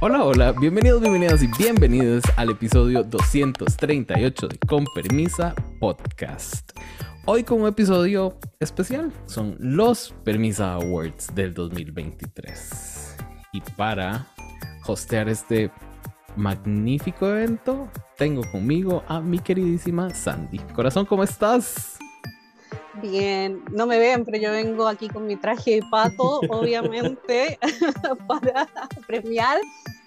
Hola, hola, bienvenidos, bienvenidas y bienvenidos al episodio 238 de Con Permisa Podcast. Hoy con un episodio especial, son los Permisa Awards del 2023. Y para hostear este magnífico evento, tengo conmigo a mi queridísima Sandy. Corazón, ¿cómo estás? Bien, no me ven, pero yo vengo aquí con mi traje de pato, obviamente, para premiar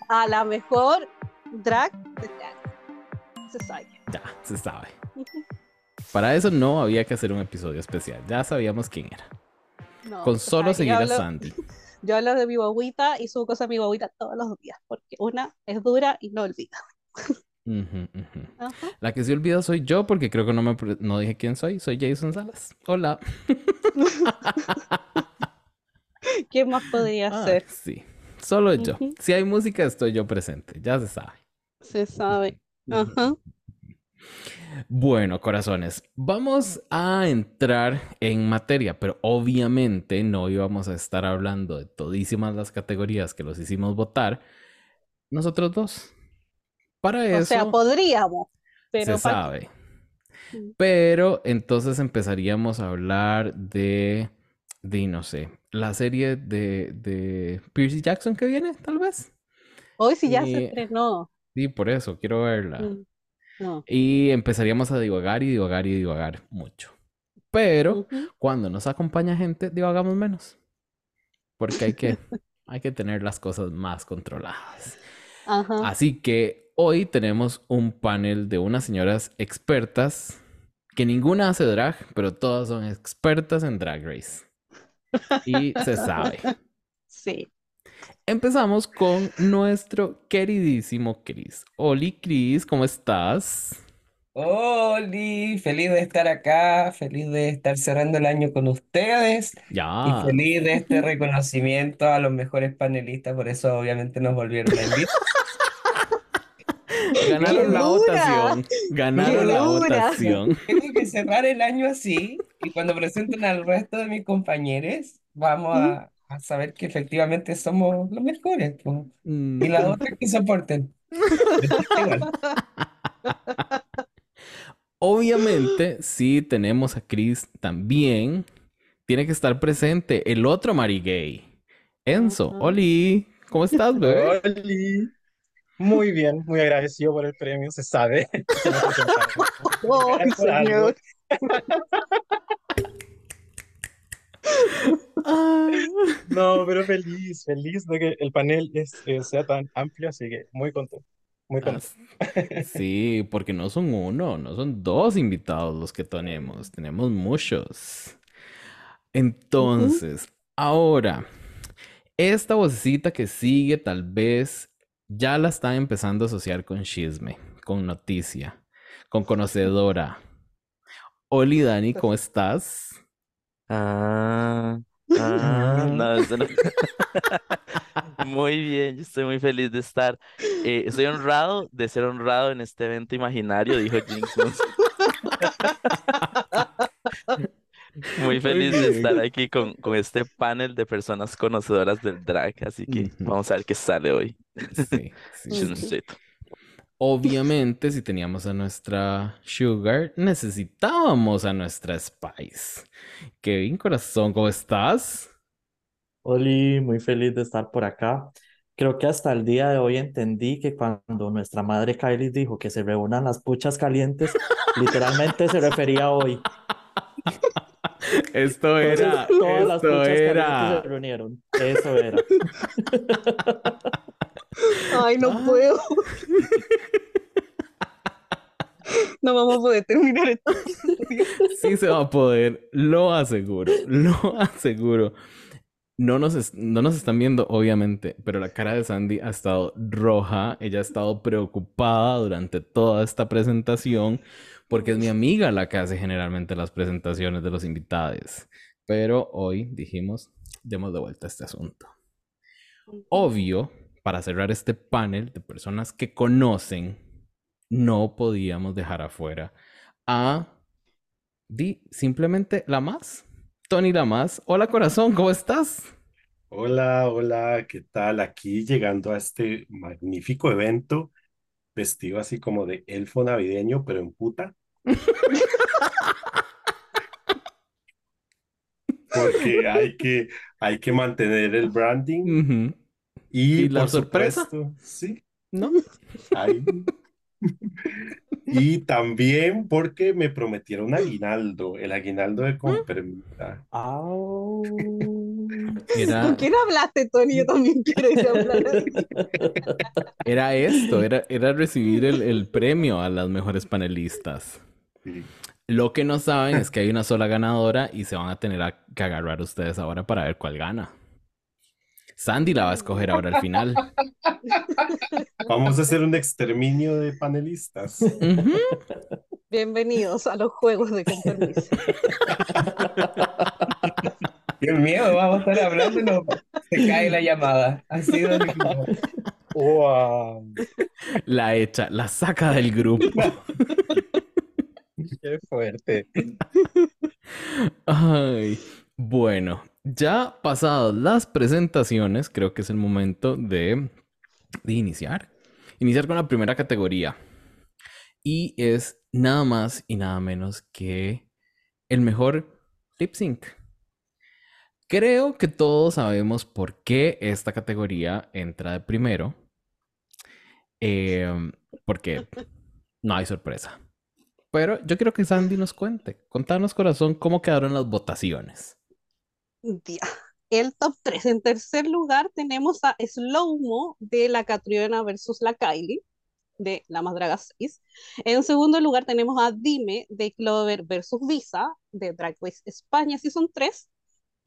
a la mejor drag de drag. Se sabe. Ya, se sabe. Para eso no había que hacer un episodio especial, ya sabíamos quién era. No, Con solo seguir a Sandy. Yo hablo de mi guaguita y subo cosas a mi guaguita todos los días, porque una es dura y no olvida. Ujú. Ajá. La que se olvida soy yo porque creo que no me no dije quién soy. Soy Jason Salas. Hola. ¿Qué más podría Ah, ser? sí. Solo yo. Si hay música, estoy yo presente. Ya se sabe. Se sabe. Ajá. Bueno, corazones, vamos a entrar en materia, pero obviamente no íbamos a estar hablando de todísimas las categorías que los hicimos votar. Nosotros dos. Para eso O sea, podríamos, pero se sabe. Pero entonces empezaríamos a hablar de, de no sé, la serie de, de Percy Jackson que viene, tal vez. hoy sí ya Y- se estrenó. Sí, por eso, quiero verla. Mm. No. Y empezaríamos a divagar y divagar y divagar mucho. Pero Ujú. cuando nos acompaña gente, divagamos menos. Porque hay que, hay que tener las cosas más controladas. Ajá. Así que hoy tenemos un panel de unas señoras expertas, que ninguna hace drag, pero todas son expertas en drag race. Y se sabe. Sí. Empezamos con nuestro queridísimo Chris. Oli, Chris, ¿cómo estás? Oli, feliz de estar acá, feliz de estar cerrando el año con ustedes y Ya. feliz de este reconocimiento a los mejores panelistas, por eso obviamente nos volvieron a invitar. Ganaron la votación. Ganaron ¡Qué la votación. Tengo que cerrar el año así y cuando presenten al resto de mis compañeros vamos a, a saber que efectivamente somos los mejores. Mm. y las otras que soporten. Obviamente, si tenemos a Chris también, tiene que estar presente el otro Marigay. Enzo. Oli, ¿cómo estás, bebé? Oli. Muy bien, muy agradecido por el premio, se sabe. Oh, señor. No, pero feliz, feliz de que el panel es, eh, sea tan amplio, así que muy contento, muy Ah, contento. Sí, porque no son uno, no son dos invitados los que tenemos, tenemos muchos. Entonces, ahora, esta vocecita que sigue tal vez ya la están empezando a asociar con chisme, con noticia, con conocedora. Oli, Dani, ¿cómo estás? Ah, ah, no, eso no. Muy bien, yo estoy muy feliz de estar. Eh, estoy honrado de ser honrado en este evento imaginario, dijo Jinx. Muy feliz de estar aquí con, con este panel de personas conocedoras del drag, así que vamos a ver qué sale hoy. Sí, sí. Chismecito. Obviamente, si teníamos a nuestra Sugar, necesitábamos a nuestra Spice. Kevin, corazón, ¿cómo estás? Oli, muy feliz de estar por acá. Creo que hasta el día de hoy entendí que cuando nuestra madre Kylie dijo que se reúnan las puchas calientes, literalmente se refería a hoy. Esto Entonces, era, todas las esto puchas calientes era. se reunieron. Eso era. Ay, no Ah. puedo. No vamos a poder terminar esto. Sí se va a poder, lo aseguro, lo aseguro. No nos, es- no nos están viendo, obviamente, pero la cara de Sandy ha estado roja. Ella ha estado preocupada durante toda esta presentación porque es mi amiga la que hace generalmente las presentaciones de los invitados. Pero hoy dijimos, demos de vuelta a este asunto. Obvio, para cerrar este panel de personas que conocen, no podíamos dejar afuera a Di simplemente la más. Tony la más. Hola corazón, ¿cómo estás? Hola, hola, ¿qué tal? Aquí llegando a este magnífico evento, vestido así como de elfo navideño, pero en puta, porque hay que, hay que mantener el branding y, ¿Y la por sorpresa? supuesto, sí, ¿No? Y también porque me prometieron aguinaldo, el aguinaldo de Compermita. Au. Era, ¿Con quién hablaste, Tony? Yo también quiero ir a hablar. era esto, era, era recibir el, el premio a las mejores panelistas. Lo que no saben es que hay una sola ganadora y se van a tener a- que agarrar ustedes ahora para ver cuál gana. Sandy la va a escoger ahora al final. Vamos a hacer un exterminio de panelistas. Bienvenidos a los juegos de Con Permiso. Qué miedo, vamos a estar hablando y no, se cae la llamada. Ha sido como, ¡Wow! La echa, la saca del grupo. ¡Qué fuerte! Ay, bueno, ya pasadas las presentaciones, creo que es el momento de, de iniciar. Iniciar con la primera categoría. Y es nada más y nada menos que el mejor lip sync. Creo que todos sabemos por qué esta categoría entra de primero. Em, porque no hay sorpresa. Pero yo quiero que Sandy nos cuente. Contanos, corazón, cómo quedaron las votaciones. El top 3. En tercer lugar tenemos a Slow Mo de la Catriona versus la Kylie de La Más Draga 6. En segundo lugar tenemos a Dime de Clover versus Visa de Drag Race España Season 3.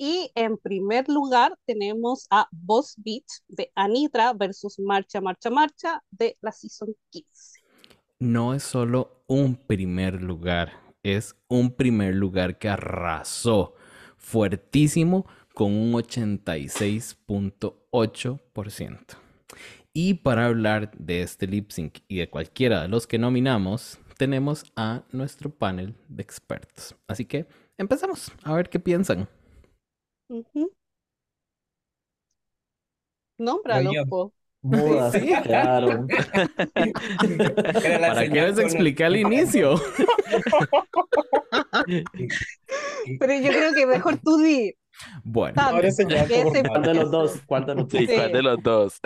Y en primer lugar tenemos a Boss Beach de Anitra versus Marcha, Marcha, Marcha de la Season 15. No es solo un primer lugar, es un primer lugar que arrasó fuertísimo con un 86.8%. Y para hablar de este lip sync y de cualquiera de los que nominamos, tenemos a nuestro panel de expertos. Así que empezamos a ver qué piensan. Ujú. Nómbralos, po. Mudas Sí. quedaron. era la ¿Para qué señal les con- expliqué al inicio? Pero yo creo que mejor tú di. Bueno, Ahora señal que como ese- ¿Cuál de los dos? ¿Cuál de los dos? Sí, ¿cuál Sí. de los dos?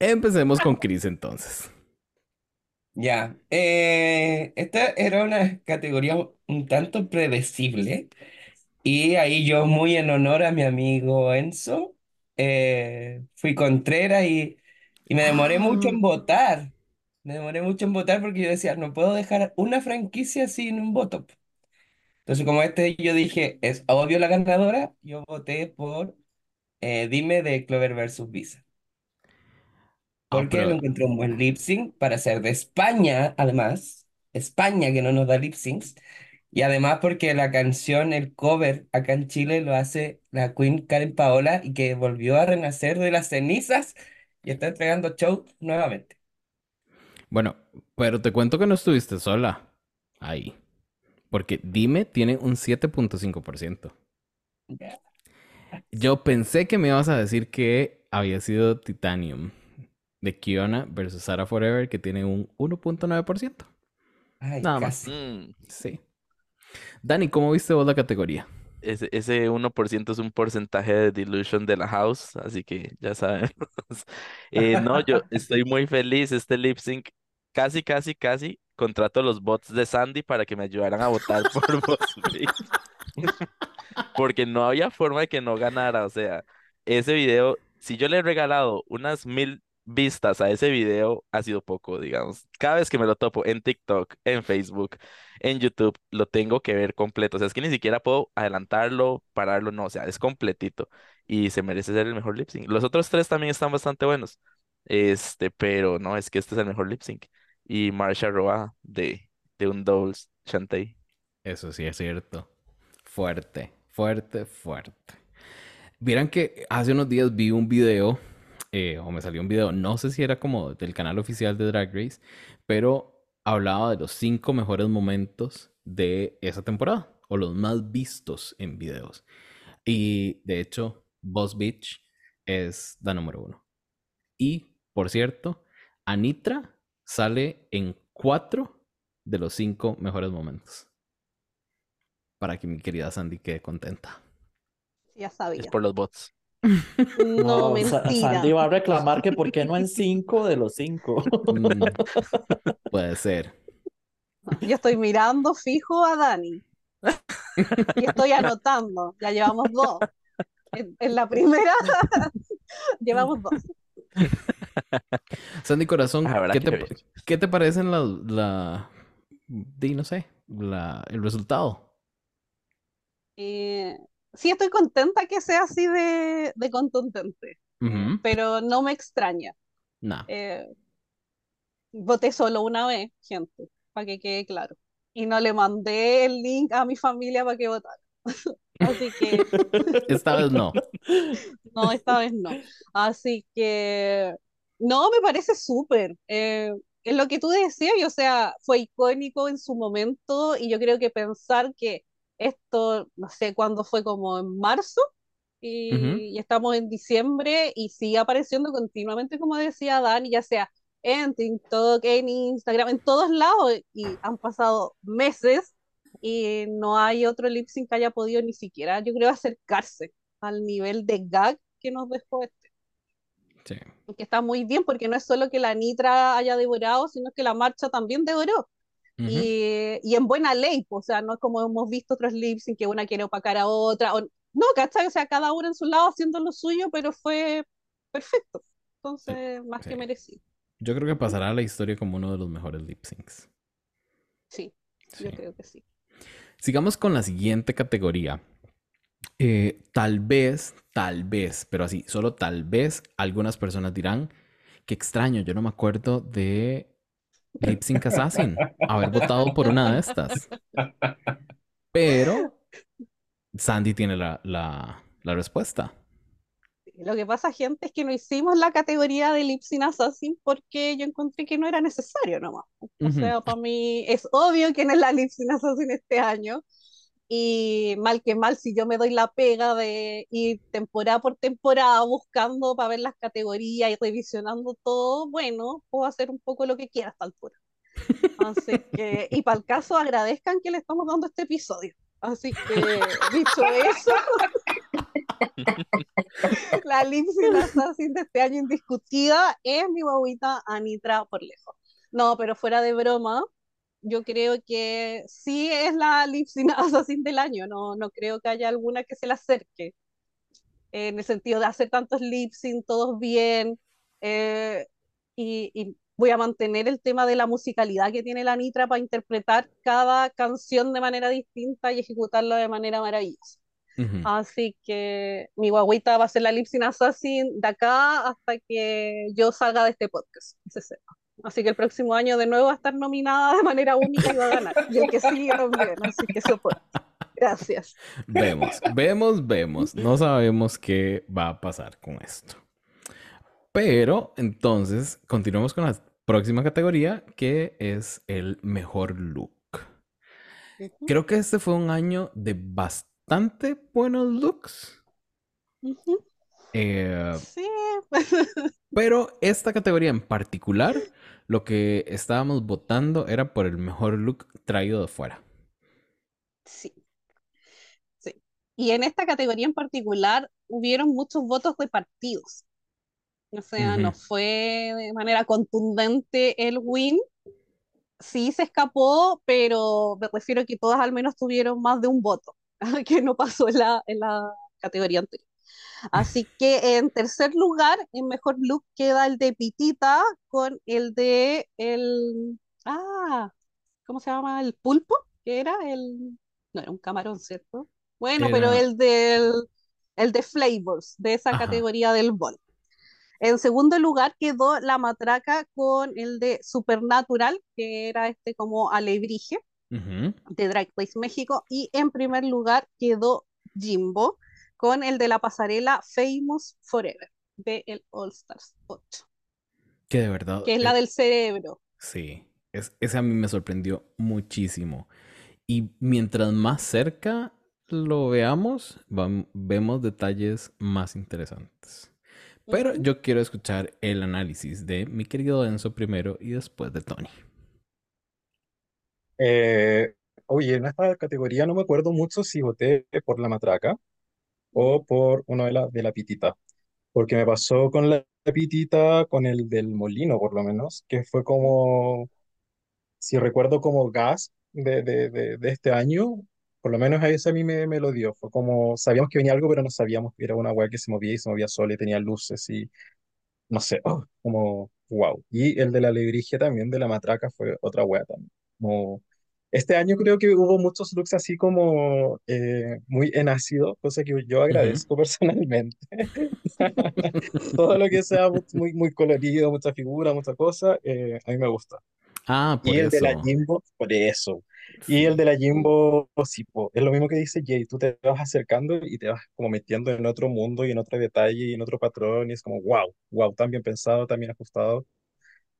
empecemos con Chris entonces. Ya, eh, esta era una categoría un tanto predecible y ahí yo muy en honor a mi amigo Enzo eh, fui contrera y, y me demoré mucho en votar, me demoré mucho en votar porque yo decía, no puedo dejar una franquicia sin un voto. Entonces como este yo dije, es obvio la ganadora, yo voté por eh, Dime de Clover versus Visa. Ah, Porque pero- lo encontré un buen lip sync para ser de España, además. España que no nos da lip syncs. Y además porque la canción, el cover acá en Chile lo hace la Queen Karen Paola y que volvió a renacer de las cenizas y está entregando show nuevamente. Bueno, pero te cuento que no estuviste sola ahí. Porque Dime tiene un 7.5%. Ya. Yo pensé que me ibas a decir que había sido Titanium de Kiona versus Sarah Forever, que tiene un 1.9%. Ay, Nada más. casi. Mm, Sí. Dani, ¿cómo viste vos la categoría? ese, ese 1% es un porcentaje de dilution de la house, así que ya sabemos. Eh, no, yo estoy muy feliz. Este lip sync, casi, casi, casi contrato los bots de Sandy para que me ayudaran a votar por Bitch. Porque no había forma de que no ganara. O sea, ese video, si yo le he regalado unas mil vistas a ese video, ha sido poco, digamos. Cada vez que me lo topo en TikTok, en Facebook, en YouTube, lo tengo que ver completo. O sea, es que ni siquiera puedo adelantarlo, pararlo, no. O sea, es completito. Y se merece ser el mejor lip sync. Los otros tres también están bastante buenos. Este, pero no, es que este es el mejor lip sync. Y Marsha Roa de, de un Doubles Shantae. Eso sí es cierto. Fuerte, fuerte, fuerte. Vieran que hace unos días vi un video, eh, o me salió un video, no sé si era como del canal oficial de Drag Race, pero hablaba de los cinco mejores momentos de esa temporada, o los más vistos en videos. Y de hecho, Boss Beach es la número uno. Y, por cierto, Anitra sale en cuatro de los cinco mejores momentos. Para que mi querida Sandy quede contenta. Ya Es sabía. por los bots. No, mentira. Sandy va a reclamar que por qué no en cinco de los cinco. Mm, puede ser. Yo estoy mirando fijo a Dani. Y estoy anotando. Ya llevamos dos. En, en la primera llevamos dos. Sandy Corazón, ¿qué te. ¿qué te parecen la, la, di, no sé, la, el resultado? Eh, sí, estoy contenta que sea así de, de contundente, pero no me extraña. Nah. Eh, voté solo una vez, gente, para que quede claro. Y no le mandé el link a mi familia para que votara. Así que Esta vez no. no, esta vez no. Así que no, me parece súper. Eh, es lo que tú decías, y, o sea, fue icónico en su momento y yo creo que pensar que esto, no sé cuándo fue, como en marzo, y, Ujú. y estamos en diciembre y sigue apareciendo continuamente, como decía Dani, ya sea en TikTok, en Instagram, en todos lados, y han pasado meses y no hay otro lip sync que haya podido ni siquiera, yo creo, acercarse al nivel de gag que nos dejó este, Sí. que está muy bien porque no es solo que la Nitra haya devorado, sino que la marcha también devoró. Ujú. Y, y en buena ley, pues, o sea, no es como hemos visto otros lip sync que una quiere opacar a otra, o, no, ¿cachai? O sea, cada uno en su lado haciendo lo suyo, pero fue perfecto. Entonces, más sí. que merecido. Yo creo que pasará a la historia como uno de los mejores lip syncs. Sí, Sí. yo creo que sí. Sigamos con la siguiente categoría. Eh, tal vez, tal vez, pero así, solo tal vez algunas personas dirán que extraño, yo no me acuerdo de Lip Sync Assassin, haber votado por una de estas. Pero Sandy tiene la, la, la respuesta. Lo que pasa, gente, es que no hicimos la categoría de Lip Sync Assassin porque yo encontré que no era necesario nomás. O Ujú. sea, para mí es obvio quién es la Lip Sync Assassin este año. Y mal que mal, si yo me doy la pega de ir temporada por temporada buscando para ver las categorías y revisionando todo, bueno, puedo hacer un poco lo que quiera a esta altura. Así que, y para el caso, agradezcan que le estamos dando este episodio. Así que, dicho eso, la Lip Sync Assassin de este año indiscutida es mi guaguita Anitra por lejos. No, pero fuera de broma, yo creo que sí es la Lip Sync Assassin del año. No, no creo que haya alguna que se le acerque. En el sentido de hacer tantos lip sync, todos bien. eh, y, y voy a mantener el tema de la musicalidad que tiene la Nitra para interpretar cada canción de manera distinta y ejecutarla de manera maravillosa. Así que mi guagüita va a ser la Lip Sync Assassin de acá hasta que yo salga de este podcast. se sepa. Así que el próximo año de nuevo va a estar nominada de manera única y va a ganar. Y el que sigue también, así que soporte. Gracias. Vemos, vemos, vemos. No sabemos qué va a pasar con esto. Pero entonces continuamos con la próxima categoría que es el mejor look. Creo que este fue un año de bastante buenos looks. Ujú. Eh, Sí, pero esta categoría en particular, lo que estábamos votando era por el mejor look traído de fuera. sí. Sí. Y en esta categoría en particular hubieron muchos votos de partidos. O sea, no fue de manera contundente el win. Sí se escapó, pero me refiero a que todas al menos tuvieron más de un voto, que no pasó en la, en la categoría anterior. Así que en tercer lugar, en mejor look queda el de Pitita con el de el ah, ¿cómo se llama? El pulpo, que era el no era un camarón, ¿cierto? Bueno, pero el del el de flavors de esa Ajá. categoría del bol. En segundo lugar quedó la matraca con el de Supernatural, que era este como alebrije de Drag Race México. Y en primer lugar quedó Jimbo con el de la pasarela Famous Forever de el All Stars 8, Que de verdad. que es la eh, del cerebro. Sí, es, ese a mí me sorprendió muchísimo. Y mientras más cerca lo veamos, vemos detalles más interesantes. Pero yo quiero escuchar el análisis de mi querido Enzo primero y después de Tony. Eh, oye, en esta categoría no me acuerdo mucho si voté por la matraca o por uno de la, de la pitita, porque me pasó con la pitita, con el del molino por lo menos, que fue como, si recuerdo como gas de, de, de, de este año, por lo menos a ese a mí me, me lo dio, fue como, sabíamos que venía algo, pero no sabíamos que era una weá que se movía y se movía sola y tenía luces y no sé, oh, como wow. Y el de la alebrije también, de la matraca, fue otra wea también. Como, este año creo que hubo muchos looks así como eh, muy en ácido, cosa que yo agradezco personalmente. Todo lo que sea muy, muy colorido, mucha figura, mucha cosa, eh, a mí me gusta. Ah, por Y el de la eso. Jimbo, por eso. Y el de la Jimbo, sí, po, es lo mismo que dice Jay, tú te vas acercando y te vas como metiendo en otro mundo y en otro detalle y en otro patrón y es como, wow, wow, tan bien pensado, tan bien ajustado,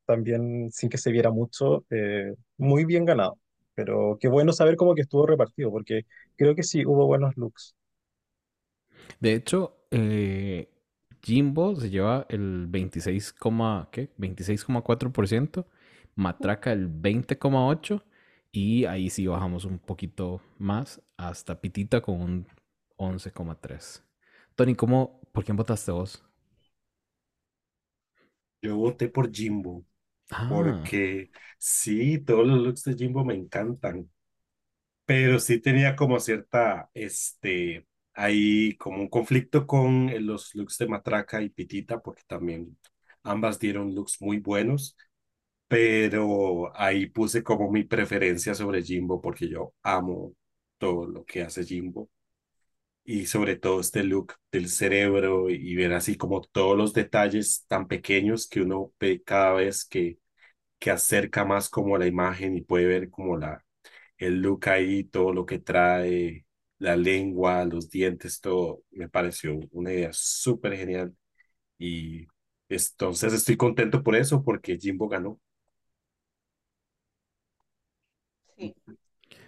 también sin que se viera mucho, eh, muy bien ganado. Pero qué bueno saber cómo que estuvo repartido, porque creo que sí hubo buenos looks. De hecho, eh, Jimbo se lleva el 26, coma- ¿qué? 26,4%, Matraca el 20,8% y ahí sí bajamos un poquito más hasta Pitita con un 11,3%. Tony, ¿cómo, por quién votaste vos? Yo voté por Jimbo, Ah, porque sí, todos los looks de Jimbo me encantan, pero sí tenía como cierta, este, ahí como un conflicto con eh, los looks de Matraca y Pitita, porque también ambas dieron looks muy buenos, pero ahí puse como mi preferencia sobre Jimbo, porque yo amo todo lo que hace Jimbo. Y sobre todo este look del cerebro y ver así como todos los detalles tan pequeños que uno ve cada vez que, que acerca más como la imagen y puede ver como la, el look ahí, todo lo que trae, la lengua, los dientes, todo, me pareció una idea súper genial. Y entonces estoy contento por eso, porque Jimbo ganó. Sí.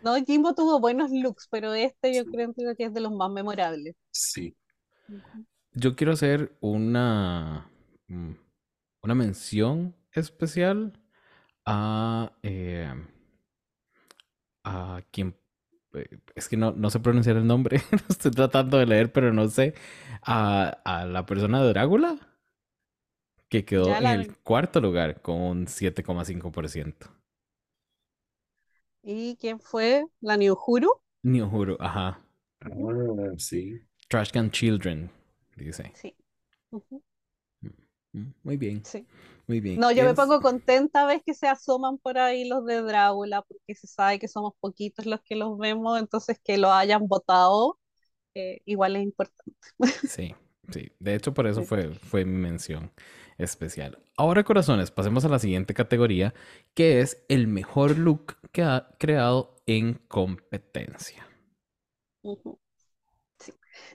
No, Jimbo tuvo buenos looks, pero este yo creo que es de los más memorables. Sí. Yo quiero hacer una, mm, una mención especial a, eh, a quien, eh, es que no, no sé pronunciar el nombre, estoy tratando de leer, pero no sé, a, a la persona de Drácula, que quedó en el cuarto lugar con un 7,5%. ¿Y quién fue? ¿La Nyuhuru? Ni juro, ajá. Ah, sí. Trash Can Children, dice. Sí. Ujú, Mm, Muy bien, sí. Muy bien. No, yo me pongo contenta ves que se asoman por ahí los de Drácula, porque se sabe que somos poquitos los que los vemos, entonces que lo hayan votado, eh, igual es importante. Sí, sí. De hecho, por eso Sí. fue, fue mi mención especial. Ahora, corazones, pasemos a la siguiente categoría, que es el mejor look que ha creado en competencia.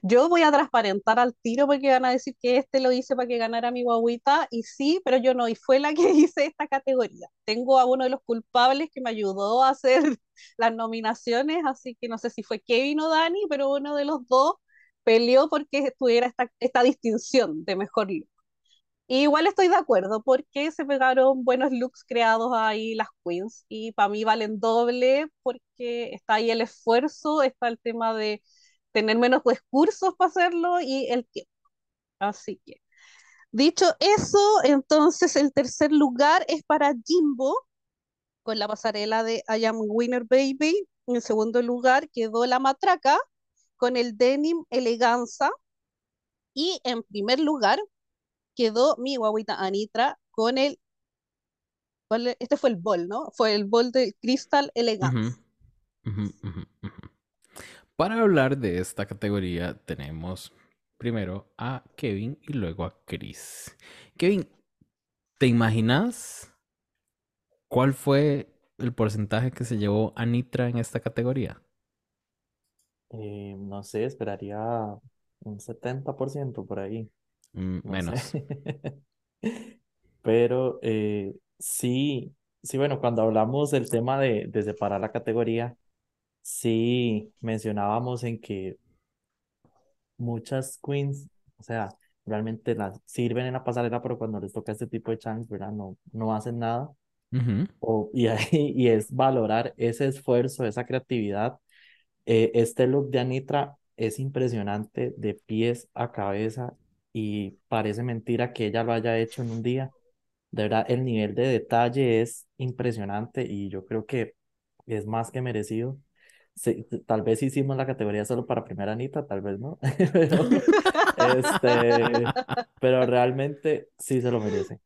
Yo voy a transparentar al tiro porque van a decir que este lo hice para que ganara mi guaguita y sí, pero yo no, y fue la que hice esta categoría. Tengo a uno de los culpables que me ayudó a hacer las nominaciones, así que no sé si fue Kevin o Dani, pero uno de los dos peleó porque tuviera esta, esta distinción de mejor look. Y igual estoy de acuerdo porque se pegaron buenos looks creados ahí las queens y para mí valen doble porque está ahí el esfuerzo, está el tema de tener menos recursos para hacerlo y el tiempo. Así que, dicho eso, entonces el tercer lugar es para Jimbo con la pasarela de I Am Winner Baby. En segundo lugar quedó la matraca con el denim eleganza. Y en primer lugar quedó mi guaguita Anitra con el. Este fue el bol, ¿no? Fue el bol de Crystal ujú, ujú, ujú. Para hablar de esta categoría tenemos primero a Kevin y luego a Chris. Kevin, ¿te imaginas cuál fue el porcentaje que se llevó Anitra en esta categoría? Eh, no sé, esperaría un 70% por ahí. Mm, No menos. sé. Pero eh, sí, sí, bueno, cuando hablamos del tema de, de separar la categoría, sí mencionábamos en que muchas queens, o sea, realmente las sirven en la pasarela, pero cuando les toca este tipo de chance, ¿verdad? No, no hacen nada. Ujú. O, y, ahí, y es valorar ese esfuerzo, esa creatividad. Eh, este look de Anitra es impresionante de pies a cabeza y parece mentira que ella lo haya hecho en un día. De verdad, el nivel de detalle es impresionante y yo creo que es más que merecido. Sí, tal vez hicimos la categoría solo para primera Anita, tal vez no. Pero, este, pero realmente sí se lo merece.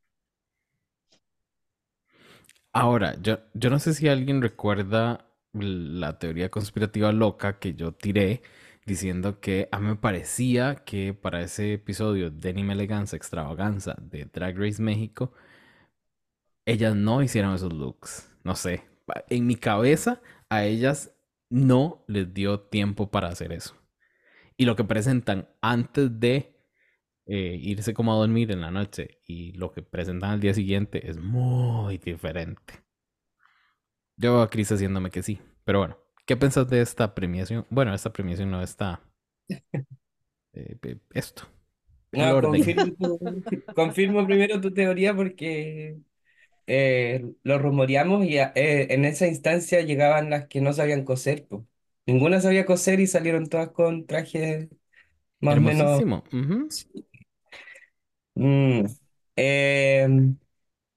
Ahora, yo, yo no sé si alguien recuerda la teoría conspirativa loca que yo tiré diciendo que a mí me parecía que para ese episodio de Anime Eleganza Extravaganza de Drag Race México, ellas no hicieron esos looks. No sé, en mi cabeza a ellas no les dio tiempo para hacer eso. Y lo que presentan antes de eh, irse como a dormir en la noche y lo que presentan al día siguiente es muy diferente. Yo veo a Chris haciéndome que sí. Pero bueno, ¿qué pensás de esta premiación? Bueno, esta premiación no está. eh, esto. El No, confirmo primero tu teoría porque eh, lo rumoreamos y a- eh, en esa instancia llegaban las que no sabían coser. po. Ninguna sabía coser y salieron todas con trajes más o menos. Hermosísimo. ujú. Mm, eh, en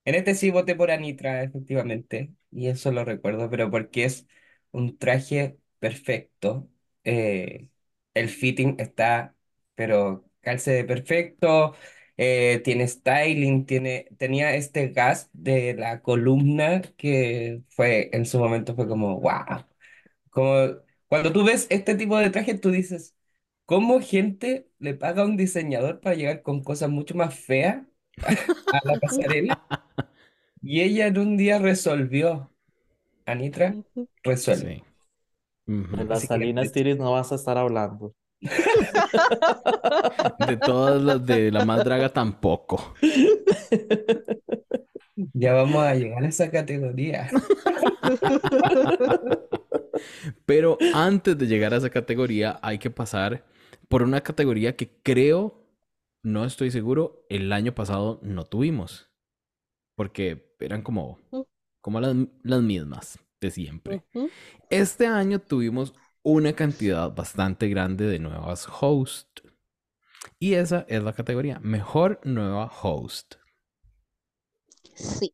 este sí voté por Anitra, efectivamente, y eso lo recuerdo, pero porque es un traje perfecto. eh, el fitting está, pero calce de perfecto, eh, tiene styling, tiene, tenía este gas de la columna que fue, en su momento fue como, wow. Como cuando tú ves este tipo de trajes, tú dices, ¿cómo gente le paga a un diseñador para llegar con cosas mucho más feas a la pasarela? Y ella en un día resolvió. Anitra resuelve. Sí. Las Así que Salinas este- Tiris no vas a estar hablando. De todas las de la más draga tampoco. Ya vamos a llegar a esa categoría. Pero antes de llegar a esa categoría, hay que pasar por una categoría que creo, no estoy seguro, el año pasado no tuvimos. Porque eran como, como las, las mismas de siempre. Este año tuvimos una cantidad bastante grande de nuevas hosts. Y esa es la categoría, mejor nueva host. Sí.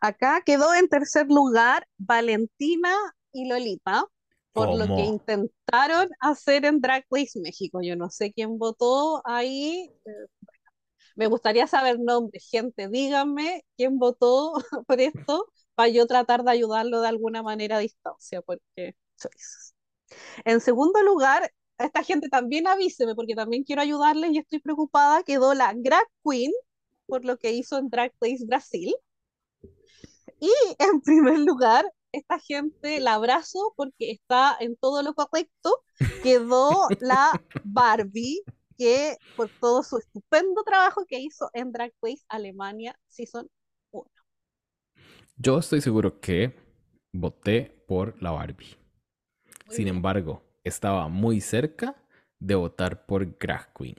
Acá quedó en tercer lugar Valentina y Lolita, por lo que intentaron hacer en Drag Race México. Yo no sé quién votó ahí. eh, me gustaría saber nombres, gente, díganme quién votó por esto para yo tratar de ayudarlo de alguna manera a distancia, porque. En segundo lugar, esta gente también avíseme, porque también quiero ayudarles y estoy preocupada. Quedó la Drag Queen, por lo que hizo en Drag Race Brasil. Y en primer lugar, esta gente la abrazo porque está en todo lo correcto. Quedó la Barbie, que por todo su estupendo trabajo que hizo en Drag Race Alemania Season 1. Yo estoy seguro que voté por la Barbie. Sin embargo, estaba muy cerca de votar por Drag Queen.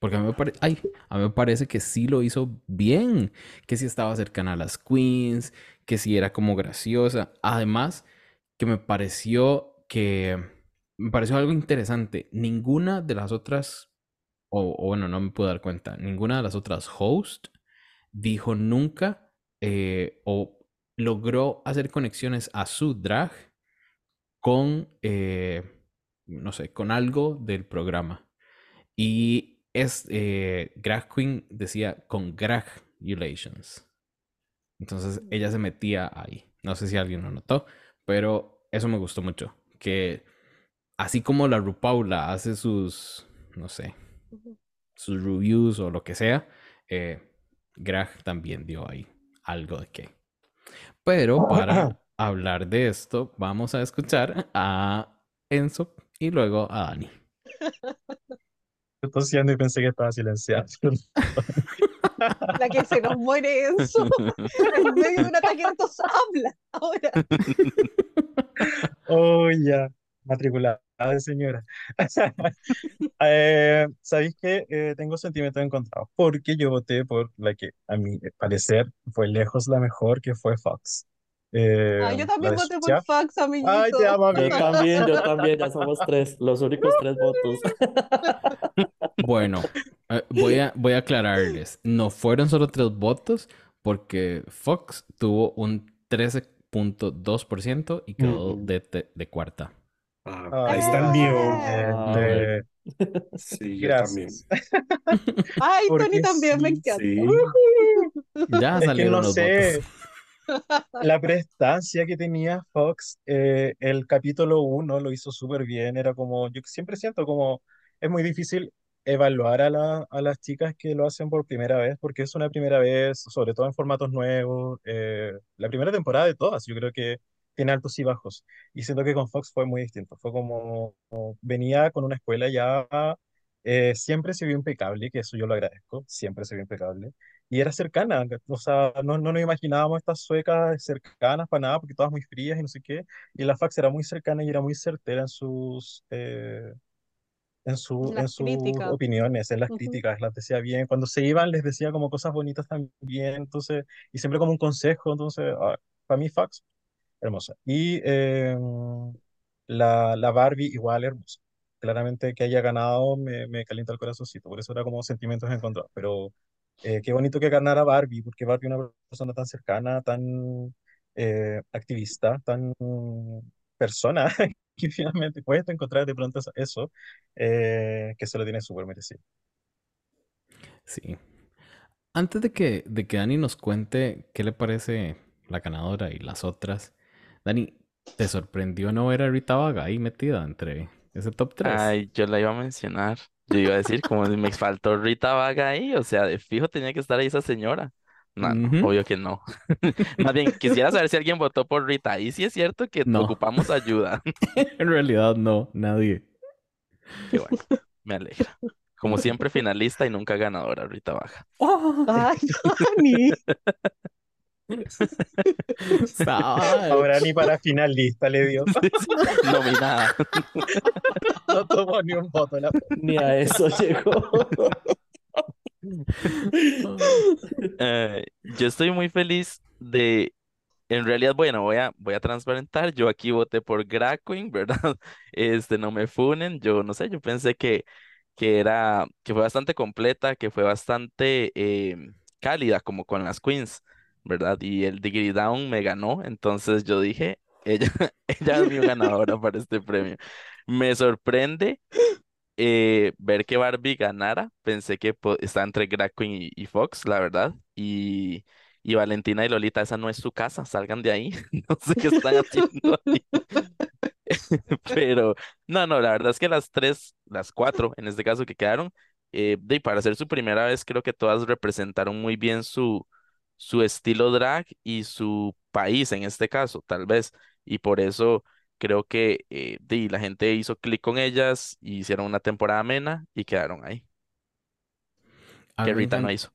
Porque a mí me pare- ay, a mí me parece que sí lo hizo bien, que sí estaba cercana a las queens, que sí era como graciosa. Además, que me pareció que me pareció algo interesante. Ninguna de las otras, o, o bueno, no me puedo dar cuenta, ninguna de las otras hosts dijo nunca eh, o logró hacer conexiones a su drag con, eh, no sé, con algo del programa. Y es, eh, Drag Queen decía congratulations. Entonces ella se metía ahí. No sé si alguien lo notó, pero eso me gustó mucho. Que así como la RuPaula hace sus, no sé, sus reviews o lo que sea, eh, Greg también dio ahí algo de qué. Pero para hablar de esto, vamos a escuchar a Enzo y luego a Dani. Estoy tosiendo y pensé que estaba silenciado. La que se nos muere Enzo en medio de un ataque de tos habla ahora. Oh, ya. Matriculado. de señora. Eh, ¿sabéis que eh, tengo sentimientos encontrados? Porque yo voté por la que, a mi parecer, fue lejos la mejor, que fue Fox. Eh, Ah, yo también voté por. Fox, Ay, te amiguito. amo, Yo también, yo también, ya somos tres, los únicos tres votos. Bueno, eh, voy a, voy a aclararles. No fueron solo tres votos porque Fox tuvo un 13.2% y quedó de, de cuarta. Ah, ahí está el mío. Este, Sí, yo también. gracias. Ay, Tony también me encanta. Sí. Ya Es que salieron no los sé, votos. La prestancia que tenía Fox, eh, el capítulo 1 lo hizo súper bien, era como, yo siempre siento como, es muy difícil evaluar a, la- a las chicas que lo hacen por primera vez, porque es una primera vez, sobre todo en formatos nuevos, eh, la primera temporada de todas, yo creo que tiene altos y bajos, y siento que con Fox fue muy distinto, fue como, como venía con una escuela ya, eh, siempre se vio impecable, que eso yo lo agradezco, siempre se vio impecable y era cercana, o sea, no, no nos imaginábamos estas suecas cercanas para nada, porque todas muy frías y no sé qué, y la Fax era muy cercana y era muy certera en sus, eh, en su, en sus críticas. opiniones, en las Ujú. críticas, las decía bien, cuando se iban les decía como cosas bonitas también, entonces, y siempre como un consejo, entonces, ah, para mí Fax, hermosa. Y eh, la, la Barbie igual hermosa. Claramente que haya ganado me, me calienta el corazoncito, por eso era como sentimientos encontrados, pero eh, qué bonito que ganara Barbie, porque Barbie es una persona tan cercana, tan eh, activista, tan persona, que finalmente puedes encontrar de pronto eso, eh, que se lo tiene súper merecido. Sí. Antes de que, de que Dani nos cuente qué le parece la ganadora y las otras, Dani, ¿te sorprendió no ver a Rita Vaga ahí metida entre ese top 3? Ay, yo la iba a mencionar. Yo iba a decir, como si me faltó Rita Vaga ahí, o sea, de fijo tenía que estar ahí esa señora. No, no, Ujú. obvio que no. Más bien, quisiera saber si alguien votó por Rita. Ahí sí es cierto que No. ocupamos ayuda. En realidad no, nadie. Qué bueno, me alegra. Como siempre, finalista y nunca ganadora, Rita Vaga. Ay, Tony. Ahora ni para finalista le dio, Nominada. no tomó ni un voto. La... Ni a eso llegó. Eh, yo estoy muy feliz de, en realidad, bueno, voy a, voy a transparentar, yo aquí voté por Drag Queen, ¿verdad? Este, no me funen, yo no sé, yo pensé que, que era, que fue bastante completa, que fue bastante eh, cálida, como con las queens, ¿verdad? Y el Diggity Down me ganó, entonces yo dije, ella, ella es mi ganadora para este premio. Me sorprende eh, ver que Barbie ganara, pensé que está entre Drag Queen y, Fox, la verdad. Y, y Valentina y Lolita, esa no es su casa, salgan de ahí. No sé qué están haciendo. Pero, no, no, la verdad es que las tres, las cuatro en este caso que quedaron, eh, de, para ser su primera vez, creo que todas representaron muy bien su, su estilo drag y su país en este caso, tal vez. Y por eso creo que eh, la gente hizo clic con ellas, y hicieron una temporada amena y quedaron ahí. A Que Rita no hizo.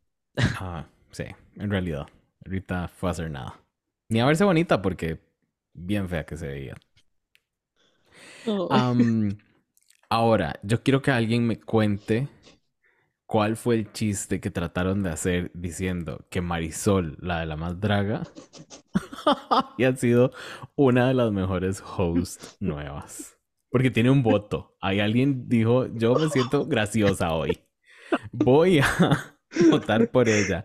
Ah, sí, en realidad. Rita fue a hacer nada. Ni a verse bonita porque bien fea que se veía. Am, ahora, yo quiero que alguien me cuente cuál fue el chiste que trataron de hacer diciendo que Marisol, la de la más draga, y ha sido una de las mejores hosts nuevas. Porque tiene un voto. Ahí alguien dijo, yo me siento graciosa hoy. Voy a votar por ella.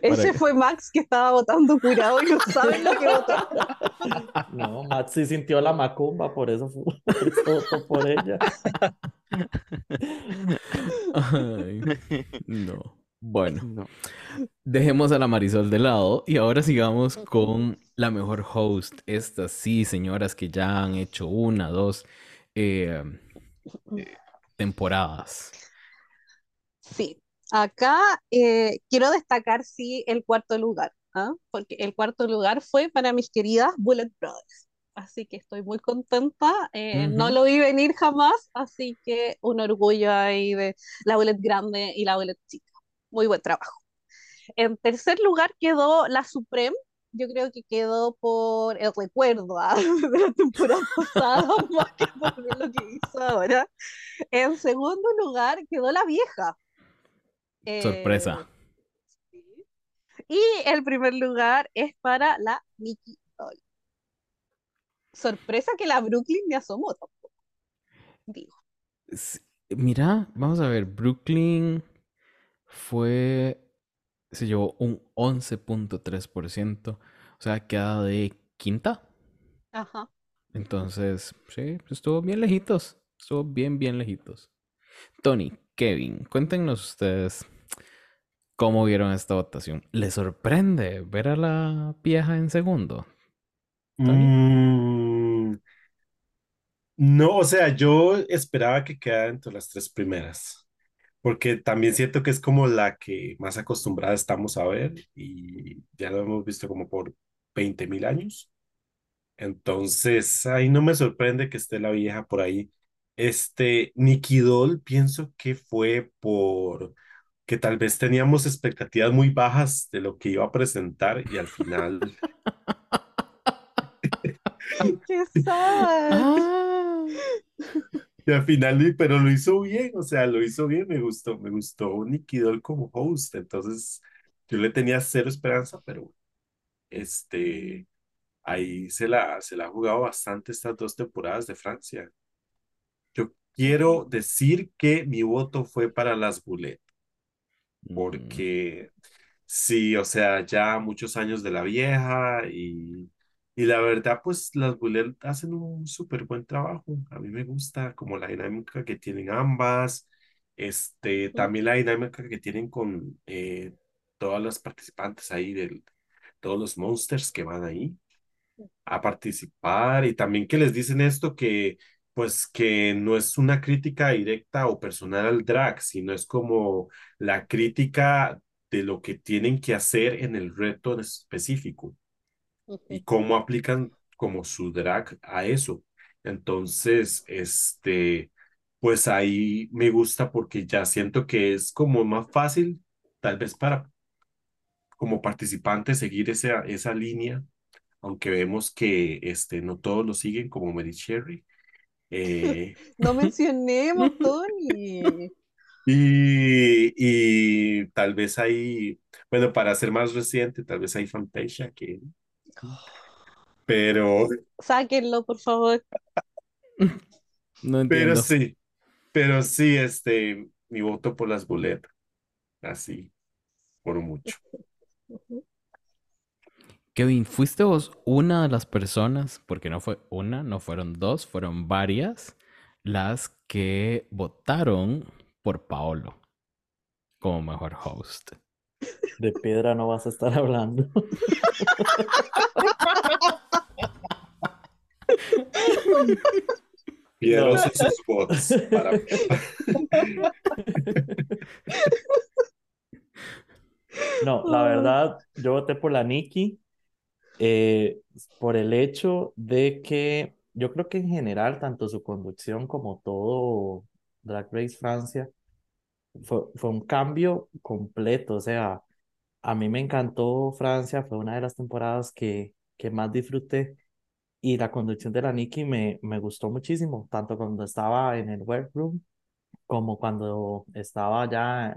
Ese Para- fue Max que estaba votando curado y no sabe lo que votó. No, Matt sí sintió la macumba, por eso, fu- por eso votó por ella. Ay, no. Bueno. No. Dejemos a la Marisol de lado y ahora sigamos con la mejor host. Estas sí, señoras que ya han hecho una, dos eh, eh, temporadas. Sí, acá eh, quiero destacar, sí, el cuarto lugar, ¿ah? Porque el cuarto lugar fue para mis queridas Bullet Brothers. Así que estoy muy contenta. eh, No lo vi venir jamás, así que un orgullo ahí de la Bullet grande y la Bullet chica. Muy buen trabajo. En tercer lugar quedó la Supreme yo creo que quedó por el recuerdo ah, de la temporada pasada, más que por lo que hizo ahora. En segundo lugar quedó la vieja. Sorpresa. Eh. Y el primer lugar es para la Nikki Doll. Sorpresa que la Brooklyn me asomó tampoco. Digo. Sí, Mira, vamos a ver, Brooklyn fue, se llevó un 11.3%, o sea, queda de quinta. Ajá. Entonces, sí, estuvo bien lejitos, estuvo bien, bien lejitos. Tony, Kevin, cuéntenos ustedes cómo vieron esta votación. ¿Les sorprende ver a la vieja en segundo? Tony. Mm, no, o sea, yo esperaba que quedara entre las tres primeras, porque también siento que es como la que más acostumbrada estamos a ver y ya lo hemos visto como por 20 mil años. Entonces, ahí no me sorprende que esté la vieja por ahí. Este, Nicky Doll, pienso que fue por que tal vez teníamos expectativas muy bajas de lo que iba a presentar y al final, ¡Qué sad! Ah, y al final, pero lo hizo bien, o sea, lo hizo bien, me gustó, me gustó Nicky Doll como host, entonces yo le tenía cero esperanza, pero este, ahí se la, se la ha jugado bastante estas dos temporadas de Francia. Yo quiero decir que mi voto fue para las Boulet. mm, porque sí, o sea, ya muchos años de la vieja y, y la verdad, pues las Bullet hacen un súper buen trabajo. A mí me gusta como la dinámica que tienen ambas, este, también la dinámica que tienen con eh, todas las participantes ahí, del, todos los monsters que van ahí a participar y también que les dicen esto que pues que no es una crítica directa o personal al drag, sino es como la crítica de lo que tienen que hacer en el reto en específico y cómo aplican como su drag a eso. Entonces, este, pues ahí me gusta porque ya siento que es como más fácil, tal vez para como participante seguir esa, esa línea aunque vemos que este, no todos lo siguen como Mary Cherry. Eh, No mencionemos, Tony. y, y tal vez hay, bueno, para ser más reciente, tal vez hay Fantasia que, pero, Sáquenlo, por favor. no pero entiendo. sí, pero sí, este, mi voto por las boletas, así, por mucho. Kevin, ¿fuiste vos una de las personas, porque no fue una, no fueron dos, fueron varias, las que votaron por Paolo como mejor host? De piedra no vas a estar hablando. No. sus votos para... No, la verdad, yo voté por la Nikki eh, por el hecho de que yo creo que en general, tanto su conducción como todo Drag Race Francia, fue, fue un cambio completo. O sea, a mí me encantó Francia, fue una de las temporadas que, que más disfruté y la conducción de la Nikki me, me gustó muchísimo, tanto cuando estaba en el workroom como cuando estaba ya,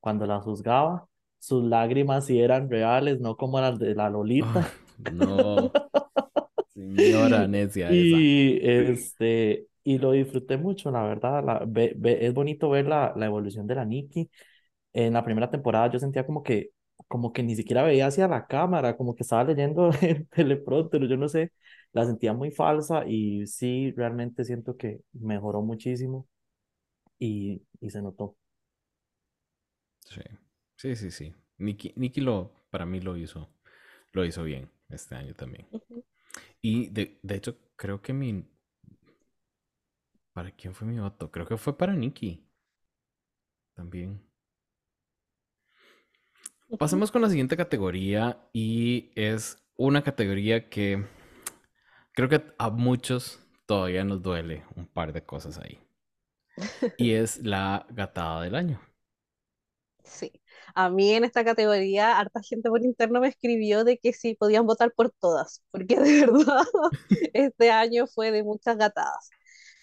cuando la juzgaba. Sus lágrimas sí eran reales, no como las de la Lolita. Ah, no, señora necia esa. Y este, y lo disfruté mucho, la verdad. La, ve- ve- es bonito ver la, la evolución de la Nikki. En la primera temporada yo sentía como que, como que ni siquiera veía hacia la cámara, como que estaba leyendo el teleprompter, yo no sé, la sentía muy falsa y sí, realmente siento que mejoró muchísimo y, y se notó. Sí, sí, sí, sí. Nikki, Nikki lo, para mí lo hizo, lo hizo bien este año también. Y de, de hecho, creo que mi... ¿Para quién fue mi voto? Creo que fue para Nikki. También. Pasemos con la siguiente categoría y es una categoría que creo que a muchos todavía nos duele un par de cosas ahí. Y es la gatada del año. Sí. A mí en esta categoría, harta gente por interno me escribió de que sí podían votar por todas, porque de verdad este año fue de muchas gatadas.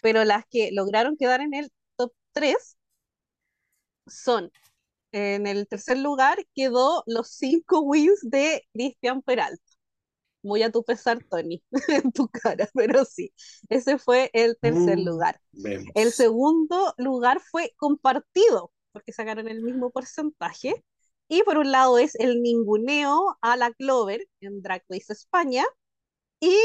Pero las que lograron quedar en el top 3 son, en el tercer lugar quedó los cinco wins de Cristian Peralta. Muy a tu pesar, Tony, en tu cara, pero sí, ese fue el tercer Mm, lugar. vemos. El segundo lugar fue compartido, porque sacaron el mismo porcentaje. Y por un lado es el ninguneo a la Clover en Drag Race España. Y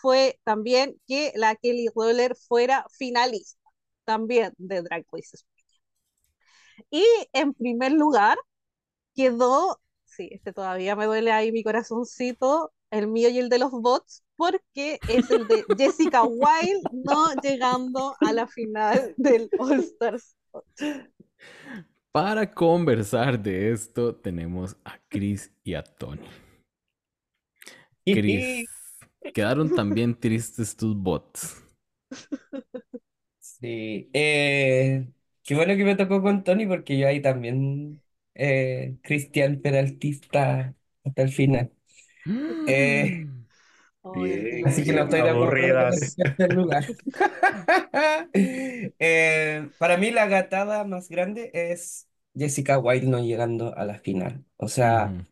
fue también que la Kelly Roller fuera finalista también de Drag Race España. Y en primer lugar quedó, sí, este todavía me duele ahí mi corazoncito, el mío y el de los bots, porque es el de Jessica Wilde no llegando a la final del All Stars. Para conversar de esto, tenemos a Chris y a Tony. Chris, quedaron también tristes tus bots. Sí, eh, qué bueno que me tocó con Tony porque yo ahí también, eh, Cristian Peraltista hasta el final. Eh, Ay, Bien, Así que no estoy de acuerdo con tercer lugar. Eh, para mí la gatada más grande es Jessica White no llegando a la final. O sea, Ujú.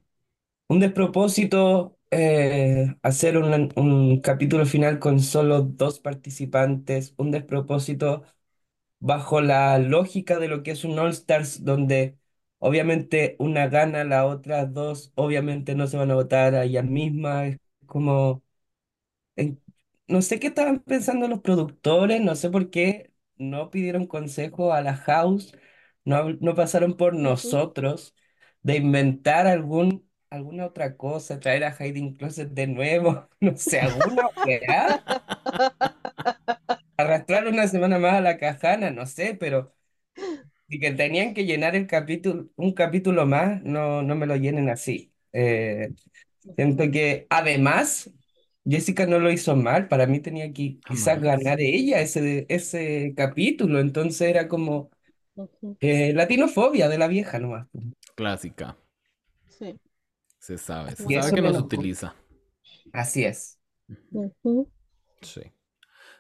un despropósito eh, hacer un, un capítulo final con solo dos participantes, un despropósito bajo la lógica de lo que es un All Stars donde obviamente una gana, las otras dos obviamente no se van a votar a ellas mismas. Es como en- no sé qué estaban pensando los productores, no sé por qué no pidieron consejo a la house, no, no pasaron por nosotros de inventar algún, alguna otra cosa, traer a Hiding Closet de nuevo, no sé, alguna weá, arrastrar una semana más a la cajana, no sé, pero y que tenían que llenar el capítulo, un capítulo más, no, no me lo llenen así. Eh, Siento que además Jessica no lo hizo mal, para mí tenía que quizás Jamás. ganar ella ese, ese capítulo, entonces era como eh, latinofobia de la vieja nomás. Clásica. Sí. Se sabe. Se Y sabe eso que enojó. utiliza. Así es. Sí.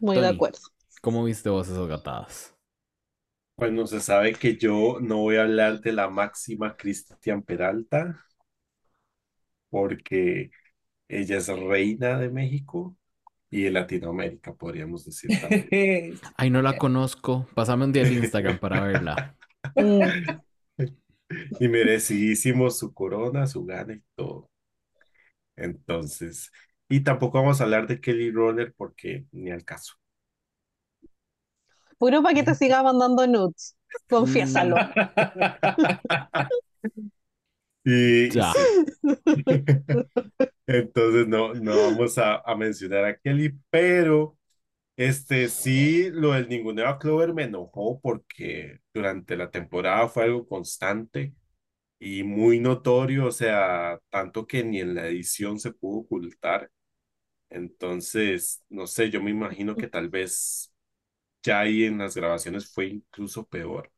Muy de acuerdo. ¿Cómo viste vos esas gatadas? Bueno, se sabe que yo no voy a hablar de la máxima Cristian Peralta porque ella es reina de México y de Latinoamérica, podríamos decir también. Ay, no la conozco. Pásame un día el Instagram para verla. Y merecidísimo su corona, su gana y todo. Entonces, y tampoco vamos a hablar de Kelly Roller porque ni al caso. Puro para que te siga mandando nudes. Confiésalo. Y, y Ya. sí. Entonces no, no vamos a, a mencionar a Kelly, pero este sí, lo del ninguneo a Clover me enojó porque durante la temporada fue algo constante y muy notorio, o sea, tanto que ni en la edición se pudo ocultar. Entonces, no sé, yo me imagino que tal vez ya ahí en las grabaciones fue incluso peor.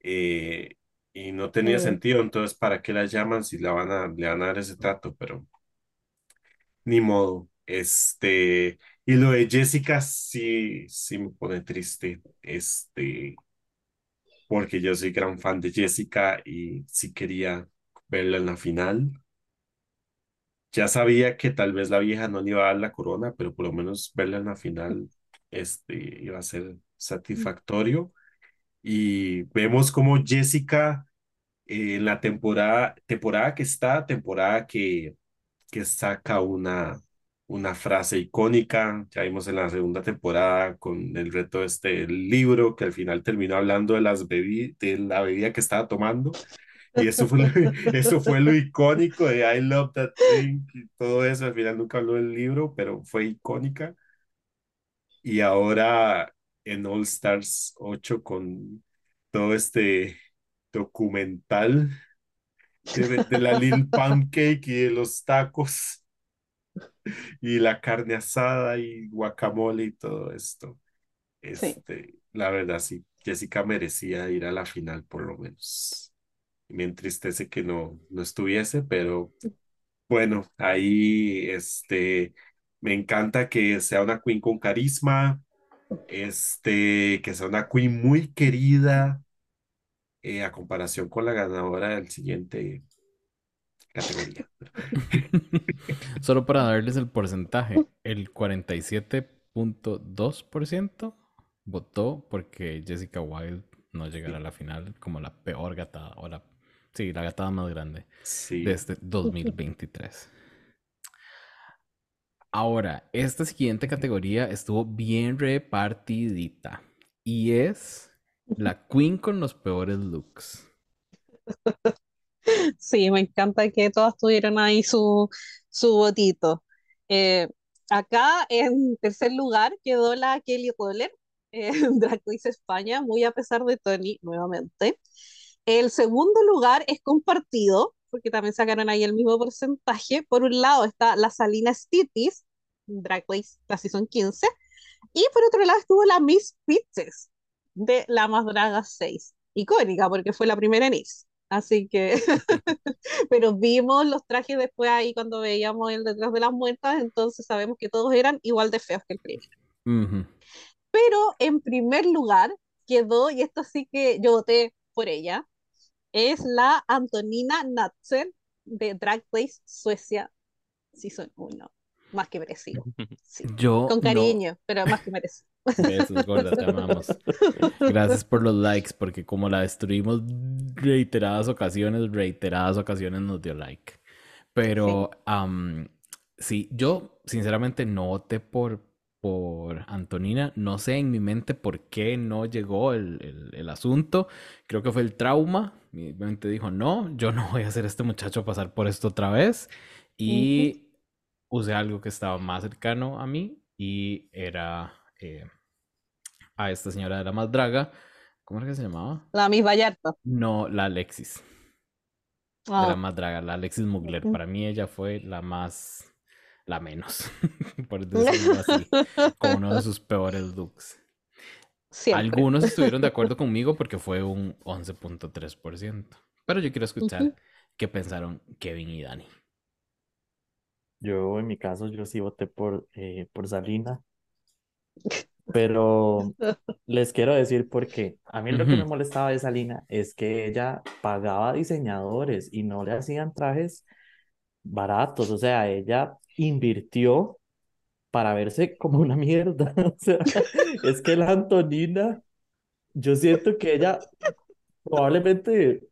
Eh, y no tenía sentido, entonces, ¿para qué la llaman si la van a, le van a dar ese trato? Pero ni modo. Este, y lo de Jessica sí, sí me pone triste, este, porque yo soy gran fan de Jessica y sí quería verla en la final. Ya sabía que tal vez la vieja no le iba a dar la corona, pero por lo menos verla en la final, este, iba a ser satisfactorio. Y vemos como Jessica eh, en la temporada, temporada que está, temporada que, que saca una, una frase icónica. Ya vimos en la segunda temporada con el reto de este libro, que al final terminó hablando de, las bebi de la bebida que estaba tomando. Y eso fue, lo, eso fue lo icónico de I love that drink y todo eso. Al final nunca habló del libro, pero fue icónica. Y ahora en All Stars 8 con todo este documental de, de la Lil Pancake y de los tacos y la carne asada y guacamole y todo esto. Sí. Este, la verdad, sí, Jessica merecía ir a la final por lo menos. Me entristece que no, no estuviese, pero bueno, ahí este, me encanta que sea una queen con carisma, este, que sea una queen muy querida eh, a comparación con la ganadora del siguiente categoría. Solo para darles el porcentaje, el 47.2% votó porque Jessica Wilde no llegara a la final como la peor gatada, o la, sí, la gatada más grande Sí, de este 2023. Ahora, esta siguiente categoría estuvo bien repartidita y es la queen con los peores looks. Sí, me encanta que todas tuvieron ahí su, su votito. Eh, acá en tercer lugar quedó la Kelly Roller, eh, Drag Race España, muy a pesar de Tony, nuevamente. El segundo lugar es compartido, porque también sacaron ahí el mismo porcentaje. Por un lado está la Salina Stitis, Drag Race, la Season 15, y por otro lado estuvo la Miss Pitches, de La Más Draga 6. Icónica, porque fue la primera en irse. Así que, pero vimos los trajes después ahí cuando veíamos el detrás de las muertas, entonces sabemos que todos eran igual de feos que el primero. Pero en primer lugar quedó, y esto sí que yo voté por ella, es la Antonina Natsen de Drag Race Suecia Season 1. Más que merecido. Sí. Yo Con no- cariño, pero más que merecido. Besos, te amamos. Gracias por los likes, porque como la destruimos reiteradas ocasiones, reiteradas ocasiones nos dio like. Pero am, sí, yo sinceramente no voté por, por Antonina. No sé en mi mente por qué no llegó el, el- el asunto. Creo que fue el trauma. Mi mente dijo, no, yo no voy a hacer a este muchacho pasar por esto otra vez. Y usé algo que estaba más cercano a mí y era eh, a esta señora de la más draga. ¿Cómo era que se llamaba? La Miss Vallarta. No, la Alexis. De la Ah, más draga, la Alexis Mugler. Para mí ella fue la más, la menos, por decirlo así, con uno de sus peores looks. siempre. Algunos estuvieron de acuerdo conmigo porque fue un 11.3%. Pero yo quiero escuchar qué pensaron Kevin y Dani. Yo, en mi caso, yo sí voté por, eh, por Salina, pero les quiero decir por qué. A mí lo que me molestaba de Salina es que ella pagaba diseñadores y no le hacían trajes baratos, o sea, ella invirtió para verse como una mierda. O sea, es que la Antonina, yo siento que ella probablemente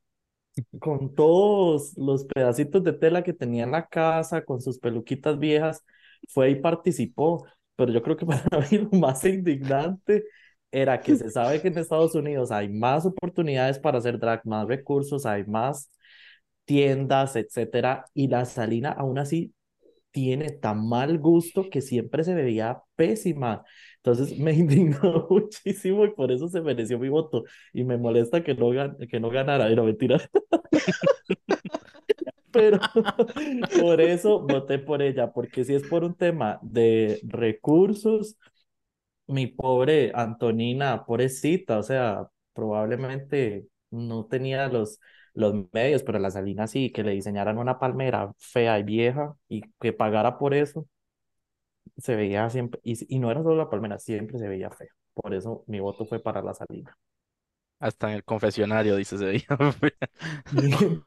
con todos los pedacitos de tela que tenía en la casa, con sus peluquitas viejas, fue y participó. Pero yo creo que para mí lo más indignante era que se sabe que en Estados Unidos hay más oportunidades para hacer drag, más recursos, hay más tiendas, etcétera, y la Salina aún así tiene tan mal gusto que siempre se veía pésima. Entonces me indignó muchísimo y por eso se mereció mi voto. Y me molesta que no, gan- que no ganara, era mentira. Pero por eso voté por ella, porque si es por un tema de recursos, mi pobre Antonina, pobrecita, o sea, probablemente no tenía los, los medios, pero la Salina sí, que le diseñaran una palmera fea y vieja y que pagara por eso, se veía siempre, y, y no era solo la palmera, siempre se veía fea. Por eso mi voto fue para la Salina. Hasta en el confesionario, dice, se veía. Siempre.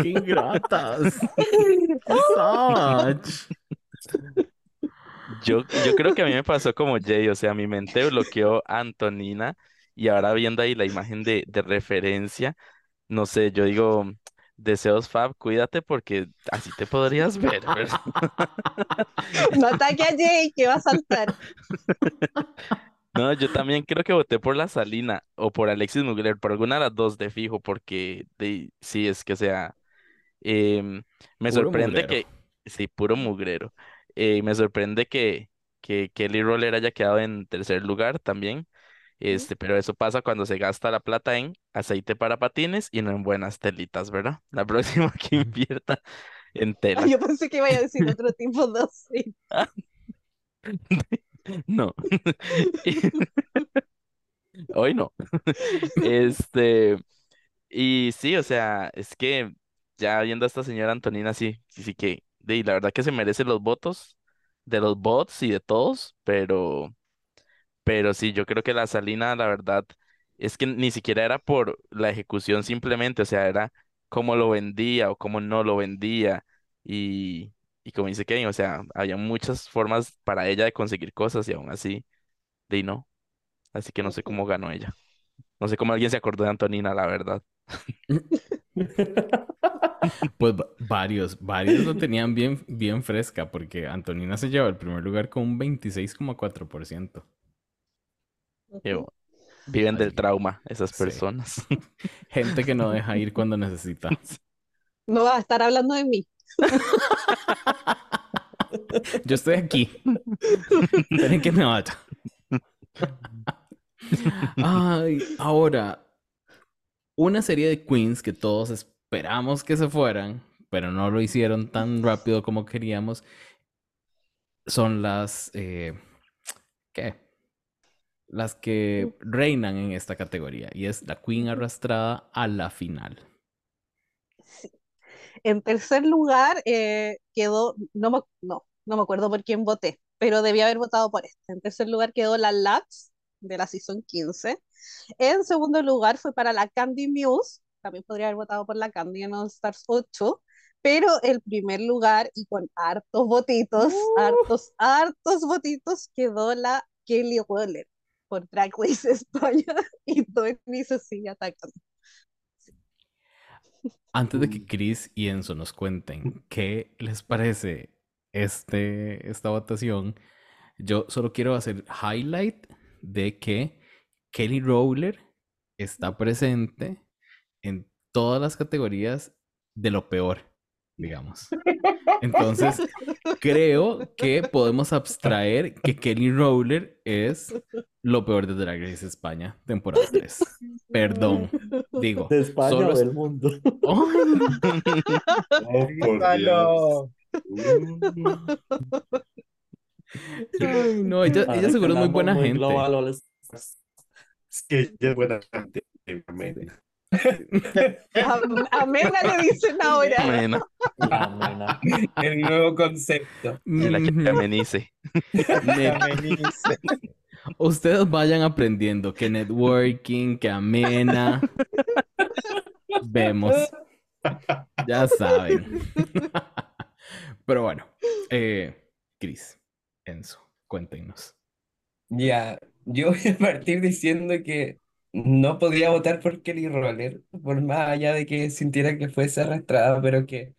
¡Qué ingratas! ¡Such! Yo, yo creo que a mí me pasó como Jay, o sea, mi mente bloqueó a Antonina y ahora viendo ahí la imagen de, de referencia, no sé, yo digo, deseos Fab, cuídate porque así te podrías ver, ¿verdad? No ataque a Jay, que va a saltar. No, yo también creo que voté por la Salina o por Alexis Mugler, por alguna de las dos de fijo, porque de, sí, es que sea, em, me Puro sorprende mugrero. que, sí, puro mugrero, Eh, me sorprende que, que Kelly Roller haya quedado en tercer lugar también, este, pero eso pasa cuando se gasta la plata en aceite para patines y no en buenas telitas, ¿verdad? La próxima que invierta en tela. Ay, yo pensé que iba a decir otro tipo de sí. No. Y- Hoy no. Este, Y sí, o sea, es que ya viendo a esta señora Antonina, sí, sí, que, de, la verdad que se merece los votos de los bots y de todos, pero, pero sí, yo creo que la Salina, la verdad, es que ni siquiera era por la ejecución simplemente, o sea, era cómo lo vendía o cómo no lo vendía. Y, y como dice Kevin, o sea, había muchas formas para ella de conseguir cosas y aún así, de no. Así que no sé cómo ganó ella. No sé cómo alguien se acordó de Antonina, la verdad. Pues va- varios, varios lo tenían bien, bien fresca porque Antonina se lleva el primer lugar con un 26,4%. Que viven del trauma esas sí. personas. Gente que no deja ir cuando necesita. No va a estar hablando de mí. Yo estoy aquí. Esperen que me vaya. Ay, ahora, una serie de queens que todos esperamos que se fueran, pero no lo hicieron tan rápido como queríamos, son las, eh. Las que reinan en esta categoría, y es la queen arrastrada a la final. En tercer lugar eh, quedó, no me, no, no me acuerdo por quién voté, pero debía haber votado por esta. En tercer lugar quedó la Lux de la Season 15. En segundo lugar fue para la Candy Muse, también podría haber votado por la Candy en All Stars 8, pero el primer lugar y con hartos votitos, hartos, hartos votitos, quedó la Kelly Waller por Drag Race España y Tony sigue atacando. Antes de que Chris y Enzo nos cuenten qué les parece este, esta votación, yo solo quiero hacer highlight de que Kelly Rowler está presente en todas las categorías de lo peor, digamos. Entonces, creo que podemos abstraer que Kelly Rowler es lo peor de Drag Race España, temporada 3. Perdón, digo, De España solo o del mundo. ¡Ay! Oh, por Dios. Ay, no, ella, ella seguro es muy buena muy gente. global es que ella es buena gente. Amena le dicen ahora. Bueno, Amena. El nuevo concepto. la que amenice. Ne- Ustedes vayan aprendiendo que networking, que amena. Vemos. Ya saben. Pero bueno, eh, Chris, Enzo, cuéntenos. Ya, yo voy a partir diciendo que no podía votar por Kelly Roller, por más allá de que sintiera que fuese arrastrada, pero que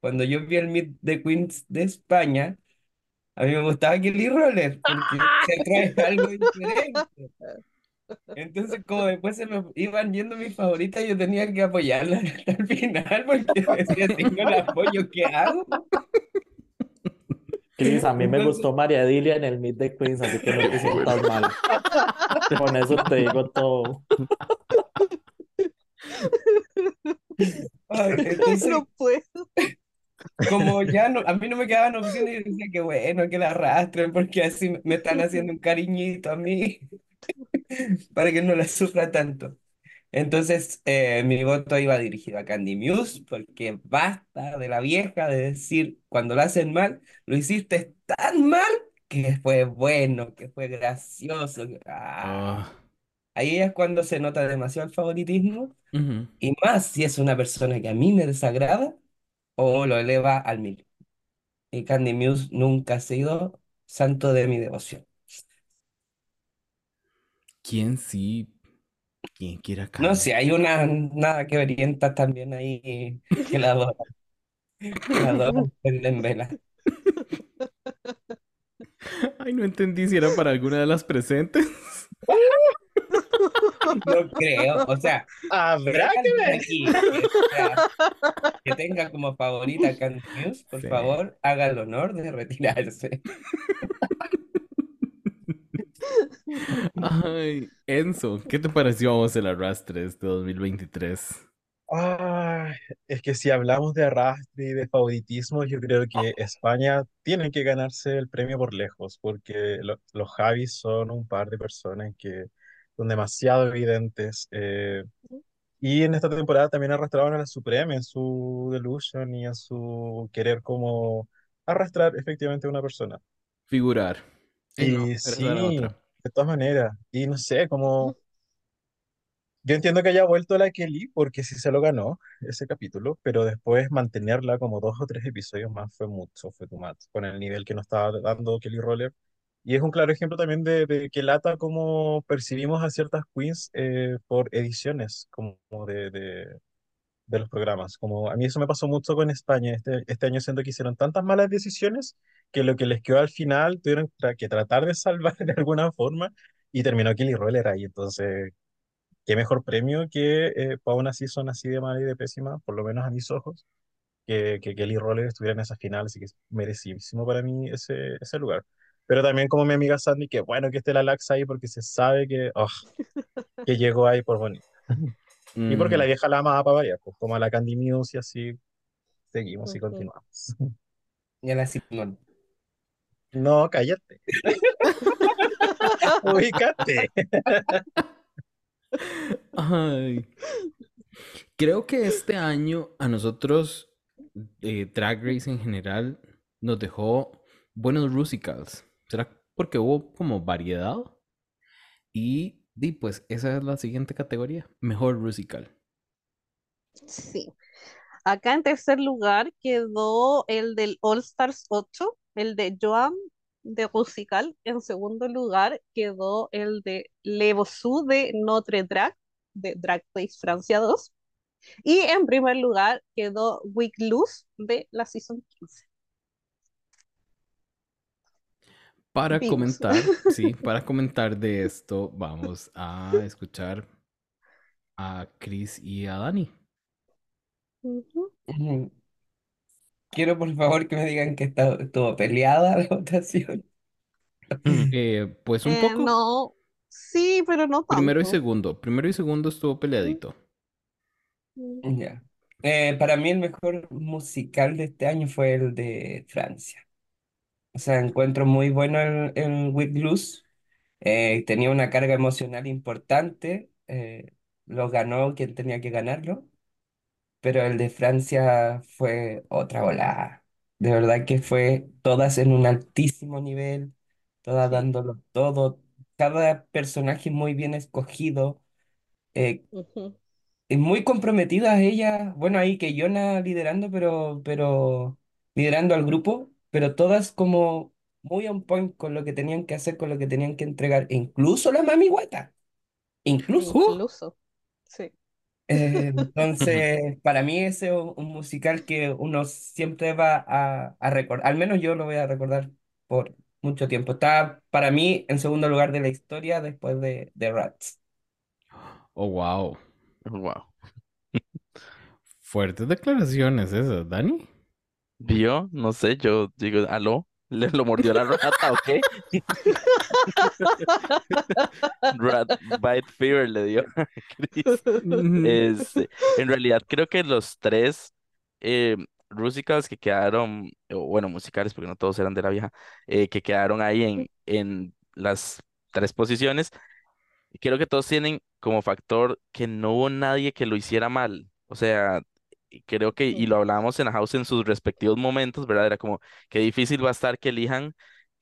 cuando yo vi el Meet the Queens de España, a mí me gustaba Kelly Roller, porque se trae algo diferente. Entonces, como después se me iban yendo mis favoritas, yo tenía que apoyarla hasta el final, porque decía, si no apoyo, ¿qué hago? A mí me gustó María Dilia en el Meet the Queens, así que no te sientas mal. Con eso te digo todo. Ay, entonces, No puedo. como ya no, a mí no me quedaban opciones, yo decía que bueno, que la arrastren, porque así me están haciendo un cariñito a mí, para que no la sufra tanto. Entonces, eh, mi voto iba dirigido a Candy Muse, porque basta de la vieja de decir, cuando la hacen mal, lo hiciste tan mal que fue bueno, que fue gracioso. ah. Ah, Ahí es cuando se nota demasiado el favoritismo, y más si es una persona que a mí me desagrada o lo eleva al mil. Y Candy Muse nunca ha sido santo de mi devoción. ¿Quién sí? ¿Quién quiera No sé, hay una nada que verientas también ahí que la adoran. Que la adoran, prenden vela. Ay, no entendí si era para alguna de las presentes. No creo, o sea, si Habrá que alguien ver. aquí que, sea- que tenga como favorita a Candy Muse, por Sí. favor, haga el honor de retirarse. Ay, Enzo, ¿qué te pareció a vos el arrastre este 2023? Ah, es que si hablamos de arrastre y de favoritismo, yo creo que España tiene que ganarse el premio por lejos, porque lo- los Javis son un par de personas que son demasiado evidentes. eh, Y en esta temporada también arrastraron a la Supreme en su delusion y en su querer como arrastrar efectivamente a una persona. Figurar. Eh, no, Y pero esa era sí, otra. de todas maneras. Y no sé, como yo entiendo que haya vuelto la Kelly porque sí se lo ganó ese capítulo, pero después mantenerla como dos o tres episodios más fue mucho, fue too much, con el nivel que nos estaba dando Kelly Roller. Y es un claro ejemplo también de, de que lata como percibimos a ciertas queens eh, por ediciones, como de, de, de los programas. Como a mí eso me pasó mucho con España. Este, este año siento que hicieron tantas malas decisiones que lo que les quedó al final tuvieron tra- que tratar de salvar de alguna forma y terminó Kelly Roller ahí. Entonces, qué mejor premio que eh, para una season así de mala y de pésima, por lo menos a mis ojos, que, que Kelly Roller estuviera en esa final. Así que es merecidísimo para mí ese, ese lugar. Pero también como mi amiga Sandy, que bueno que esté la Lax ahí porque se sabe que, oh, que llegó ahí por bonito. Y porque la Ujú. vieja la amaba para variar, pues como a la Candy Muse y así seguimos y continuamos. Y a la Simón. No, cállate. Ubícate. Ay. Creo que este año a nosotros, eh, Drag Race en general, nos dejó buenos musicals. ¿Será porque hubo como variedad? Y, di, pues esa es la siguiente categoría, mejor musical. Sí. Acá en tercer lugar quedó el del All Stars 8, el de Joan de Rusical. En segundo lugar quedó el de Le Bossou de Notre Drag, de Drag Race Francia 2. Y en primer lugar quedó Week Loose de la Season 15. Para Vimos. comentar, sí, para comentar de esto, vamos a escuchar a Chris y a Dani. Ujú. Ujú. Quiero por favor que me digan que está, estuvo peleada la votación. Eh, pues un Eh, poco. no, sí, pero no Primero y tanto. segundo. Primero y segundo estuvo peleadito. Mm. Ya. Eh, para mí el mejor musical de este año fue el de Francia. O sea, encuentro muy bueno el, el With Blues. Eh, tenía una carga emocional importante. eh, lo ganó quien tenía que ganarlo. Pero el de Francia fue otra volada. De verdad que fue todas en un altísimo nivel, todas Sí. dándolo todo. Cada personaje muy bien escogido. eh, Ujú. y muy comprometidas ellas. Bueno, ahí que Yona liderando, pero, pero liderando al grupo, pero todas como muy on point con lo que tenían que hacer, con lo que tenían que entregar. E incluso la Mami Guata. Incluso. ¡Uh! Incluso. Sí. Eh, entonces, para mí ese es un, un musical que uno siempre va a, a recordar, al menos yo lo voy a recordar por mucho tiempo. Está para mí en segundo lugar de la historia después de, de Rats. Oh, wow. Wow. Fuertes declaraciones esas, Dani. ¿Vio? No sé, yo digo, ¿aló? ¿Le lo mordió la rata o qué? Rat Bite Fever le dio a Chris. Este, en realidad creo que los tres eh, musicals que quedaron, bueno, musicales, porque no todos eran de la vieja, eh, que quedaron ahí en, en las tres posiciones, creo que todos tienen como factor que no hubo nadie que lo hiciera mal. O sea, creo que, y lo hablábamos en la house en sus respectivos momentos, ¿verdad? Era como, qué difícil va a estar que elijan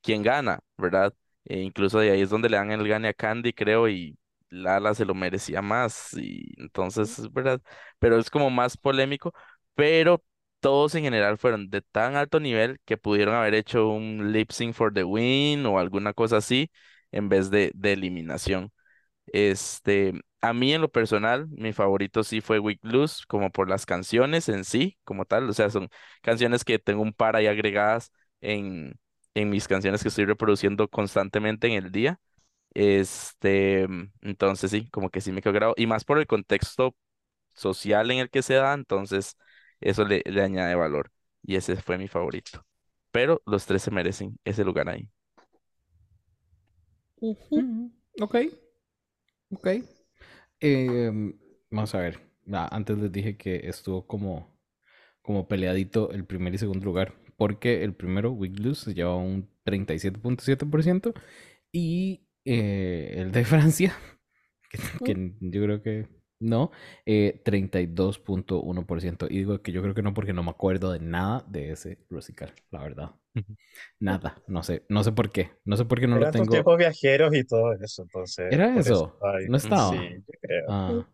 quién gana, ¿verdad? E incluso de ahí es donde le dan el gane a Candy, creo, y Lala se lo merecía más, y entonces, es ¿verdad? Pero es como más polémico, pero todos en general fueron de tan alto nivel que pudieron haber hecho un lip sync for the win o alguna cosa así en vez de, de eliminación. Este, a mí en lo personal, mi favorito sí fue Weak Blues, como por las canciones en sí, como tal. O sea, son canciones que tengo un par ahí agregadas en, en mis canciones que estoy reproduciendo constantemente en el día. Este, entonces sí, como que sí me quedó grabado. Y más por el contexto social en el que se da, entonces eso le, le añade valor. Y ese fue mi favorito. Pero los tres se merecen ese lugar ahí. Ujú. Mm, Ok, ok. Em, vamos a ver. Antes les dije que estuvo como, como peleadito el primer y segundo lugar, porque el primero, Blues, se lleva un 37.7% y eh, el de Francia, que, que yo creo que No, eh, 32.1%. Y digo que yo creo que no porque no me acuerdo de nada de ese musical, la verdad. Nada, no sé, no sé por qué. No sé por qué no lo Eran tengo. tiempos viajeros y todo eso, entonces. ¿Era eso? ¿No estaba? Sí, yo creo. Ah,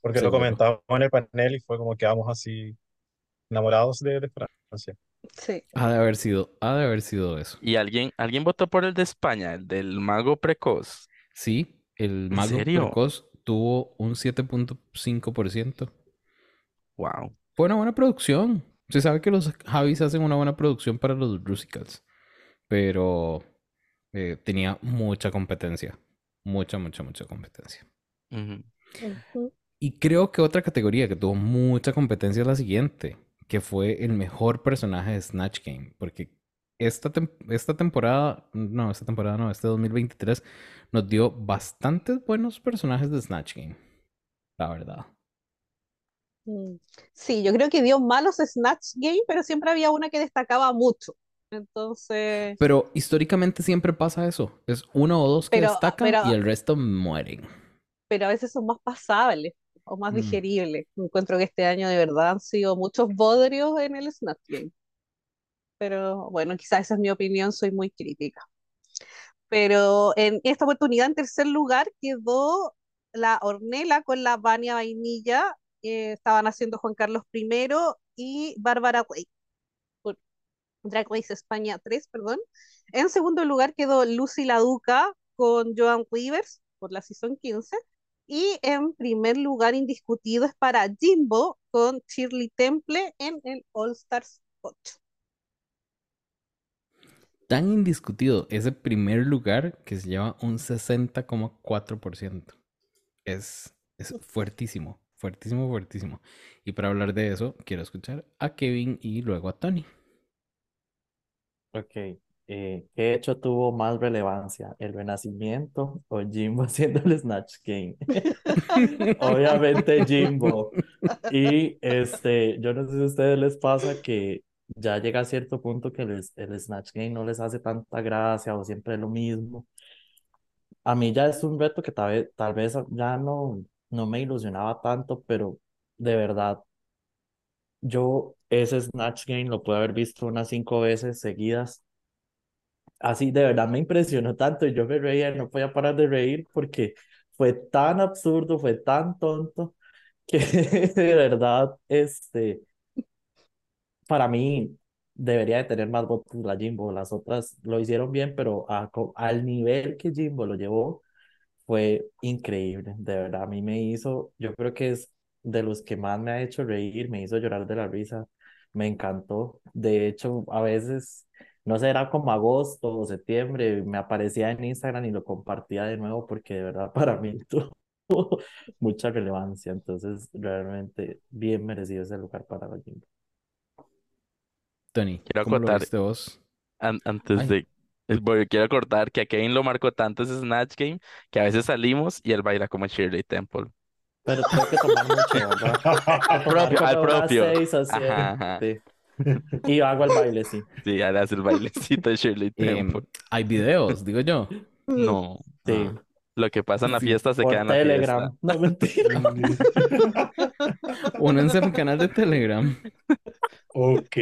Porque lo comentamos en el panel y fue como quedamos así enamorados de, de Francia. Sí. ha de haber sido, ha de haber sido eso. ¿Y alguien, alguien votó por el de España, el del mago precoz? Sí, el ¿En Mago? Precoz tuvo un 7.5%. Wow. Fue una buena producción. Se sabe que los Javis hacen una buena producción para los musicals, pero eh, tenía mucha competencia. Mucha, mucha, mucha competencia. Y creo que otra categoría que tuvo mucha competencia es la siguiente, que fue el mejor personaje de Snatch Game, porque esta, tem- esta temporada, no, esta temporada no, este 2023 nos dio bastantes buenos personajes de Snatch Game, la verdad. Mm. Sí, yo creo que dio malos Snatch Game, pero siempre había una que destacaba mucho. Entonces, Pero históricamente siempre pasa eso, es uno o dos que Pero- destacan pero- y el resto mueren. pero a veces son más pasables o más Mm. digeribles. Encuentro que este año de verdad han sido muchos bodrios en el Snatch Game. Pero bueno, quizás esa es mi opinión, soy muy crítica. Pero en esta oportunidad, en tercer lugar, quedó la Ornella con la Vania Vainilla, que estaban haciendo Juan Carlos I y Bárbara Rey, Drag Race España 3, perdón. En segundo lugar quedó Lucy La Duca con Joan Rivers por la Season 15. Y en primer lugar indiscutido es para Jimbo con Shirley Temple en el All Stars 8. Tan indiscutido ese primer lugar que se lleva un 60,4%. Es, es fuertísimo, fuertísimo, fuertísimo. Y para hablar de eso, quiero escuchar a Kevin y luego a Tony. Ok, eh, ¿qué hecho tuvo más relevancia? ¿El renacimiento o Jimbo haciendo el Snatch Game? Obviamente Jimbo. Y este, yo no sé si a ustedes les pasa que ya llega a cierto punto que les- el Snatch Game no les hace tanta gracia o siempre es lo mismo. A mí ya es un reto que tal vez, tal vez ya no, no me ilusionaba tanto, pero de verdad, yo ese Snatch Game lo pude haber visto unas cinco veces seguidas. Así de verdad me impresionó tanto y yo me reía, no podía parar de reír porque fue tan absurdo, fue tan tonto que de verdad, este, para mí debería de tener más votos la Jimbo. Las otras lo hicieron bien, pero al nivel que Jimbo lo llevó fue increíble. De verdad, a mí me hizo, yo creo que es de los que más me ha hecho reír, me hizo llorar de la risa, me encantó. De hecho, a veces, no sé, era como agosto o septiembre, me aparecía en Instagram y lo compartía de nuevo porque de verdad para mí tuvo mucha relevancia. Entonces, realmente bien merecido ese lugar para la Jimbo. Tony, Quiero ¿cómo lo acotar- viste vos? An- antes Ay. de... es- bueno, quiero acordar que a Kevin lo marcó tanto ese Snatch Game que a veces salimos y él baila como Shirley Temple. Pero tengo que tomar mucho, ¿verdad? Al propio, al propio. seis o Ajá, ajá. siete. Y hago el baile, sí. Sí, ahora hace el bailecito de Shirley Em, Temple. hay videos, digo yo. No, Sí. Ah. lo que pasa en la Sí, fiesta se Por queda en la fiesta. Telegram. No, mentira. Únanse a mi canal de Telegram. Ok.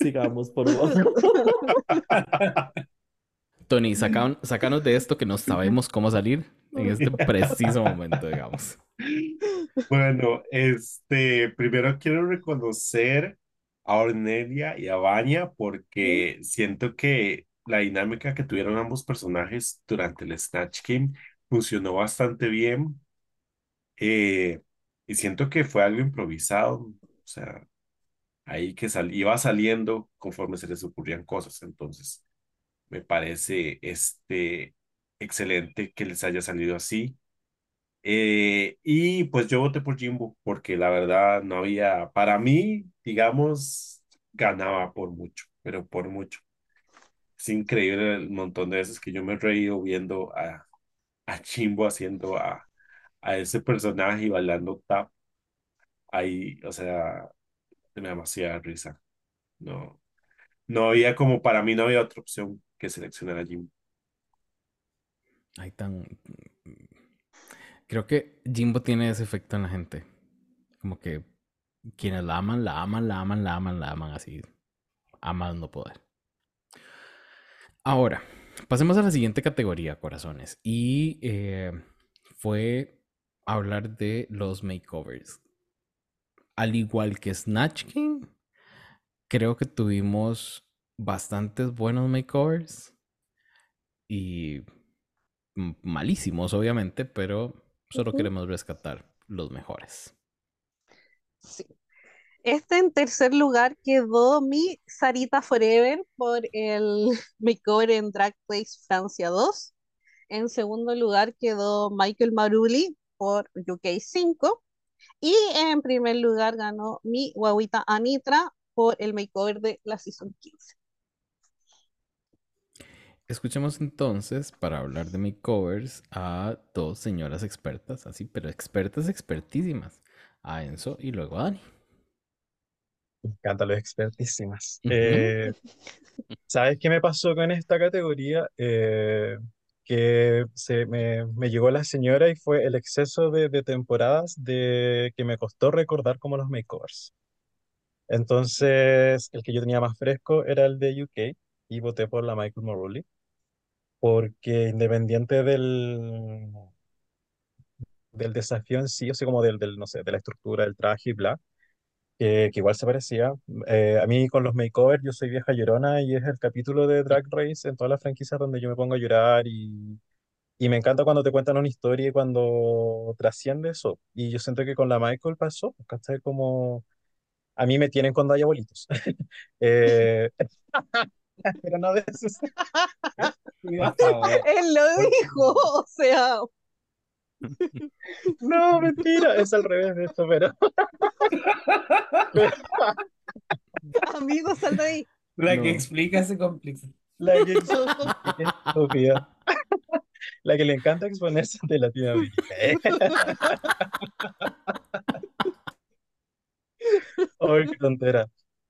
Sigamos, por favor. Tony, saca- sácanos de esto que no sabemos cómo salir en este preciso momento, digamos. Bueno, este, primero quiero reconocer a Ornelia y a Vania porque siento que la dinámica que tuvieron ambos personajes durante el Snatch Game funcionó bastante bien eh, y siento que fue algo improvisado, o sea, ahí que sal- iba saliendo conforme se les ocurrían cosas, entonces me parece este, excelente que les haya salido así. Eh, y pues yo voté por Jimbo porque la verdad no había, para mí, digamos, ganaba por mucho, pero por mucho. Es increíble el montón de veces que yo me he reído viendo a, a Jimbo haciendo a, a ese personaje y bailando tap ahí, o sea, da demasiada risa. No, no había como, para mí no había otra opción que seleccionar a Jimbo. Hay tan. Creo que Jimbo tiene ese efecto en la gente. Como que quienes la aman, la aman, la aman, la aman, la aman así. Aman no poder. Ahora, pasemos a la siguiente categoría, corazones. Y eh, fue hablar de los makeovers. Al igual que Snatch King, creo que tuvimos bastantes buenos makeovers. Y malísimos, obviamente, pero solo queremos rescatar los mejores. Sí. Este en tercer lugar quedó mi Sarita Forever por el makeover en Drag Race Francia 2. En segundo lugar quedó Michael Maruli por UK 5. Y en primer lugar ganó mi guaguita Anitra por el makeover de la Season 15. Escuchemos entonces, para hablar de makeovers, a dos señoras expertas, así, pero expertas, expertísimas. A Enzo y luego a Dani. Me encantan las expertísimas. Eh, ¿sabes qué me pasó con esta categoría? Eh, que se me, me llegó la señora y fue el exceso de, de temporadas de que me costó recordar como los makeovers. Entonces, el que yo tenía más fresco era el de UK y voté por la Michael Morley, porque independiente del, del desafío en sí, o sea, como del, del, no sé, de la estructura del traje y bla, que, que igual se parecía. Eh, a mí con los makeovers yo soy vieja llorona y es el capítulo de Drag Race en todas las franquicias donde yo me pongo a llorar y, y me encanta cuando te cuentan una historia y cuando trasciende eso. Y yo siento que con la Michael pasó, ¿cachai? Como a mí me tienen cuando hay abuelitos. Eh, pero no de favor. Él lo dijo, o sea, No, mentira, es al revés de esto, pero, amigo, sal de ahí. La No. que explica se complica. la que, qué estúpida. La que le encanta exponerse de Latinoamérica. ¿eh? Ay, qué tontera.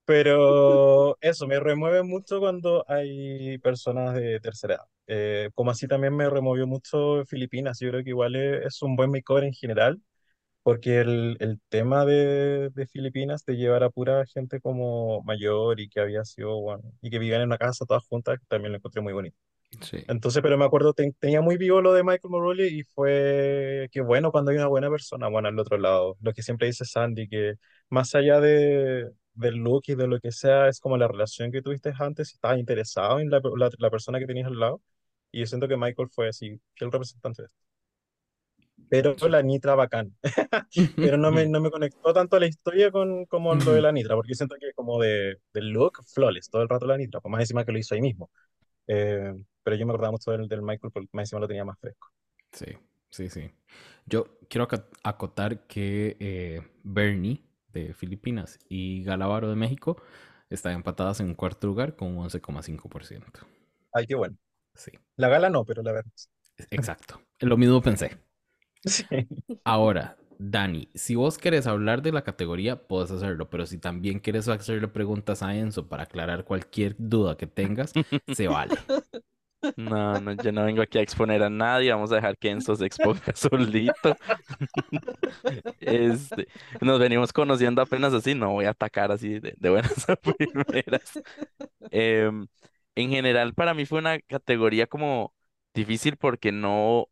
Pero eso, me remueve mucho cuando hay personas de tercera edad. Eh, como así también me removió mucho Filipinas. Yo creo que igual es, es un buen makeover en general, porque el, el tema de, de Filipinas de llevar a pura gente como mayor y que había sido, bueno, y que vivían en una casa todas juntas, también lo encontré muy bonito. Sí. Entonces, pero me acuerdo, ten- tenía muy vivo lo de Michael Morley y fue que bueno cuando hay una buena persona, bueno, al otro lado. Lo que siempre dice Sandy, que más allá de, del look y de lo que sea, es como la relación que tuviste antes, si estabas interesado en la, la, la persona que tenías al lado. Y yo siento que Michael fue así, fiel representante de esto. Pero la Nitra bacán. Pero no me, no me conectó tanto a la historia con, como lo de la Nitra, porque siento que como de, del look, flawless, todo el rato la Nitra, pues más encima que lo hizo ahí mismo. Eh, pero yo me acordaba mucho del, del Michael porque más encima lo tenía más fresco. Sí, sí, sí. Yo quiero acotar que eh, Bernie de Filipinas y Galavaro de México están empatadas en un cuarto lugar con un 11,5%. Ay, qué bueno. Sí, La gala no, pero la verdad. exacto. Lo mismo pensé. Sí. Ahora, Dani, si vos querés hablar de la categoría, puedes hacerlo, pero si también quieres hacerle preguntas a Enzo para aclarar cualquier duda que tengas, se vale. No, no, yo no vengo aquí a exponer a nadie, vamos a dejar que Enzo se exponga solito. Este, nos venimos conociendo apenas así, no voy a atacar así de, buenas a primeras. Em, en general, para mí fue una categoría como difícil porque no,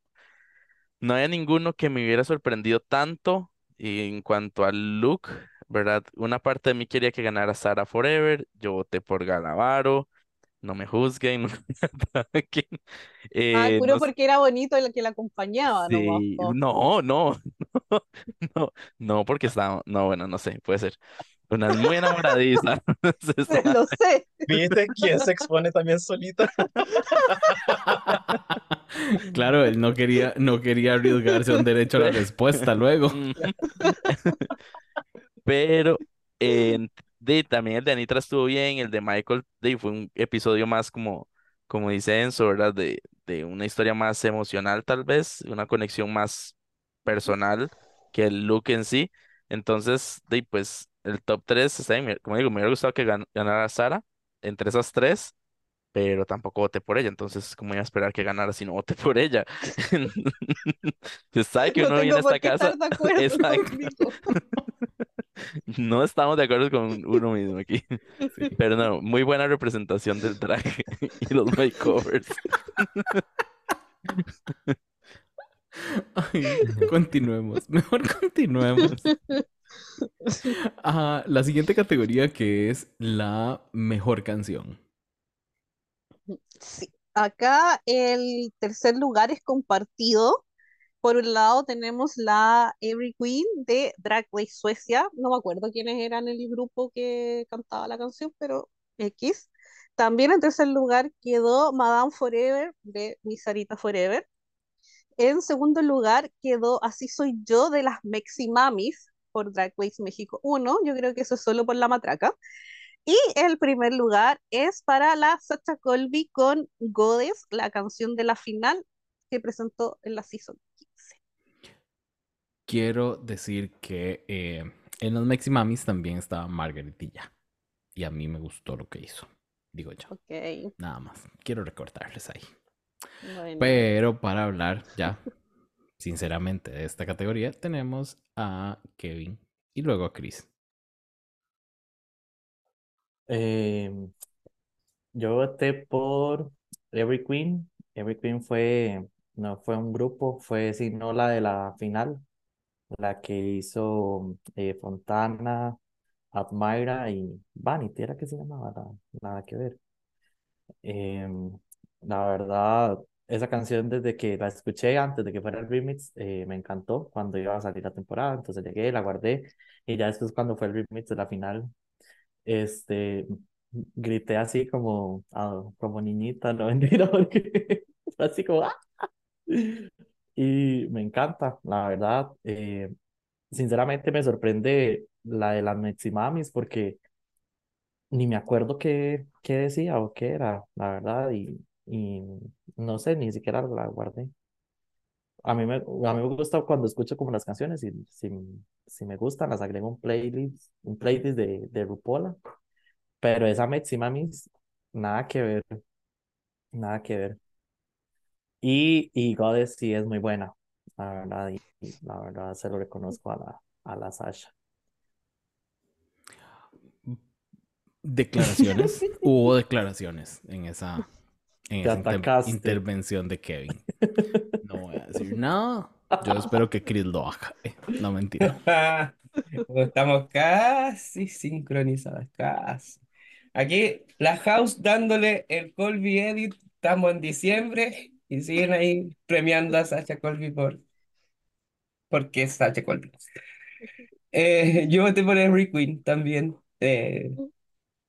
no había ninguno que me hubiera sorprendido tanto en cuanto al look, ¿verdad? Una parte de mí quería que ganara Sara Forever, yo voté por Galavaro, no me juzguen, no me ataquen. Ah, Eh, puro no sé- porque era bonito el que la acompañaba Sí, no, no, no, no, no, porque estaba, no, bueno, no sé, puede ser. Una muy enamoradiza. entonces, Lo sé. ¿Viste quién se expone también solita? Claro, él no quería, no quería arriesgarse a un derecho a la respuesta luego. Pero eh, de, también el de Anitra estuvo bien, el de Michael de, fue un episodio más como, como dice Enzo, ¿verdad? De, de una historia más emocional tal vez, una conexión más personal que el look en sí. Entonces, de, pues el top 3, está bien, como digo, me hubiera gustado que gan- ganara Sara entre esas tres, pero tampoco voté por ella, entonces ¿cómo iba a esperar que ganara si no voté por ella? Sabe que No uno viene a esta casa, exacto, conmigo. No estamos de acuerdo con uno mismo aquí, Sí. pero no, muy buena representación del drag y los makeovers. Ay, continuemos. Mejor continuemos. Ah, la siguiente categoría que es la mejor canción. Sí. Acá el tercer lugar es compartido. Por un lado tenemos la Every Queen de Drag Race Suecia. No me acuerdo quiénes eran el grupo que cantaba la canción, pero X. También en tercer lugar quedó Madame Forever de Miss Sarita Forever. En segundo lugar quedó Así Soy Yo de las Meximamis por Drag Race México 1. Yo creo que eso es solo por la matraca. Y el primer lugar es para la Sacha Colby con Goddess, la canción de la final que presentó en la Season 15. Quiero decir que eh, en los Meximamis también estaba Margaretilla. Y a mí me gustó lo que hizo. Digo yo. Ok, Nada más. Quiero recordarles ahí. bueno. Pero para hablar ya, sinceramente, de esta categoría, tenemos a Kevin y luego a Chris. Eh, yo voté por Every Queen. Every Queen fue, no fue un grupo, fue sino la de la final, la que hizo eh, Fontana, Admira y Vanity, era que se llamaba, La- nada que ver. Em, la verdad, esa canción desde que la escuché antes de que fuera el remix, eh, me encantó cuando iba a salir la temporada, entonces llegué, la guardé y ya después cuando fue el remix de la final, este, grité así como, ah, como niñita, no mentira, porque así como, ¡ah! Y me encanta, la verdad, eh, sinceramente me sorprende la de las Meximamis porque ni me acuerdo qué, qué decía o qué era, la verdad, y, y no sé, ni siquiera la guardé. A mí me, a mí me gusta cuando escucho como las canciones y si, si me gustan las agrego un playlist, un playlist de, de RuPaul, pero esa Metzi Mamis, nada que ver, nada que ver. Y, y Goddess sí es muy buena, la verdad, y, y la verdad se lo reconozco a la, a la Sasha. Declaraciones. Hubo declaraciones en esa, en Te esa atacaste. intervención de Kevin. No voy a decir nada. Yo espero que Chris lo haga. Eh, No mentira. Estamos casi sincronizadas, casi. Aquí la House dándole el Colby Edit, estamos en diciembre y siguen ahí premiando a Sacha Colby por porque es Sacha Colby. Eh, yo voté por Henry Queen también. Eh,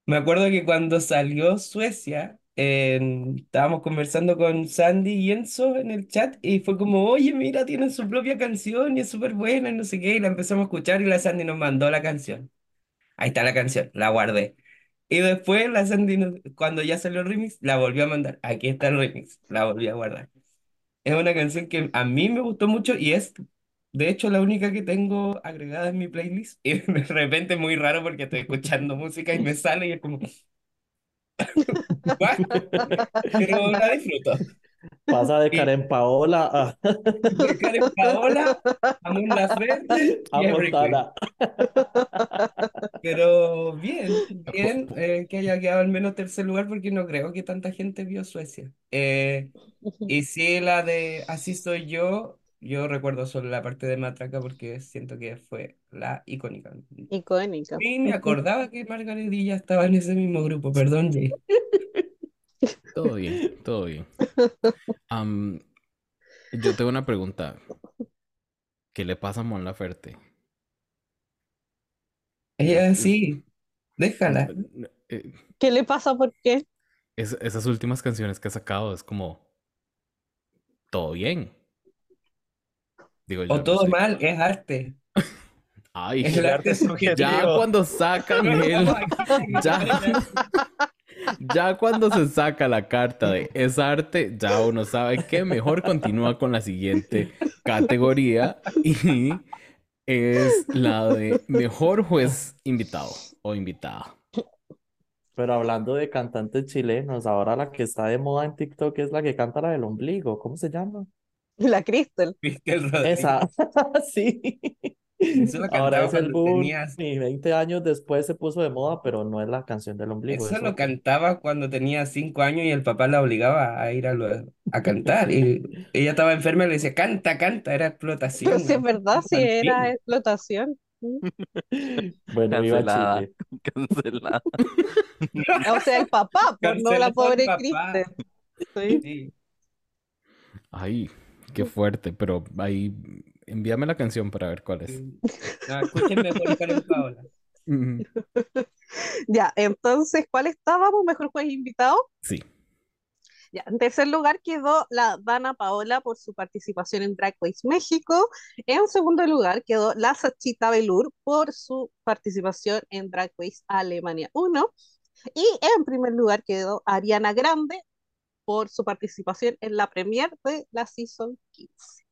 me acuerdo que cuando salió Suecia, eh, estábamos conversando con Sandy y Enzo en el chat y fue como, oye, mira, tienen su propia canción y es súper buena y no sé qué, y la empezamos a escuchar y la Sandy nos mandó la canción. Ahí está la canción, la guardé. Y después la Sandy, cuando ya salió el remix, la volvió a mandar. Aquí está el remix, la volví a guardar. Es una canción que a mí me gustó mucho y es, de hecho, la única que tengo agregada en mi playlist. Y de repente es muy raro porque estoy escuchando música y me sale y es como, ¿what? Pero la disfruto. Pasa de Karen Paola a, De Karen Paola, a Mon Laferte a. Montana. Pero bien, bien eh, que haya quedado al menos tercer lugar porque no creo que tanta gente vio Suecia. Eh, y sí, la de Así soy yo, yo recuerdo solo la parte de Matraca porque siento que fue la icónica. Icónica. Y me acordaba que Margaretilla estaba en ese mismo grupo, perdón, Jay. Todo bien, todo bien. Yo tengo una pregunta. ¿Qué le pasa a Mon Laferte? Ella sí, déjala. Eh, ¿Qué le pasa? ¿Por qué? es- esas últimas canciones que ha sacado es como todo bien. Digo yo, O no todo sé. mal, es arte. Ay, Es el arte ya subjetivo. cuando sacan el, ya, ya cuando se saca la carta de es arte, ya uno sabe que mejor continúa con la siguiente categoría y es la de mejor juez invitado o invitada. Pero hablando de cantantes chilenos, ahora la que está de moda en TikTok es la que canta la del ombligo. ¿Cómo se llama? La Crystal. Cristel Rodríguez. Esa. Sí. Eso lo Ahora cantaba es el cuando boom tenías- y 20 años después se puso de moda, pero no es la canción del ombligo. Eso es lo cantaba cuando tenía cinco años y el papá la obligaba a ir a, lo- a cantar. Y ella estaba enferma y le decía, canta, canta, era explotación. Pero es verdad, si era infantil. explotación. Mm. Bueno, viva Cancelada. Chile. Cancelada. O sea, el papá, pues no la pobre papá. Kristen. Sí. Sí. Ay, qué fuerte, pero ahí envíame la canción para ver cuál es. No, escuchen mejor Karen Paola. Ujú. Ya, entonces, ¿cuál estábamos? Mejor juez invitado. Sí. Ya, en tercer lugar quedó la Dana Paola por su participación en Drag Race México. En segundo lugar quedó la Sachita Velour por su participación en Drag Race Alemania 1. Y en primer lugar quedó Ariana Grande por su participación en la premier de la Season 15.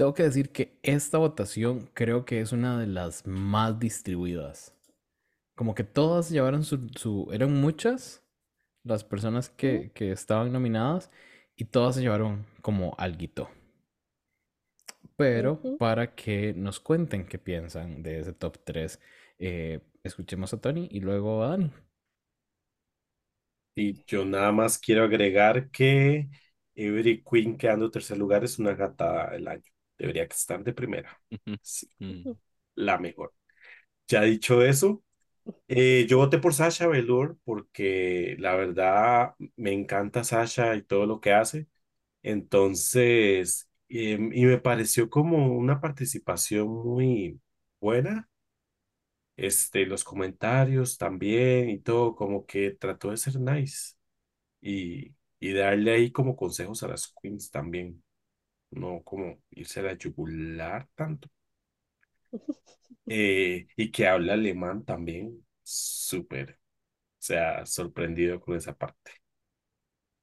Tengo que decir que esta votación creo que es una de las más distribuidas. Como que todas llevaron su, su- eran muchas las personas que, que estaban nominadas y todas se llevaron como alguito. Pero para que nos cuenten qué piensan de ese top 3, escuchemos a Tony y luego a Dani. Y yo nada más quiero agregar que Every Queen quedando tercer lugar es una gata del año. Debería estar de primera. Sí, Mm. la mejor. Ya dicho eso, eh, yo voté por Sasha Velour porque la verdad me encanta Sasha y todo lo que hace. Entonces, em, y me pareció como una participación muy buena. Este, los comentarios también y todo, como que trató de ser nice y, y darle ahí como consejos a las queens también, no como irse a la yugular tanto. Eh, y que habla alemán también, súper, o sea, sorprendido con esa parte.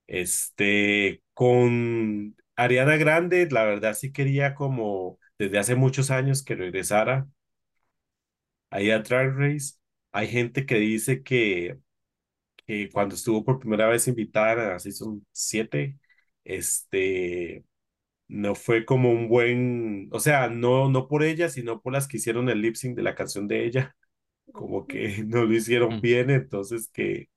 Este, con Ariana Grande, la verdad sí quería como desde hace muchos años que regresara ahí a Drag Race. Hay gente que dice que, que cuando estuvo por primera vez invitada a Season 7, este, no fue como un buen, o sea, no, no por ella, sino por las que hicieron el lip sync de la canción de ella, como que no lo hicieron bien, entonces que,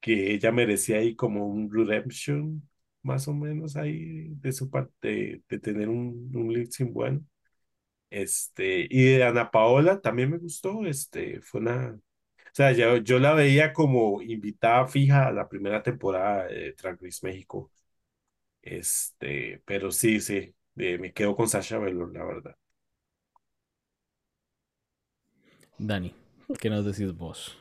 que ella merecía ahí como un redemption, más o menos ahí de su parte, de tener un, un lip sync bueno. Este, y de Ana Paola también me gustó, este, fue una, o sea, yo, yo la veía como invitada fija a la primera temporada de Drag Race México. Este, pero sí, sí, de- me quedo con Sasha Velour, la verdad. Dani, ¿qué nos decís vos?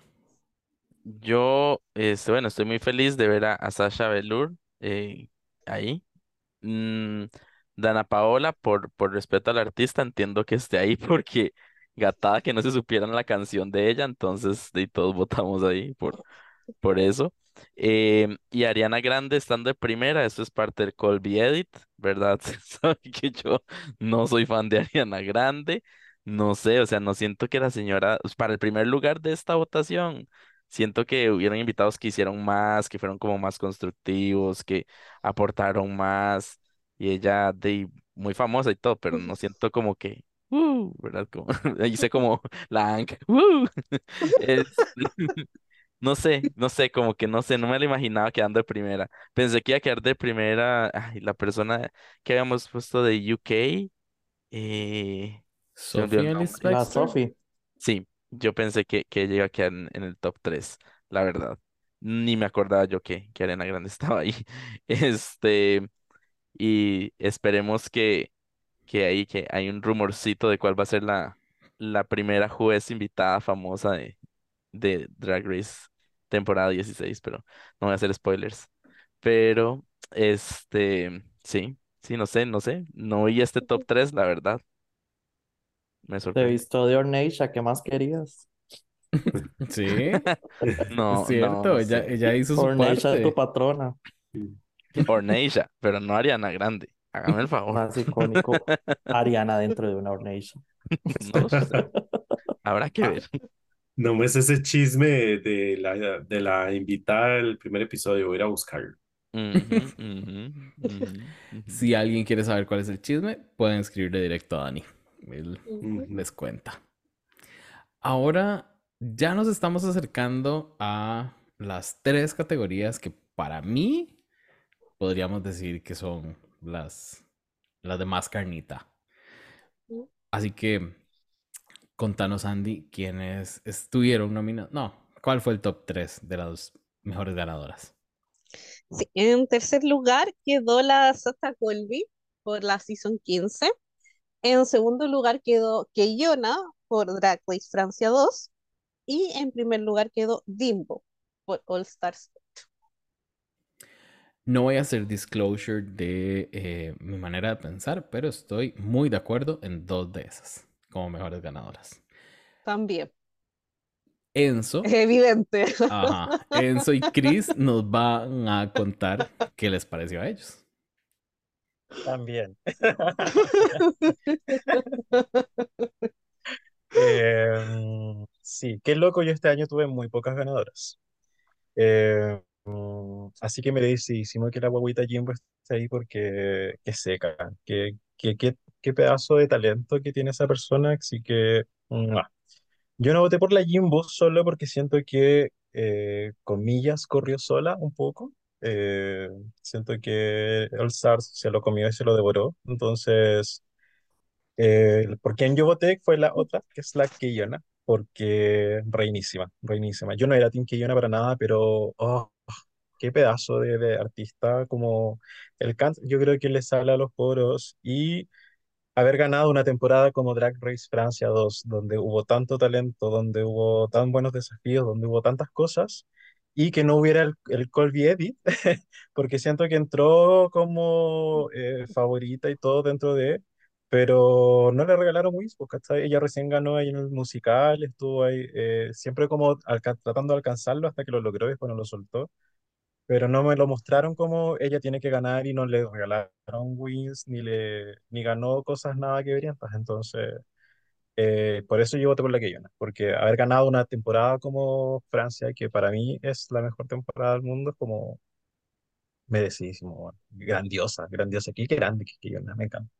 Yo, este, bueno, estoy muy feliz de ver a, a Sasha Velour eh, ahí. Mm, Dana Paola, por, por respeto al artista, entiendo que esté ahí porque gatada que no se supieran la canción de ella, entonces de todos votamos ahí por, por eso. Em, y Ariana Grande estando de primera, eso es parte del Colby Edit, ¿verdad? Que yo no soy fan de Ariana Grande, no sé, o sea, no siento que la señora, pues, para el primer lugar de esta votación, siento que hubieron invitados que hicieron más, que fueron como más constructivos, que aportaron más, y ella de muy famosa y todo, pero no siento como que, uh, ¿verdad? Como, hice como la Ank, uh, no sé, no sé, como que no sé, no me lo imaginaba quedando de primera. Pensé que iba a quedar de primera, ay, la persona que habíamos puesto de UK, eh, se me olvidó Sophie el Ellis nombre. La Bextor. Sophie. Sí, yo pensé que, que ella iba a quedar en, en el top 3, la verdad. Ni me acordaba yo que, que Ariana Grande estaba ahí. Este, y esperemos que, que ahí que hay un rumorcito de cuál va a ser la, la primera juez invitada famosa de, de Drag Race temporada 16, pero no voy a hacer spoilers. Pero, este, sí, sí, no sé, no sé. No vi este top 3, la verdad. Me Te sorprendió. visto de Orneisha, ¿qué más querías? Sí, No, es cierto, no, ella, hizo su Orneisha es tu parte. patrona. Orneisha, pero no Ariana Grande. Hágame el favor. Más icónico, Ariana dentro de una Orneisha. No sé. Habrá que ver. No me es ese chisme de la, de la invitada del primer episodio, voy a ir a buscarlo. Si alguien quiere saber cuál es el chisme, pueden escribirle directo a Dani. Él les cuenta. Ahora ya nos estamos acercando a las tres categorías que para mí podríamos decir que son las, las de más carnita. Así que contanos, Andy, quiénes estuvieron nominados. No, ¿cuál fue el top 3 de las mejores ganadoras? Sí, en tercer lugar quedó la Sasha Colby por la Season 15. En segundo lugar quedó Keyona por Drag Race Francia 2. Y en primer lugar quedó Dimbo por All Stars. No voy a hacer disclosure de eh, mi manera de pensar, pero estoy muy de acuerdo en dos de esas como mejores ganadoras. También, Enzo, es evidente. ajá, Enzo y Chris nos van a contar qué les pareció a ellos. También. Eh, sí, qué loco, yo este año tuve muy pocas ganadoras. Eh, mm, así que merecidísimo que la guaguita Jimbo esté ahí porque que seca, que, que, que- qué pedazo de talento que tiene esa persona, así que ¡mua! Yo no voté por la Jimbo solo porque siento que, eh, comillas, corrió sola un poco. Eh, siento que All Stars se lo comió y se lo devoró. Entonces, eh, por quien yo voté fue la otra, que es la Keyona, porque reinísima, reinísima. Yo no era Team Keyona para nada, pero oh, qué pedazo de, de artista, como el canto, yo creo que le sale a los poros y haber ganado una temporada como Drag Race Francia 2, donde hubo tanto talento, donde hubo tan buenos desafíos, donde hubo tantas cosas, y que no hubiera el, el Colby Edit, porque siento que entró como eh, favorita y todo dentro de, pero no le regalaron Wish, porque ¿cachai? Ella recién ganó ahí en el musical, estuvo ahí eh, siempre como tratando de alcanzarlo hasta que lo logró y después no lo soltó pero no me lo mostraron como ella tiene que ganar y no le regalaron wins ni le ni ganó cosas nada que verían, pues entonces eh, por eso yo voté por la Keyona, porque haber ganado una temporada como Francia, que para mí es la mejor temporada del mundo, es como merecidísimo, grandiosa, grandiosa, qué grande que Keyona, me encanta.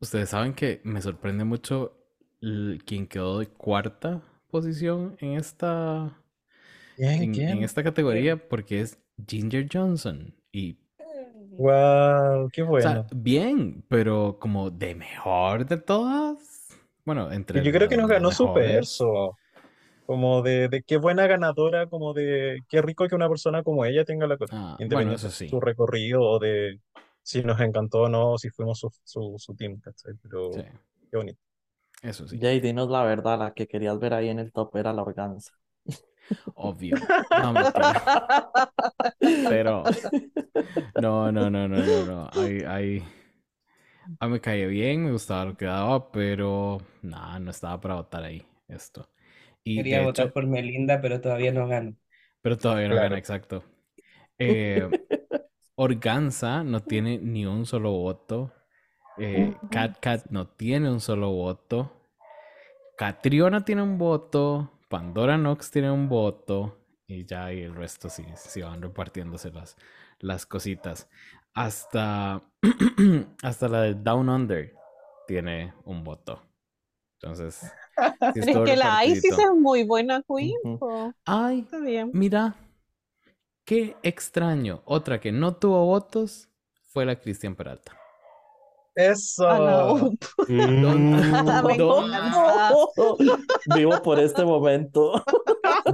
Ustedes saben que me sorprende mucho quien quedó de cuarta posición en esta, ¿Quién? en, en ¿Quién? esta categoría porque es Ginger Johnson. Y, Wow, qué o sea, bueno. bien, pero como de mejor de todas. Bueno, entre Yo creo que nos ganó su verso. Como de, de qué buena ganadora, como de qué rico que una persona como ella tenga la corona, Ah, bueno, eso sí. su recorrido o de si nos encantó o no, si fuimos su, su, su team, ¿cachai? Pero Sí, qué bonito. eso sí. Jay, dinos la verdad, la que querías ver ahí en el top era la organza. Obvio. No. Pero no, no, no, no, no, no. Ahí, ahí. A mí me caía bien, me gustaba lo que daba, pero nada, no estaba para votar ahí esto. Y Quería votar hecho, por Melinda, pero todavía no gano. pero todavía no gana, Claro. exacto. Eh, Organza no tiene ni un solo voto. Eh, Cat Cat no tiene un solo voto. Catriona tiene un voto. Pandora Nox tiene un voto. Y ya, y el resto sí, sí van repartiéndose las, las cositas. Hasta, hasta la de Down Under tiene un voto. Entonces, sí es que la Isis es muy buena queen. Ay, Está bien. mira, qué extraño. Otra que no tuvo votos fue la Cristian Peralta. Eso. No. Me ¿Dónde, encanta. Vivo por este momento.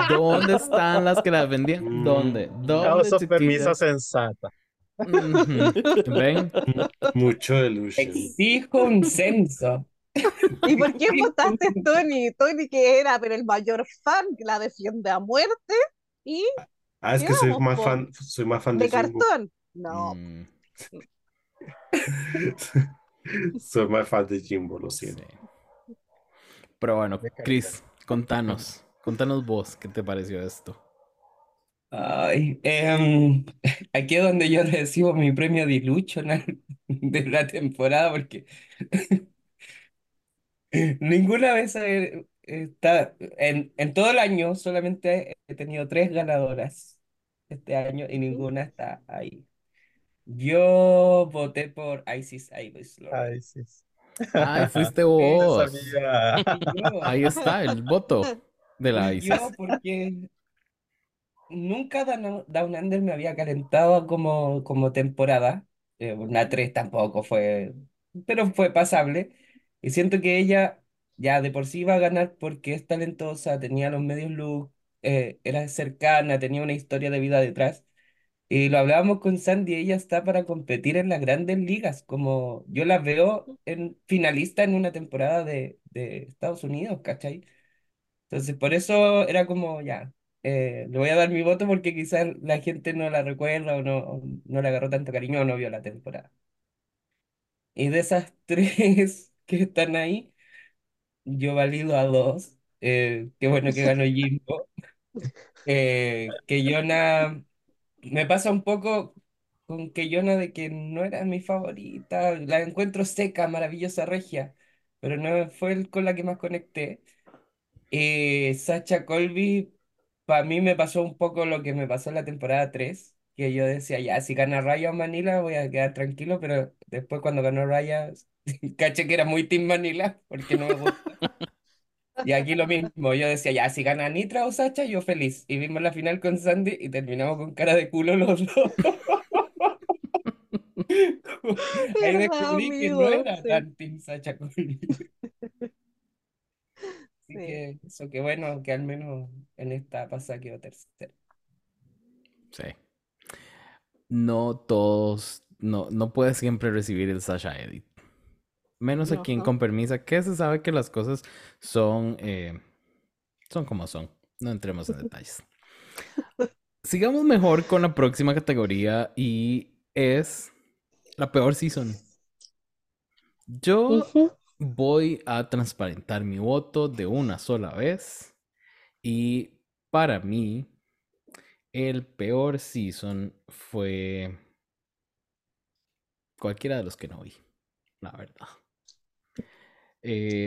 dónde están las que la vendían? Mm. ¿Dónde? ¿Dónde, chiquillas? sensata. ¿Ven? mucho delusion. Exijo un censo. ¿Y por qué votaste Tony? Tony que era pero el mayor fan que la defiende a muerte y Ah, es que soy más fan, soy más fan de de cartón. No, Mm, Soy más fan de Jimbo, lo siento. sí. Pero bueno. Chris, contanos. Contanos vos, ¿qué te pareció esto? Ay, em, aquí es donde yo recibo mi premio Delusional de la temporada porque ninguna vez está en, en todo el año solamente he tenido tres ganadoras este año y ninguna está ahí. Yo voté por Isis Iris Loren. Ay, fuiste vos. yo, Ahí está el voto de la ISIS. yo porque nunca Down, Down Under me había calentado como, como temporada. Eh, una 3 tampoco fue, pero fue pasable. Y siento que ella ya de por sí iba a ganar porque es talentosa, tenía los medios look, eh, era cercana, tenía una historia de vida detrás. Y lo hablábamos con Sandy, ella está para competir en las grandes ligas, como yo la veo en finalista en una temporada de, de Estados Unidos, ¿cachai? Entonces, por eso era como, ya, eh, le voy a dar mi voto porque quizás la gente no la recuerda o no, no le agarró tanto cariño o no vio la temporada. Y de esas tres que están ahí, yo valido a dos. Eh, qué bueno que ganó Jimbo. Eh, que Yona, me pasa un poco con que Yona de que no era mi favorita, la encuentro seca, maravillosa, regia, pero no fue el con la que más conecté. Eh, Sacha Colby, para mí me pasó un poco lo que me pasó en la temporada 3, que yo decía, ya, si gana Raya o Manila voy a quedar tranquilo, pero después cuando ganó Raya, caché que era muy Team Manila, porque no. Y aquí lo mismo, yo decía, ya, si gana Nitra o Sacha, yo feliz. Y vimos la final con Sandy y terminamos con cara de culo los dos. Ahí descubrí que no era sí. tan Team Sacha Colby. Así Sí. que eso, que bueno, que al menos en esta pasa quedó tercero. Sí. No todos, no, no puedes siempre recibir el Sasha Edit. Menos aquí en Ajá. Con Permisa, que se sabe que las cosas son, eh, son como son. No entremos en detalles. Sigamos mejor con la próxima categoría y es la peor season. Yo voy a transparentar mi voto de una sola vez y para mí el peor season fue cualquiera de los que no vi, la verdad.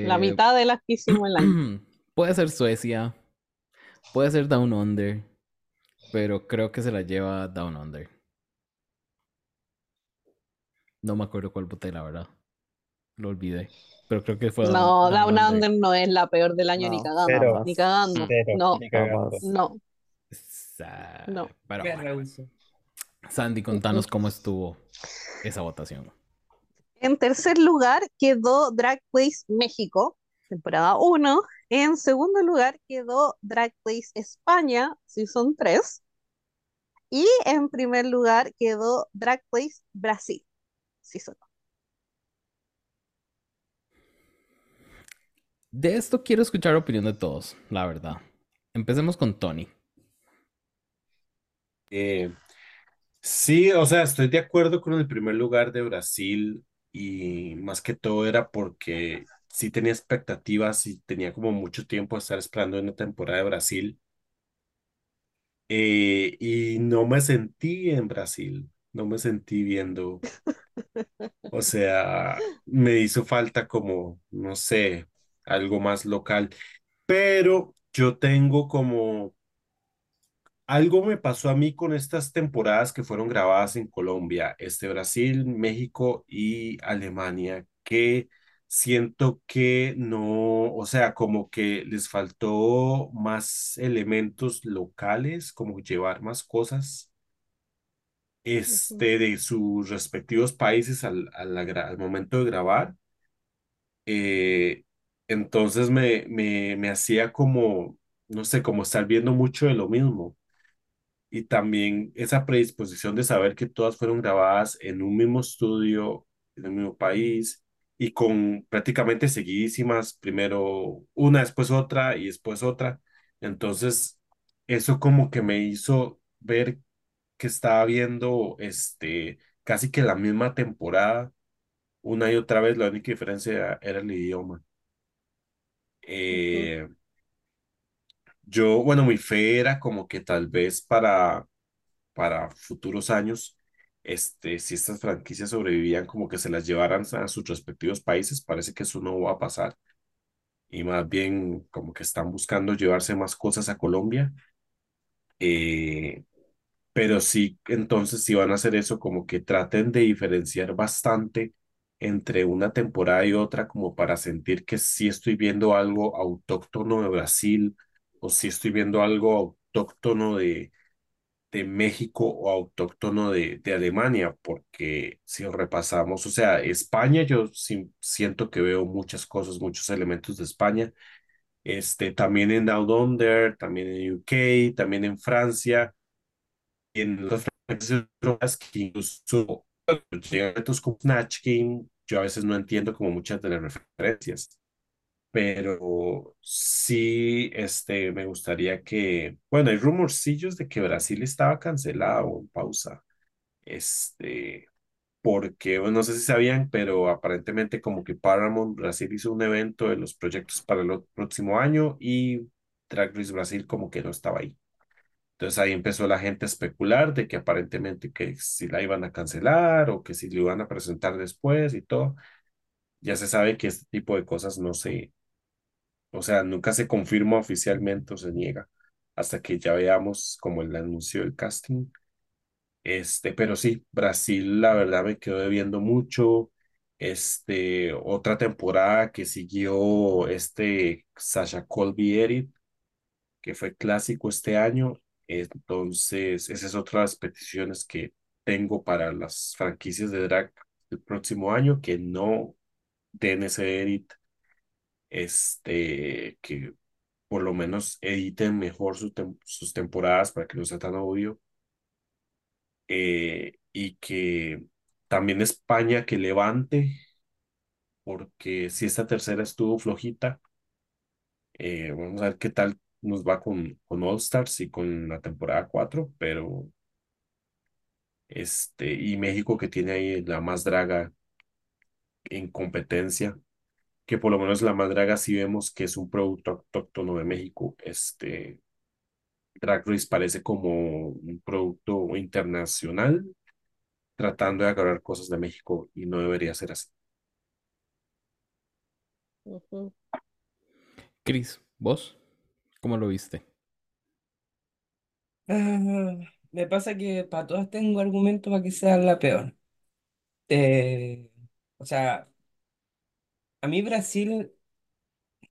La Eh, mitad de las que hicimos el año. puede ser Suecia, puede ser Down Under, pero creo que se la lleva Down Under. No me acuerdo cuál voté, la verdad. Lo olvidé. Pero creo que fue Down, No, Down Down Under. Under no es la peor del año ni cagando, cero. ni cagando. Cero, No, ni cagando. no. No. Pero bueno. Sandy, contanos cómo estuvo esa votación. En tercer lugar quedó Drag Race México, temporada 1. En segundo lugar quedó Drag Race España, Season 3. Y en primer lugar quedó Drag Race Brasil, Season 2. De esto quiero escuchar opinión de todos, la verdad. Empecemos con Tony. Eh, sí, o sea, estoy de acuerdo con el primer lugar de Brasil y más que todo era porque sí tenía expectativas y tenía como mucho tiempo de estar esperando una temporada de Brasil eh, y no me sentí en Brasil, no me sentí viendo, o sea, me hizo falta como, no sé, algo más local, pero yo tengo como Algo me pasó a mí con estas temporadas que fueron grabadas en Colombia, este Brasil, México y Alemania, que siento que no, o sea, como que les faltó más elementos locales, como llevar más cosas, este, de sus respectivos países al, al momento de grabar. Eh, entonces me, me, me hacía como, no sé, como estar viendo mucho de lo mismo y también esa predisposición de saber que todas fueron grabadas en un mismo estudio, en el mismo país y con prácticamente seguidísimas, primero una, después otra y después otra. Entonces, eso como que me hizo ver que estaba viendo este, casi que la misma temporada una y otra vez, la única diferencia era el idioma. Eh, yo, bueno, mi fe era como que tal vez para para futuros años, este, si estas franquicias sobrevivían, como que se las llevaran a sus respectivos países, parece que eso no va a pasar. y más bien como que están buscando llevarse más cosas a Colombia. Eh, pero sí, entonces si van a hacer eso, como que traten de diferenciar bastante entre una temporada y otra, como para sentir que sí estoy viendo algo autóctono de Brasil o si estoy viendo algo autóctono de, de México o autóctono de, de Alemania, porque si repasamos, o sea, España, yo siento que veo muchas cosas, muchos elementos de España, este, también en Down Under, también en UK, también en Francia, en otras franquicias que incluso llegan como Snatch yo a veces no entiendo como muchas de las referencias pero sí, este, me gustaría que, bueno, hay rumorcillos de que Brasil estaba cancelado o en pausa, este, porque, bueno, no sé si sabían, pero aparentemente como que Paramount Brasil hizo un evento de los proyectos para el próximo año y Drag Race Brasil como que no estaba ahí. Entonces ahí empezó la gente a especular de que aparentemente que si la iban a cancelar o que si lo iban a presentar después y todo. Ya se sabe que este tipo de cosas no se, o sea, nunca se confirma oficialmente o se niega hasta que ya veamos como el anuncio del casting. Este, pero sí, Brasil, la verdad me quedó debiendo mucho. Este, otra temporada que siguió este Sasha Colby Edit, que fue clásico este año. Entonces, esa es otra de las peticiones que tengo para las franquicias de drag el próximo año, que no den ese edit, este, que por lo menos editen mejor sus temporadas para que no sea tan obvio. eh, y que también España que levante, porque si esta tercera estuvo flojita, eh, vamos a ver qué tal nos va con, con All Stars y con la temporada cuatro pero este, y México que tiene ahí la más draga en competencia, que por lo menos la más draga sí vemos que es un producto autóctono de México, este, Drag Race parece como un producto internacional tratando de agarrar cosas de México y no debería ser así. Ujú. Chris, ¿vos? ¿Cómo lo viste? Ah, me pasa que para todas tengo argumentos para que sea la peor. Eh, o sea, a mí Brasil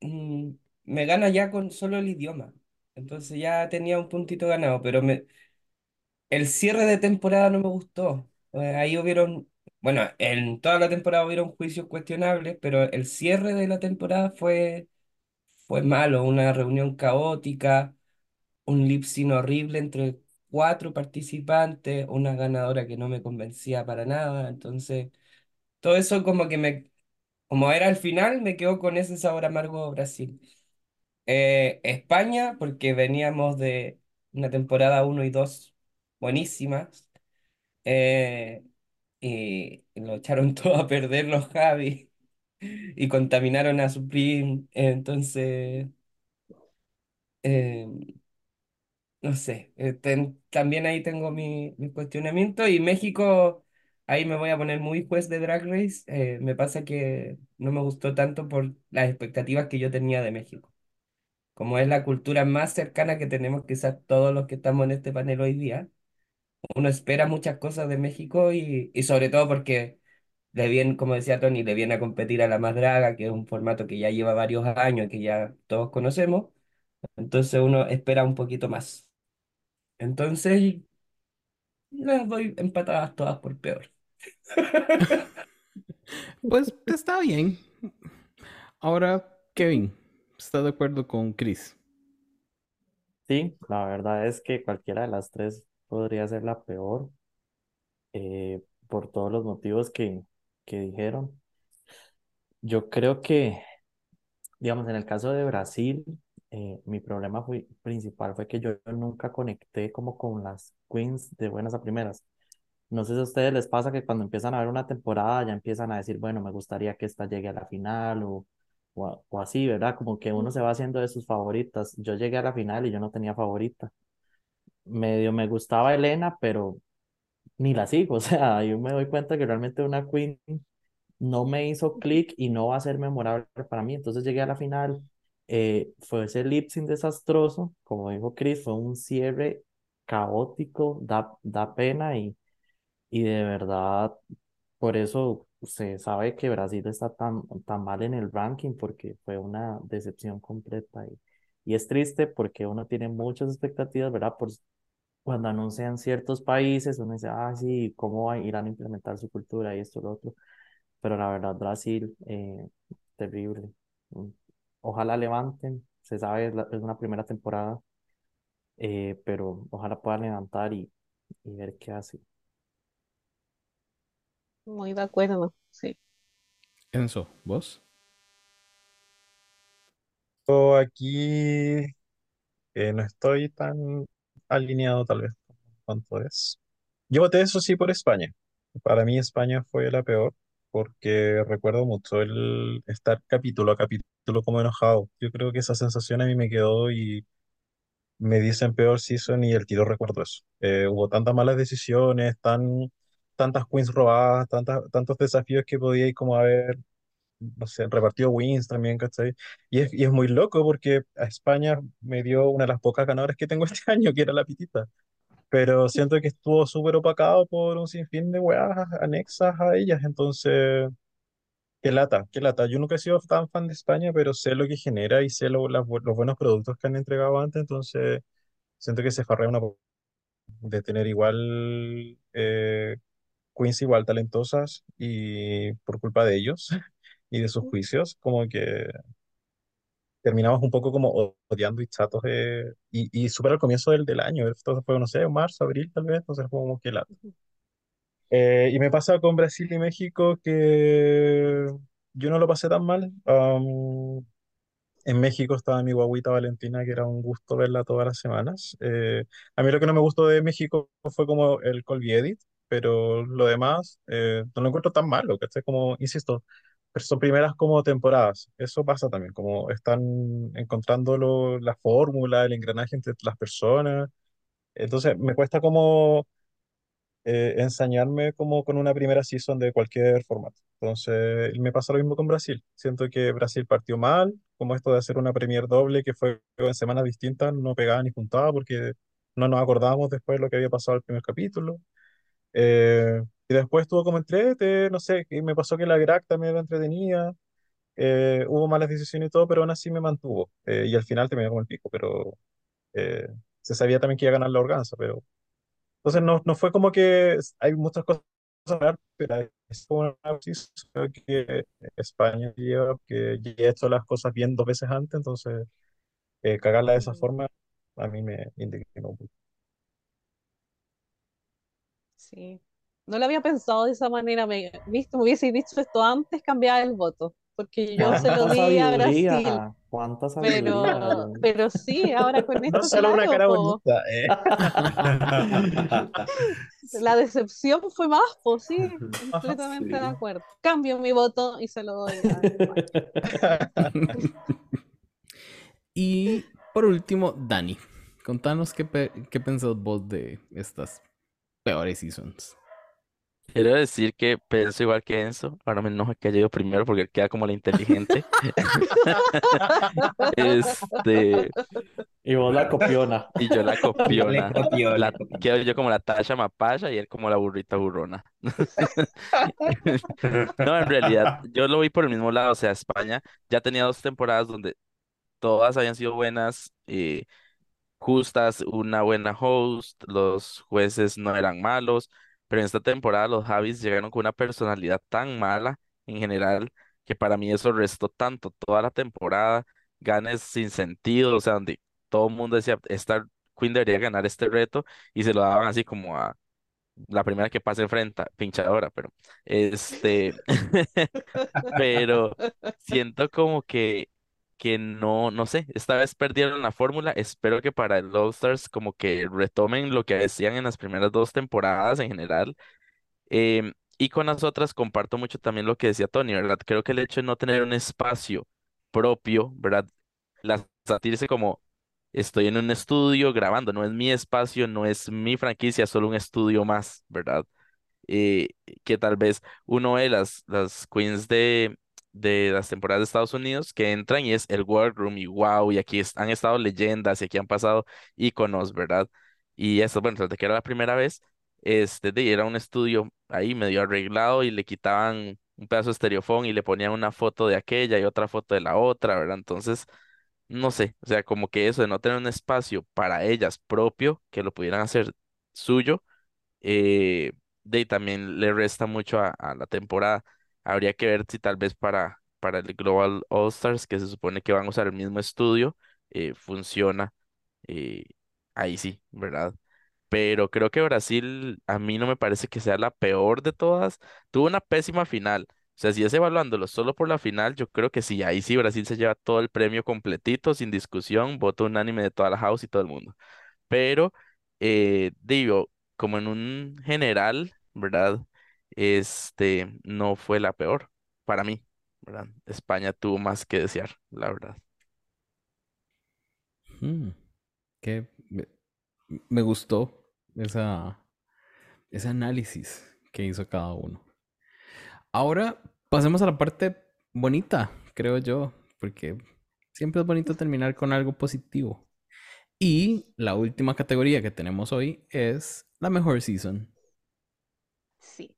mm, me gana ya con solo el idioma. Entonces ya tenía un puntito ganado, pero me, el cierre de temporada no me gustó. Eh, ahí hubieron, bueno, en toda la temporada hubieron juicios cuestionables, pero el cierre de la temporada fue, fue malo, una reunión caótica, un lip sync horrible entre cuatro participantes, una ganadora que no me convencía para nada. Entonces, todo eso como que me, como era el final, me quedó con ese sabor amargo Brasil. Eh, España, porque veníamos de una temporada uno y 2 buenísimas, eh, y lo echaron todo a perder los Javi y contaminaron a Supreme, entonces, eh, no sé, eh, ten- también ahí tengo mi, mi cuestionamiento y México, ahí me voy a poner muy juez de Drag Race, eh, me pasa que no me gustó tanto por las expectativas que yo tenía de México. como es la cultura más cercana que tenemos quizás todos los que estamos en este panel hoy día, uno espera muchas cosas de México y, y sobre todo porque le viene, como decía Tony, le viene a competir a la más draga, que es un formato que ya lleva varios años, que ya todos conocemos, entonces uno espera un poquito más. Entonces, les doy empatadas todas por peor. Pues está bien. Ahora, Kevin, ¿estás de acuerdo con Chris? Sí, la verdad es que cualquiera de las tres podría ser la peor eh, por todos los motivos que, que dijeron. Yo creo que, digamos, en el caso de Brasil, eh, mi problema fue, principal fue que yo nunca conecté como con las queens de buenas a primeras. No sé si a ustedes les pasa que cuando empiezan a ver una temporada ya empiezan a decir, bueno, me gustaría que esta llegue a la final o, o, o así, ¿verdad? Como que uno se va haciendo de sus favoritas. Yo llegué a la final y yo no tenía favorita. Medio me gustaba Elena, pero ni la sigo. O sea, yo me doy cuenta que realmente una queen no me hizo clic y no va a ser memorable para mí. Entonces llegué a la final, eh, fue ese lip sync desastroso, como dijo Chris, fue un cierre caótico, da, da pena y, y de verdad, por eso se sabe que Brasil está tan, tan mal en el ranking porque fue una decepción completa y, y es triste porque uno tiene muchas expectativas, ¿verdad? Por, cuando anuncian ciertos países, uno dice, ah, sí, ¿cómo irán a implementar su cultura y esto y lo otro? Pero la verdad, Brasil, eh, terrible. Mm, Ojalá levanten, se sabe, es, es una primera temporada, eh, pero ojalá puedan levantar y, y ver qué hace. Muy de acuerdo, sí. Enzo, ¿vos? Yo aquí eh, no estoy tan alineado tal vez con cuanto es. Yo voté eso sí por España. Para mí España fue la peor porque recuerdo mucho el estar capítulo a capítulo como enojado. Yo creo que esa sensación a mí me quedó y me dicen peor season y el tiro recuerdo eso. Eh, hubo tantas malas decisiones, tan, tantas queens robadas, tantas, tantos desafíos que podía ir como haber, no sé, repartido wins también, ¿cachai? Y es, y es muy loco porque a España me dio una de las pocas ganadoras que tengo este año, que era la Pitita. Pero siento que estuvo súper opacado por un sinfín de weas anexas a ellas, entonces... Qué lata, qué lata. Yo nunca he sido tan fan de España, pero sé lo que genera y sé lo- los buenos productos que han entregado antes, entonces siento que se farrea una de tener igual eh, queens igual talentosas y por culpa de ellos y de sus juicios, como que terminamos un poco como odiando y chatos de, y, y súper al comienzo del, del año, entonces fue, no sé, marzo, abril tal vez, entonces fue como que lata. Eh, y me pasa con Brasil y México que yo no lo pasé tan mal. Am, En México estaba mi guagüita Valentina, que era un gusto verla todas las semanas. Eh, a mí lo que no me gustó de México fue como el Colby Edit, pero lo demás eh, no lo encuentro tan malo, ¿cachai? Como, insisto, pero son primeras como temporadas. Eso pasa también, como están encontrando lo- la fórmula, el engranaje entre las personas. Entonces me cuesta como eh, ensañarme como con una primera season de cualquier formato. Entonces, me pasa lo mismo con Brasil. Siento que Brasil partió mal, como esto de hacer una premier doble que fue en semanas distintas, no pegaba ni juntaba porque no nos acordábamos después de lo que había pasado el primer capítulo. Eh, y después estuvo como entrete, no sé, y me pasó que la Grac también era entretenida. eh, hubo malas decisiones y todo, pero aún así me mantuvo. Eh, y al final terminó como el pico, pero eh, se sabía también que iba a ganar la Organza, pero entonces no, no fue como que hay muchas cosas pero es como un análisis creo que España lleva, que ya he hecho las cosas bien dos veces antes, entonces eh, cagarla de esa forma a mí me indignó poco. Sí. No lo había pensado de esa manera. Me, ¿viste? Me hubiese dicho esto antes, cambiaba el voto. Porque yo se lo di a Brasil. cuánta Pero, pero sí, ahora con No esto, solo una cara po, bonita, eh. la decepción fue más, pues sí, completamente de acuerdo. Cambio mi voto y se lo doy a. Y por último, Dani, contanos qué, qué pensás vos de estas peores seasons. Quiero decir que pienso igual que Enzo. Ahora me enoja que haya ido primero porque él queda como la inteligente. Este, Y vos la copiona. y yo la copiona. copió, La, le copió. quedo yo como la Tasha Mapaya y él como la burrita burrona. No, en realidad, yo lo vi por el mismo lado. O sea, España ya tenía dos temporadas donde todas habían sido buenas, eh, justas, una buena host, los jueces no eran malos, pero en esta temporada los Javis llegaron con una personalidad tan mala en general que para mí eso restó tanto toda la temporada, ganes sin sentido, o sea, donde todo el mundo decía, esta Queen debería ganar este reto y se lo daban así como a la primera que pase enfrente, pinchadora, pero este, pero siento como que, que no, no sé, esta vez perdieron la fórmula, espero que para el All Stars como que retomen lo que decían en las primeras dos temporadas en general, Em, y con las otras comparto mucho también lo que decía Tony, ¿verdad? Creo que el hecho de no tener un espacio propio, ¿verdad? La sentirse como estoy en un estudio grabando, no es mi espacio, no es mi franquicia, solo un estudio más, ¿verdad? eh, que tal vez uno ve las, las queens de, de las temporadas de Estados Unidos que entran y es el Workroom y wow, y aquí es- han estado leyendas y aquí han pasado íconos, ¿verdad? Y eso, bueno, desde que era la primera vez, este, de, era un estudio ahí medio arreglado y le quitaban un pedazo de estereofón y le ponían una foto de aquella y otra foto de la otra, ¿verdad? Entonces, no sé, o sea, como que eso de no tener un espacio para ellas propio, que lo pudieran hacer suyo, eh, de también le resta mucho a, a la temporada. Habría que ver si tal vez para, para el Global All Stars, que se supone que van a usar el mismo estudio, eh, funciona. eh, ahí sí, ¿verdad? Pero creo que Brasil a mí no me parece que sea la peor de todas. Tuvo una pésima final. O sea, si es evaluándolo solo por la final, yo creo que sí, ahí sí Brasil se lleva todo el premio completito, sin discusión, voto unánime de toda la house y todo el mundo. Pero, eh, digo, como en un general, ¿verdad? Este no fue la peor para mí, ¿verdad? España tuvo más que desear, la verdad. Hmm, que me, me gustó esa, ese análisis que hizo cada uno. Ahora pasemos a la parte bonita, creo yo, porque siempre es bonito terminar con algo positivo. Y la última categoría que tenemos hoy es la mejor season. Sí.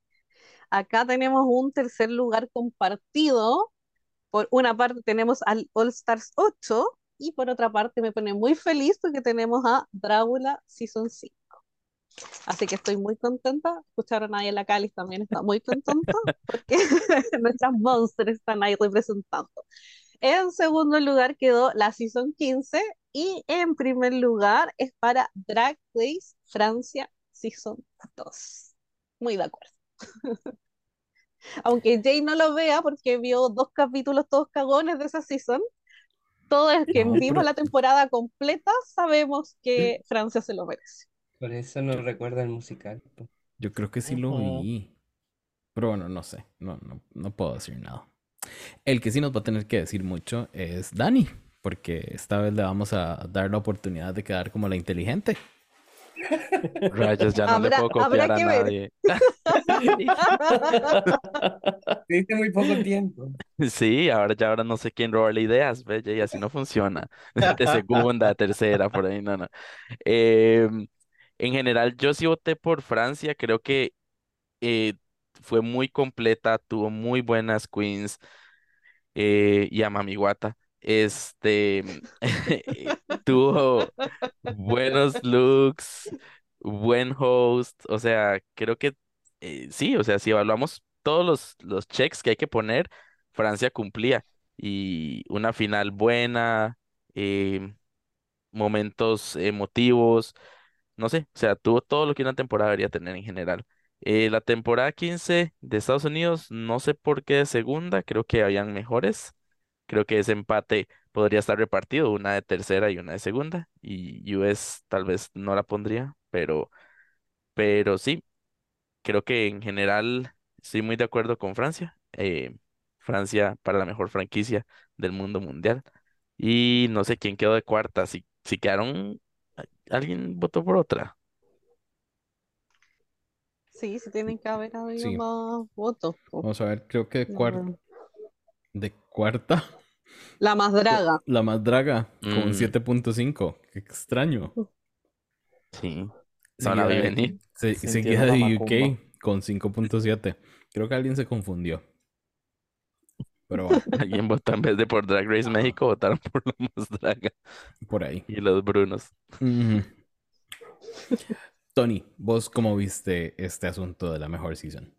Acá tenemos un tercer lugar compartido. Por una parte tenemos al All Stars 8 y por otra parte me pone muy feliz porque tenemos a Drácula Season 5. Así que estoy muy contenta. Escucharon ahí en la Calis también está muy contenta porque nuestras monsters están ahí representando. En segundo lugar quedó la Season 15 y en primer lugar es para Drag Race Francia Season 2. Muy de acuerdo. Aunque Jay no lo vea porque vio dos capítulos todos cagones de esa season, todos los que No, vimos pero- la temporada completa sabemos que Francia se lo merece. Por eso nos recuerda el musical. Yo creo que sí lo vi. Pero bueno, no sé. No, no, no puedo decir nada. El que sí nos va a tener que decir mucho es Dani. Porque esta vez le vamos a dar la oportunidad de quedar como la inteligente. Rayos, ya no le Habrá- puedo habrá copiar a que ver. nadie. Tuviste muy poco tiempo. Sí, ahora ya ahora no sé quién robarle ideas, ¿ves? Y así no funciona. De segunda, tercera, por ahí, no, no. Em, en general, yo sí voté por Francia, creo que eh, fue muy completa, tuvo muy buenas queens eh, y a Mami Wata. Este tuvo buenos looks, buen host, o sea, creo que eh, sí, o sea, si evaluamos todos los, los checks que hay que poner, Francia cumplía y una final buena, eh, momentos emotivos, no sé, o sea, tuvo todo lo que una temporada debería tener en general. Eh, la temporada 15 de Estados Unidos, no sé por qué de segunda, creo que habían mejores. Creo que ese empate podría estar repartido, una de tercera y una de segunda. Y US tal vez no la pondría, pero, pero sí, creo que en general estoy muy de acuerdo con Francia. Eh, Francia para la mejor franquicia del mundo mundial. Y no sé quién quedó de cuarta. Si, si quedaron, ¿alguien votó por otra? Sí, se tienen que haber habido Sí. más votos. Vamos a ver, creo que de, cuar- No. De cuarta, La más draga. la más draga, con Mm. 7.5. Qué extraño. Sí, no la vi Seguida de- venir. se- seguida de. UK con 5.7. Creo que alguien se confundió. Pero bueno, Alguien votó en vez de por Drag Race México, votaron por la más draga por ahí. y los Brunos. Tony, ¿vos cómo viste este asunto de la mejor season?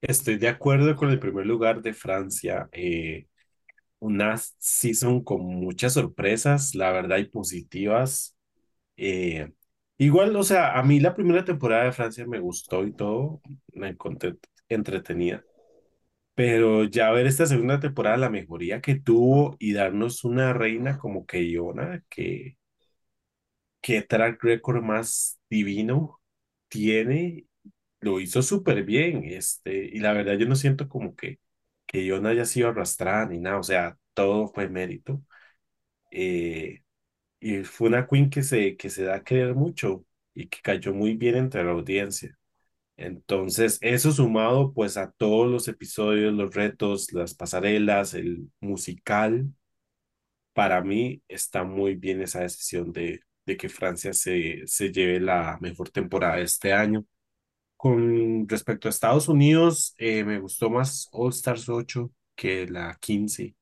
Estoy de acuerdo con el primer lugar de Francia. eh, una season con muchas sorpresas, la verdad, y positivas. Eh, igual, o sea, a mí la primera temporada de Francia me gustó y todo, me encontré entretenida. Pero ya ver esta segunda temporada, la mejoría que tuvo y darnos una reina como que Iona, que, que track record más divino tiene, lo hizo súper bien. Este, y la verdad, yo no siento como que, que Iona haya sido arrastrada ni nada, o sea, todo fue mérito. Eh, y fue una queen que se, que se da a querer mucho y que cayó muy bien entre la audiencia. Entonces, eso sumado pues a todos los episodios, los retos, las pasarelas, el musical, para mí está muy bien esa decisión de, de que Francia se, se lleve la mejor temporada de este año. Con respecto a Estados Unidos, eh, me gustó más All Stars 8 que la 15,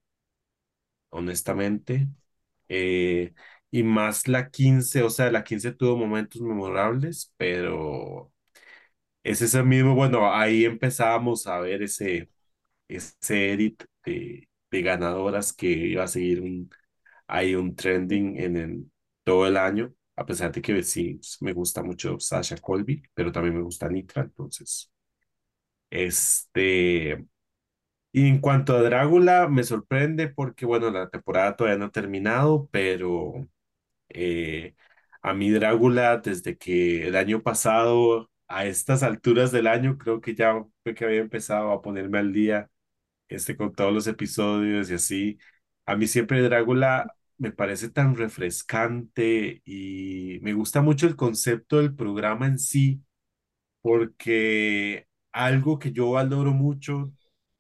honestamente. Eh, y más la 15, o sea, la 15 tuvo momentos memorables, pero es ese mismo, bueno, ahí empezábamos a ver ese, ese edit de, de ganadoras que iba a seguir un, hay un trending en todo el año, a pesar de que sí, me gusta mucho Sasha Colby, pero también me gusta Nitra, entonces, este, y en cuanto a Drácula, me sorprende porque, bueno, la temporada todavía no ha terminado, pero eh, a mí Drácula, desde que el año pasado, a estas alturas del año, creo que ya fue que había empezado a ponerme al día este, con todos los episodios y así. A mí siempre Drácula me parece tan refrescante y me gusta mucho el concepto del programa en sí, porque algo que yo valoro mucho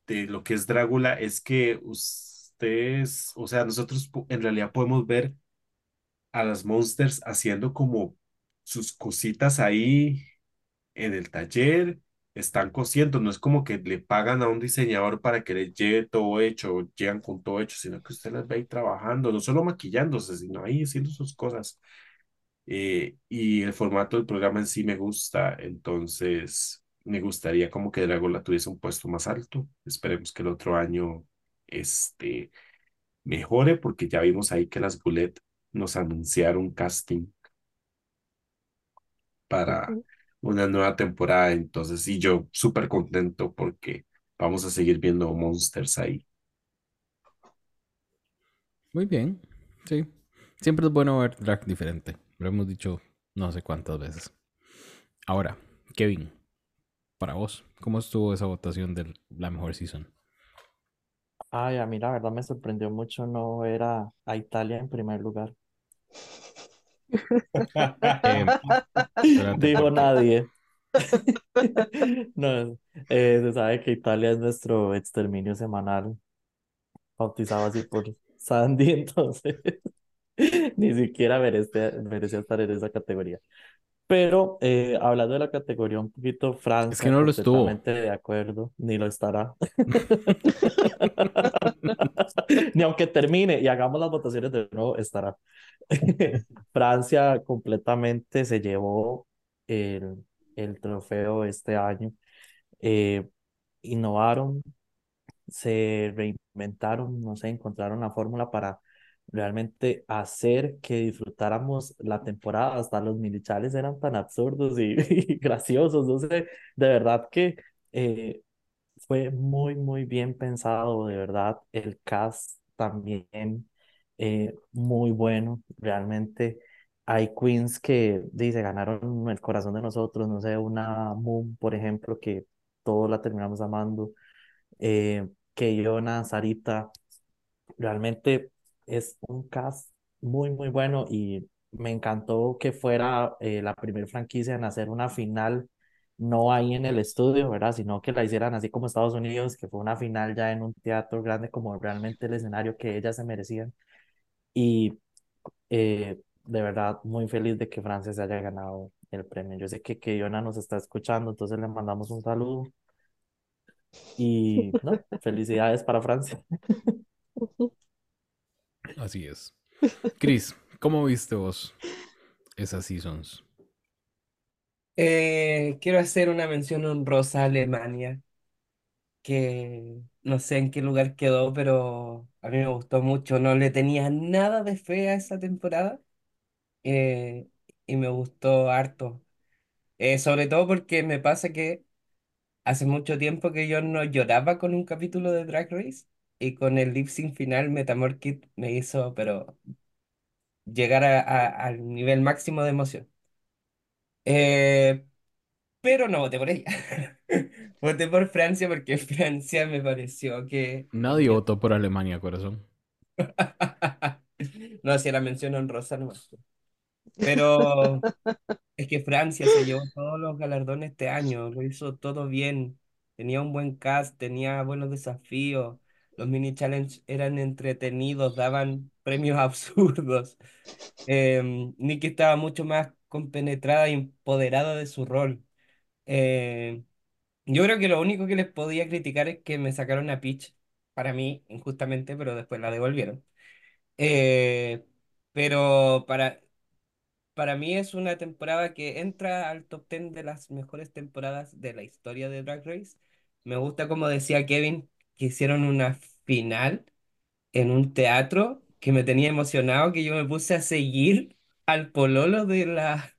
de lo que es Drácula es que ustedes, o sea, nosotros en realidad podemos ver a las monsters haciendo como sus cositas ahí en el taller, están cosiendo, no es como que le pagan a un diseñador para que les lleve todo hecho, o llegan con todo hecho, sino que usted las ve ahí trabajando, no solo maquillándose, sino ahí haciendo sus cosas. Eh, y el formato del programa en sí me gusta, entonces me gustaría como que Dragola tuviese un puesto más alto. Esperemos que el otro año este, mejore, porque ya vimos ahí que las Goulet nos anunciaron casting para. Una nueva temporada. Entonces, y yo súper contento porque vamos a seguir viendo monsters ahí. Muy bien. Sí. Siempre es bueno ver drag diferente. Lo hemos dicho no sé cuántas veces. Ahora, Kevin, para vos, ¿cómo estuvo esa votación de la mejor season? Ay, a mí la verdad me sorprendió mucho no ver a, a Italia en primer lugar. Eh, Dijo nadie. No, eh, se sabe que Italia es nuestro exterminio semanal, bautizado así por Sandy, entonces ni siquiera merece, merecía estar en esa categoría. Pero eh, hablando de la categoría un poquito Francia, no lo estuvo. completamente de acuerdo, ni lo estará. Ni aunque termine y hagamos las votaciones de nuevo, estará. Francia completamente se llevó el, el trofeo este año. Eh, innovaron, se reinventaron, no sé, encontraron la fórmula para realmente hacer que disfrutáramos la temporada. Hasta los militares eran tan absurdos y, graciosos, no sé, de verdad que eh, fue muy, muy bien pensado, de verdad. El cast también eh, muy bueno, realmente. Hay queens que dice, ganaron el corazón de nosotros, no sé, una Moon, por ejemplo, que todos la terminamos amando. Eh, Keyona, Sarita, realmente es un cast muy, muy bueno y me encantó que fuera eh, la primera franquicia en hacer una final, no ahí en el estudio, ¿verdad? Sino que la hicieran así como Estados Unidos, que fue una final ya en un teatro grande como realmente el escenario que ellas se merecían. Y eh, de verdad, muy feliz de que Francia se haya ganado el premio. Yo sé que Keyona nos está escuchando, entonces le mandamos un saludo. Y no, felicidades para Francia. Así es. Chris, ¿cómo viste vos esas seasons? Eh, quiero hacer una mención honrosa a Alemania, que no sé en qué lugar quedó, pero a mí me gustó mucho. No le tenía nada de fe a esa temporada eh, y me gustó harto. Eh, sobre todo porque me pasa que hace mucho tiempo que yo no lloraba con un capítulo de Drag Race y con el lip sync final Metamor Kid me hizo, pero llegar a- a- al nivel máximo de emoción. Eh, pero no voté por ella. Voté por Francia porque Francia me pareció que... Nadie votó por Alemania, corazón. No, si era mención honrosa nomás. Pero es que Francia se llevó todos los galardones este año, lo hizo todo bien. Tenía un buen cast, tenía buenos desafíos. Los mini challenge eran entretenidos, daban premios absurdos. Eh, estaba mucho más compenetrada y empoderada de su rol. Eh, yo creo que lo único que les podía criticar es que me sacaron a Peach, para mí, injustamente, pero después la devolvieron. Eh, pero para, para mí es una temporada que entra al top 10 de las mejores temporadas de la historia de Drag Race. Me gusta, como decía Kevin, que hicieron una final en un teatro que me tenía emocionado, que yo me puse a seguir al pololo de la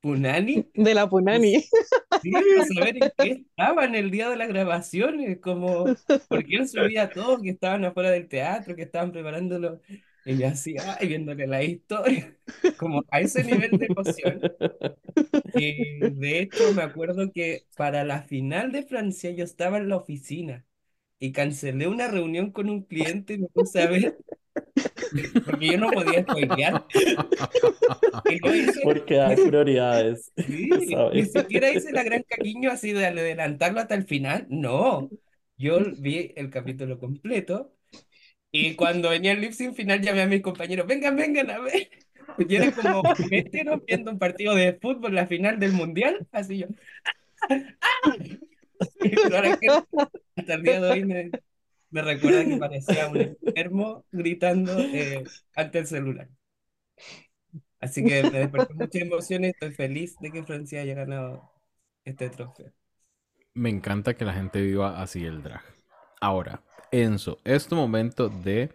Punani. De la Punani. Sí, para saber en qué estaban el día de las grabaciones, como, porque él subía a todos que estaban afuera del teatro, que estaban preparándolo, y yo así, ay, viéndole la historia, como a ese nivel de emoción. Y de hecho me acuerdo que para la final de Francia yo estaba en la oficina y cancelé una reunión con un cliente y me puse a ver, porque yo no podía spoilear. Hice- Porque hay prioridades. Sí, ni siquiera hice la gran caquiño así de adelantarlo hasta el final. No, yo vi el capítulo completo y cuando venía el lip sync final llamé a mis compañeros, vengan, vengan a ver. Era como meteros viendo un partido de fútbol, la final del mundial, así yo. Y toda la gente, hasta el día de hoy me, me recuerda que parecía un enfermo gritando eh, ante el celular. Así que me despertó muchas emociones, estoy feliz de que Francia haya ganado este trofeo. Me encanta que la gente viva así el drag. Ahora, Enzo, es tu momento de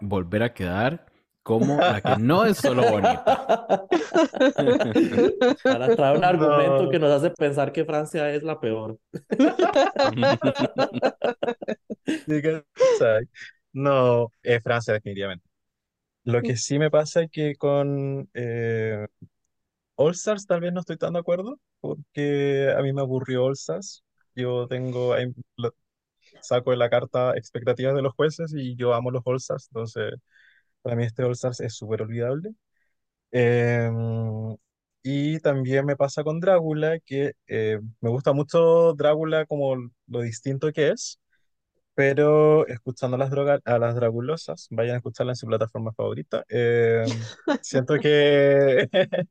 volver a quedar como la que no es solo bonita. Para traer un argumento No. que nos hace pensar que Francia es la peor. No, es Francia definitivamente. Lo que sí me pasa es que con eh, All Stars tal vez no estoy tan de acuerdo, porque a mí me aburrió All Stars. Yo tengo, saco de la carta expectativas de los jueces y yo amo los All Stars, entonces para mí este All Stars es súper olvidable. Em, y también me pasa con Drácula, que eh, me gusta mucho Drácula como lo distinto que es, pero escuchando a las, droga, a las Dragulosas, vayan a escucharla en su plataforma favorita, em, siento que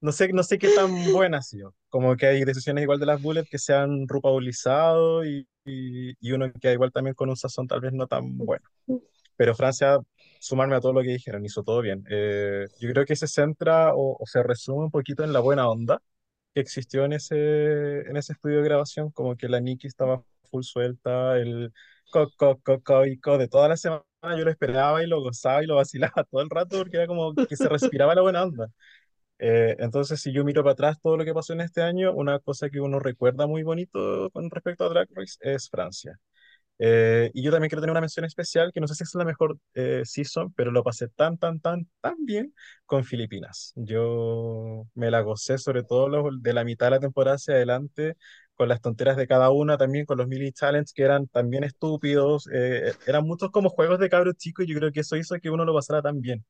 no sé, no sé qué tan buena ha sido. Como que hay decisiones igual de las Bullet que se han rupaurizado y, y, y uno que igual también con un sazón tal vez no tan bueno. Pero Francia, sumarme a todo lo que dijeron, hizo todo bien. Eh, yo creo que se centra o, o se resume un poquito en la buena onda que existió en ese, en ese estudio de grabación, como que la Nikki estaba full suelta, el co, co, co, co y co de toda la semana yo lo esperaba y lo gozaba y lo vacilaba todo el rato porque era como que se respiraba la buena onda. Eh, entonces, si yo miro para atrás todo lo que pasó en este año, una cosa que uno recuerda muy bonito con respecto a Drag Race es Francia. Eh, y yo también quiero tener una mención especial, que no sé si es la mejor eh, season, pero lo pasé tan, tan, tan, tan bien con Filipinas. Yo me la gocé, sobre todo los- de la mitad de la temporada hacia adelante, con las tonteras de cada una, también con los mini challenges que eran también estúpidos. eh, eran muchos como juegos de cabros chicos y yo creo que eso hizo que uno lo pasara tan bien.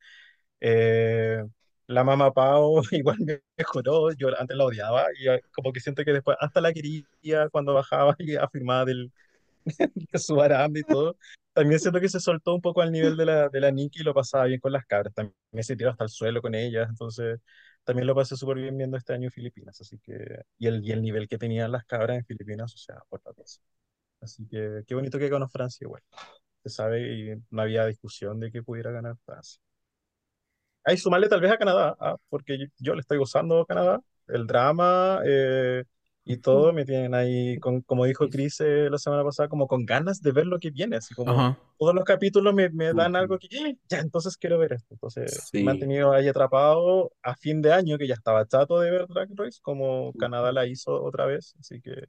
Eh, la mamá Pau igual me mejoró, yo antes la odiaba y eh, como que siento que después hasta la quería cuando bajaba y afirmaba del, de su y todo. También siento que se soltó un poco al nivel de la, de la Nikki y lo pasaba bien con las cabras, también se tiró hasta el suelo con ellas, entonces también lo pasé súper bien viendo este año Filipinas, así que, y el, y el nivel que tenían las cabras en Filipinas, o sea, otra cosa. Así que qué bonito que ganó Francia igual, se sabe y no había discusión de que pudiera ganar Francia. Ahí sumarle tal vez a Canadá, ah, porque yo, yo le estoy gozando a Canadá, el drama eh, y todo me tienen ahí, con, como dijo Chris eh, la semana pasada, como con ganas de ver lo que viene, así como Ajá. todos los capítulos me, me dan algo que, "Ah, ya, entonces quiero ver esto. Entonces me han Sí. tenido ahí atrapado a fin de año, que ya estaba chato de ver Drag Race, como Canadá la hizo otra vez, así que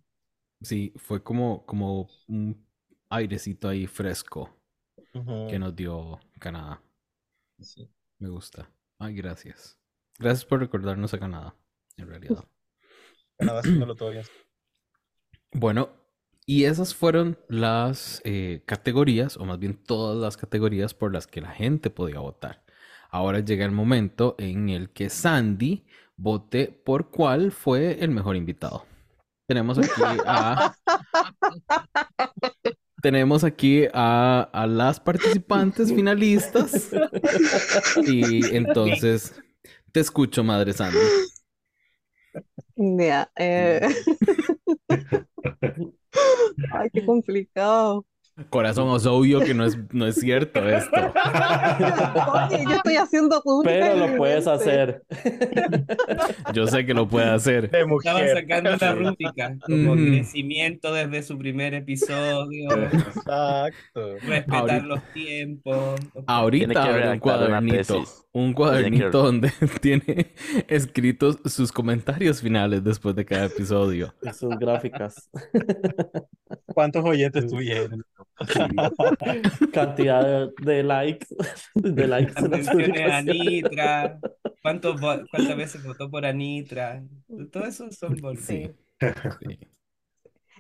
Sí, fue como, como un airecito ahí fresco ujú, que nos dio Canadá. sí. Me gusta. Ay, gracias. Gracias por recordarnos a Canadá, en realidad. Canadá haciéndolo todo bien. Bueno, y esas fueron las eh, categorías, o más bien todas las categorías por las que la gente podía votar. Ahora llega el momento en el que Sandy vote por cuál fue el mejor invitado. Tenemos aquí a... Tenemos aquí a, a las participantes finalistas. Y entonces, te escucho, Madre Sandy. Ya, eh, Ay, qué complicado. Corazón, os obvio que no es, no es cierto esto. Oye, yo estoy haciendo Pero lo puedes hacer. Yo sé que lo puede hacer. De Estaba mujer. sacando la rúbrica, como crecimiento desde su primer episodio, Exacto. respetar Ahorita- los tiempos. Ahorita Tiene que un una cuadernito, tesis. Un cuadernito que- donde tiene escritos sus comentarios finales después de cada episodio. Y sus gráficas. ¿Cuántos oyentes tuvieron? Cantidad de, de likes. De likes en. Anitra, cuántas veces votó por Anitra, todo eso son bonos. Sí. sí.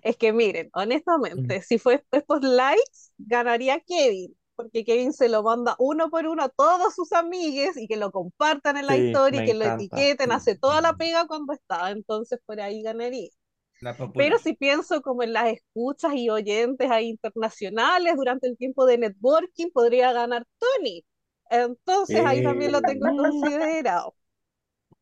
Es que miren, honestamente, si fue después por likes, ganaría Kevin, porque Kevin se lo manda uno por uno a todos sus amigues y que lo compartan en la Sí, historia y que lo encanta. etiqueten, hace toda la pega cuando está, entonces por ahí ganaría. Pero si pienso como en las escuchas y oyentes ahí internacionales durante el tiempo de networking, podría ganar Tony. Entonces ahí también lo tengo Eh. considerado.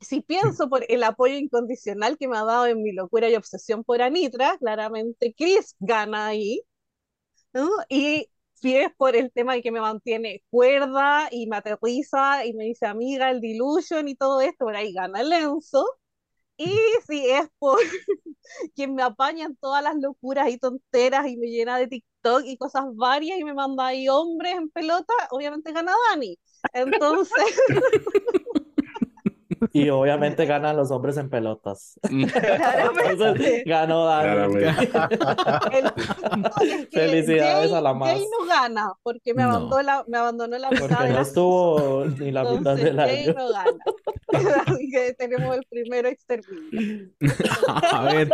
Si pienso por el apoyo incondicional que me ha dado en mi locura y obsesión por Anitra, claramente Chris gana ahí. ¿no? Y si es por el tema de que me mantiene cuerda y me aterriza y me dice amiga el Delusion y todo esto, por ahí gana Lenzo. Y si es por quien me apaña en todas las locuras y tonteras y me llena de TikTok y cosas varias y me manda ahí hombres en pelota, obviamente gana Dani. Entonces, Y obviamente ganan los hombres en pelotas. claramente, Entonces, ganó Dani. El Felicidades Jay- a la más. Jay no gana porque me No. abandonó la, me abandonó la mitad Porque de no la estuvo ni la mitad del Jay año. no gana. Así que tenemos el primero exterminio. A ver,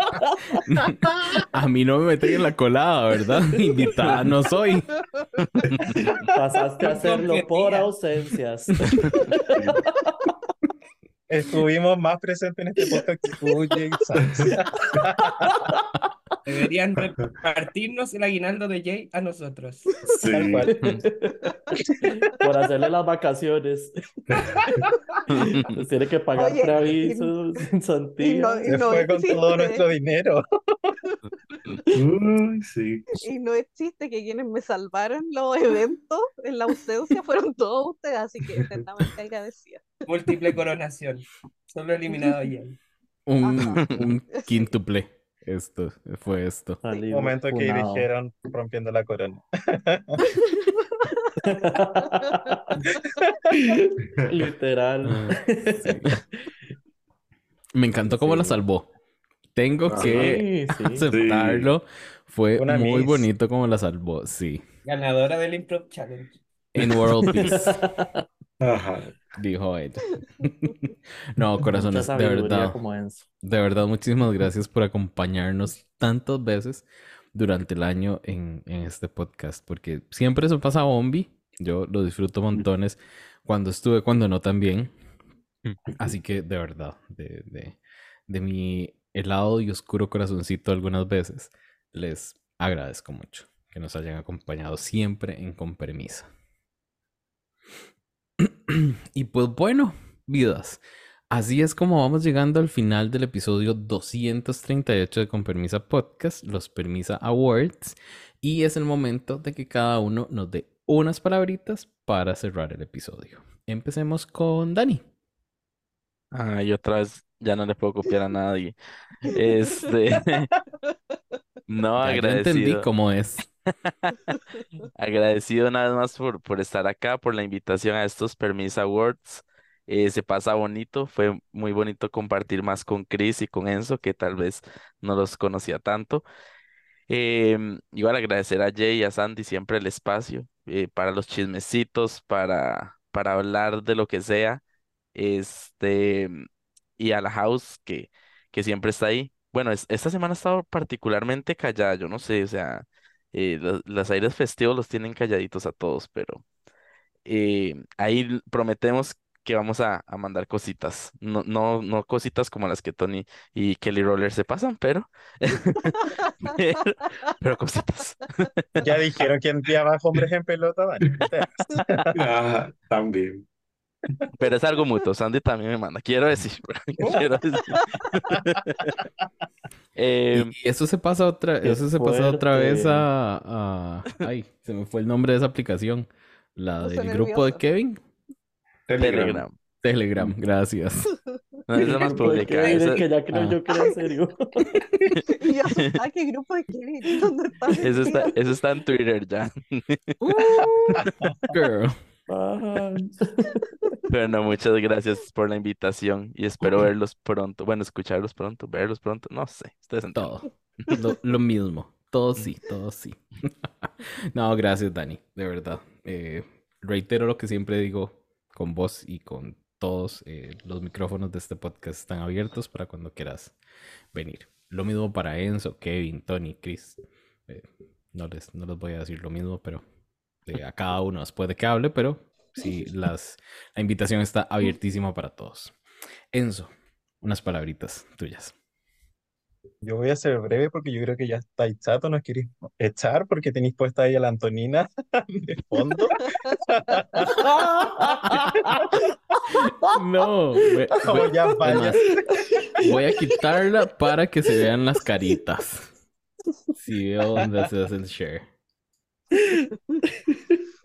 a mí no me metí en la colada, ¿verdad? Invitada no soy. Pasaste a hacerlo por ausencias. Estuvimos más presentes en este podcast que tú, Jay. Deberían repartirnos el aguinaldo de Jay a nosotros. Sí. Tal cual. Por hacerle las vacaciones. Pues tiene que pagar Oye, preavisos, Y Santiago. no, y Se no fue con todo existe- nuestro dinero. Uy, sí. Y no existe que quienes me salvaron los eventos en la ausencia fueron todos ustedes, así que eternamente agradecida. Múltiple coronación. Solo eliminado a Jay. Un, Ajá. un quíntuple. Esto fue esto. Momento que funado. dijeron rompiendo la corona. Literal. Ah, sí. Me encantó cómo la salvó. Tengo Ajá. que Sí, sí. aceptarlo. Fue Una muy miss. bonito cómo la salvó. Sí. Ganadora del Improv Challenge. En World Peace, Ajá. Dijo ella. No, corazones, de verdad. De verdad, muchísimas gracias por acompañarnos tantas veces durante el año en, en este podcast, porque siempre se pasa bombi. Yo lo disfruto montones cuando estuve, cuando no también. Así que de verdad, de, de, de mi helado y oscuro corazoncito algunas veces, les agradezco mucho que nos hayan acompañado siempre en Con. Y pues bueno, vidas. Así es como vamos llegando al final del episodio 238 de Con Permisa Podcast, los Permisa Awards, y es el momento de que cada uno nos dé unas palabritas para cerrar el episodio. Empecemos con Dani. Ay, otra vez ya no le puedo copiar a nadie. Este, no, Ya yo entendí agradecido. cómo es. Agradecido una vez más por, por estar acá, por la invitación a estos Permis Awards. Eh, se pasa bonito, fue muy bonito compartir más con Chris y con Enzo, que tal vez no los conocía tanto. Em, igual agradecer a Jay y a Sandy siempre el espacio eh, para los chismecitos, para, para hablar de lo que sea. Este, y a la house que, que siempre está ahí. Bueno, es- esta semana ha estado particularmente callada, yo no sé, o sea, eh, los, los aires festivos los tienen calladitos a todos, pero eh, ahí prometemos que vamos a, a mandar cositas. No, no, no cositas como las que Tony y Kelly Roller se pasan, pero, pero, pero cositas. Ya dijeron que en día abajo hombres en pelota, hagas. Ah, también. Pero es algo mutuo. Sandy también me manda. Quiero decir. Quiero decir. Eh, Y eso se pasa otra, eso se pasa otra vez a, a- Ay, se me fue el nombre de esa aplicación. La del grupo de. Kevin. Telegram. Telegram, gracias. No, esa es más pública. Esa, que ya creo Ah. yo que era en serio. Y yo, ay, qué grupo de Kevin, ¿dónde está eso está, eso está en Twitter ya. Uh, girl. Ay. Pero no, muchas gracias por la invitación y espero verlos pronto. Bueno, escucharlos pronto, verlos pronto. No sé, ustedes. Todo. Lo, lo mismo. Todo sí, todo sí. No, gracias, Dani, de verdad. Eh, reitero lo que siempre digo con vos y con todos. eh, los micrófonos de este podcast están abiertos para cuando quieras venir. Lo mismo para Enzo, Kevin, Tony, Chris. Eh, no les, no les voy a decir lo mismo, pero eh, a cada uno después de que hable, pero sí, las, la invitación está abiertísima para todos. Enzo, unas palabritas tuyas. Yo voy a ser breve porque yo creo que ya estáis chato, nos queréis echar porque tenéis puesta ahí a la Antonina de fondo. No, ve- Oh, ya voy a quitarla para que se vean las caritas. Si veo dónde se hace el share.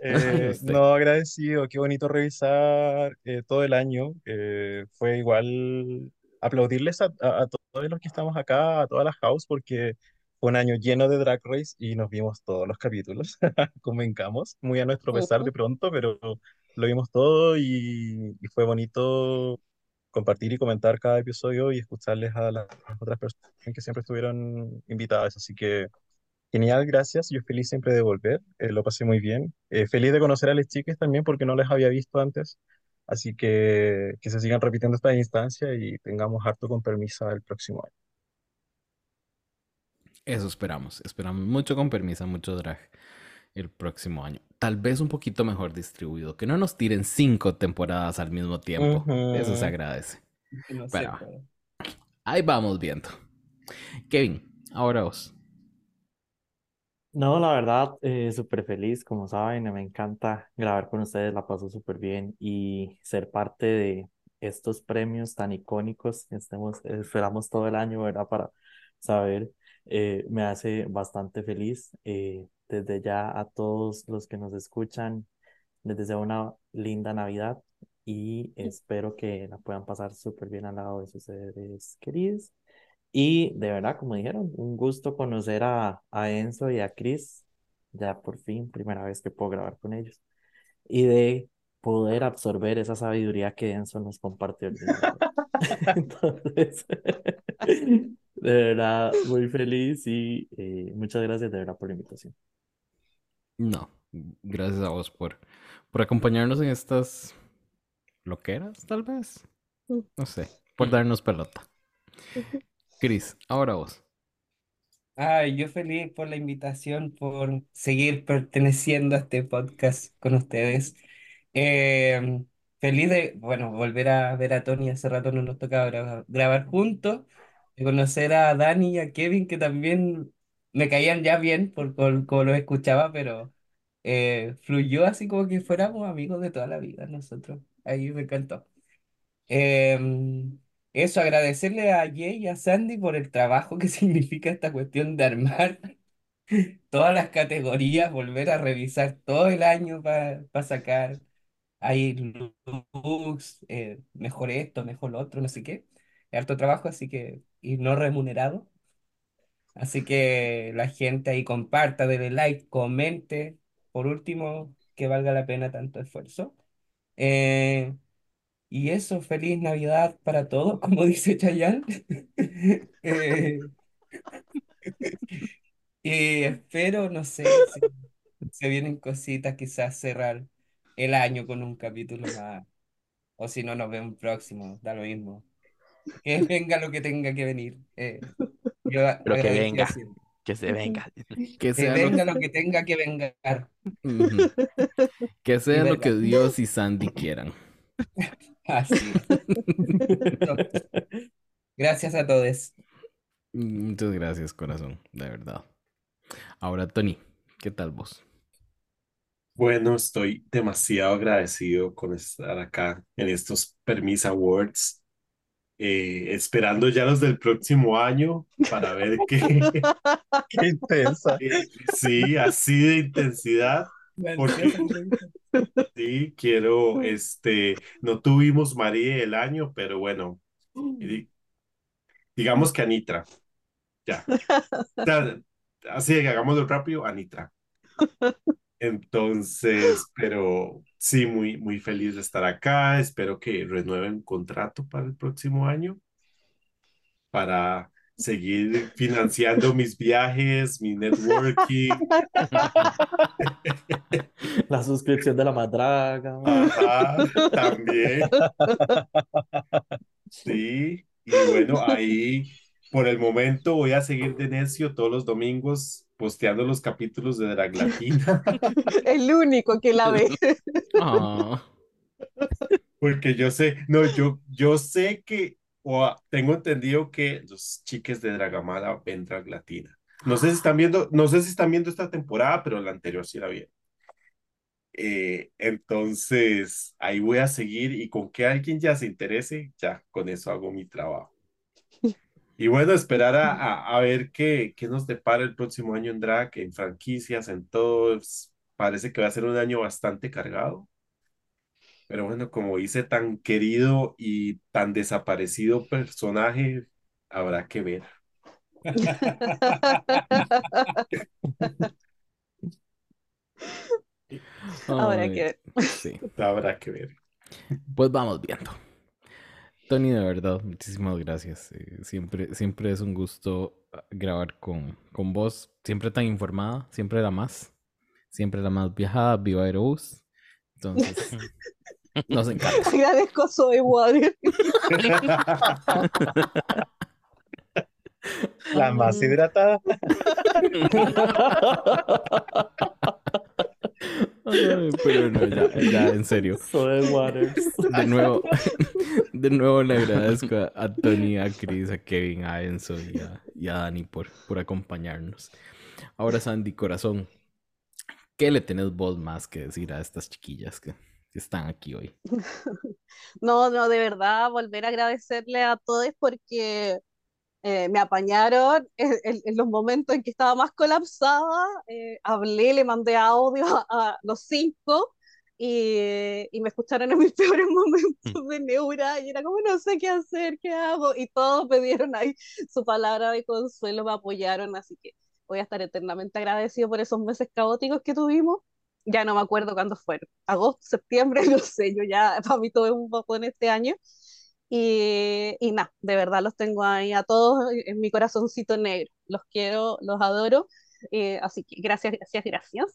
Eh, no, agradecido, qué bonito revisar eh, todo el año. eh, fue igual aplaudirles a, a- a todos los que estamos acá, a todas las house, porque fue un año lleno de Drag Race y nos vimos todos los capítulos, convencamos, muy a nuestro pesar de pronto, pero lo vimos todo y, y fue bonito compartir y comentar cada episodio y escucharles a las otras personas que siempre estuvieron invitadas. Así que Genial, gracias. Yo feliz siempre de volver. eh, lo pasé muy bien. Eh, feliz de conocer a las chicas también porque no les había visto antes. Así que que se sigan repitiendo estas instancias y tengamos harto con permiso el próximo año. Eso esperamos. Esperamos mucho con permiso, mucho drag el próximo año. Tal vez un poquito mejor distribuido. Que no nos tiren cinco temporadas al mismo tiempo. Eso se agradece. No pero- Ahí vamos viendo. Kevin, ahora vos. No, la verdad, eh, súper feliz, como saben, me encanta grabar con ustedes, la paso súper bien y ser parte de estos premios tan icónicos, estemos, esperamos todo el año, ¿verdad? Para saber, eh, me hace bastante feliz. eh, desde ya a todos los que nos escuchan, les deseo una linda Navidad y espero que la puedan pasar súper bien al lado de sus seres queridos. Y de verdad, como dijeron, un gusto conocer a, a Enzo y a Chris, ya por fin, primera vez que puedo grabar con ellos, y de poder absorber esa sabiduría que Enzo nos compartió el día de hoy. Entonces, de verdad, muy feliz y eh, muchas gracias de verdad por la invitación. No, gracias a vos por, por acompañarnos en estas loqueras, tal vez. No sé, por darnos pelota. Cris, ahora vos. Ay, yo feliz por la invitación, por seguir perteneciendo a este podcast con ustedes. Eh, feliz de, bueno, volver a ver a Tony, hace rato no nos tocaba grabar, juntos, de conocer a Dani y a Kevin, que también me caían ya bien por, por como los escuchaba, pero eh, fluyó así como que fuéramos amigos de toda la vida nosotros. Ahí me encantó. Em, eso, agradecerle a Jay y a Sandy por el trabajo que significa esta cuestión de armar todas las categorías, volver a revisar todo el año para sacar ahí looks, eh, mejor esto, mejor lo otro, no sé qué. Harto trabajo, así que, y no remunerado. Así que la gente ahí comparta, déle like, comente. Por último, que valga la pena tanto esfuerzo. Eh, y eso, feliz Navidad para todos, como dice Chayanne. Eh, y espero, no sé, si se vienen cositas, quizás cerrar el año con un capítulo más. O si no, nos vemos próximo, da lo mismo. Que venga lo que tenga que venir. Eh, yo Pero que venga. siempre. Que se venga. Que Que sea lo, venga lo que tenga que vengar. Ujú. que sea lo que Dios y Sandy quieran. Así. Gracias a todos. Muchas gracias, corazón, de verdad. Ahora, Tony, ¿qué tal vos? Bueno, estoy demasiado agradecido con estar acá en estos Permis Awards, eh, esperando ya los del próximo año para ver qué. Qué intensa. eh, sí, así de intensidad. Porque sí, quiero, este, no tuvimos María del año, pero bueno, di- digamos que Anitra. Ya. Así que hagámoslo rápido, Anitra. Entonces, pero sí, muy, muy feliz de estar acá. Espero que renueven contrato para el próximo año para seguir financiando mis viajes, mi networking. La suscripción de la madraga. Ajá, también. Sí, y bueno, ahí por el momento voy a seguir de necio todos los domingos posteando los capítulos de Draglatina, El único que la ve. Ah, porque yo sé, no, yo, yo sé que, o tengo entendido que los chiques de Dragamala ven Draglatina. No sé si están viendo, no sé si están viendo esta temporada, pero la anterior sí la vi. Eh, entonces, ahí voy a seguir y con que alguien ya se interese, ya con eso hago mi trabajo. Y bueno, esperar a, a, a ver qué, qué nos depara el próximo año en drag, en franquicias, en todos. Parece que va a ser un año bastante cargado. Pero bueno, como dice tan querido y tan desaparecido personaje, habrá que ver. Ahora ay, que sí. Habrá que ver. Pues vamos viendo. Tony, de verdad, muchísimas gracias. Eh, siempre, siempre es un gusto ah, grabar con, con vos. Siempre tan informada, siempre la más. Siempre la más viajada, viva Aerobús. Entonces, nos encanta. agradezco Soy Water. La más hidratada. Pero no, ya, ya, en serio. Soy Waters. De nuevo, de nuevo le agradezco a, Tony, a Chris, a Kevin, a Enzo y a, y a Dani por, por acompañarnos. Ahora, Sandy, corazón, ¿qué le tenés vos más que decir a estas chiquillas que están aquí hoy? No, no, de verdad, volver a agradecerle a todos porque eh, me apañaron en, los momentos en que estaba más colapsada. eh, hablé, le mandé audio a, a los cinco y, y me escucharon en mis peores momentos de neura y era como, no sé qué hacer, qué hago. Y todos me dieron ahí su palabra de consuelo, me apoyaron, así que voy a estar eternamente agradecido por esos meses caóticos que tuvimos. Ya no me acuerdo cuándo fueron, agosto, septiembre, no sé, yo ya para mí todo es un poco en este año. Y, y nada, de verdad los tengo ahí a todos en mi corazoncito negro. Los quiero, los adoro. eh, así que gracias, gracias, gracias.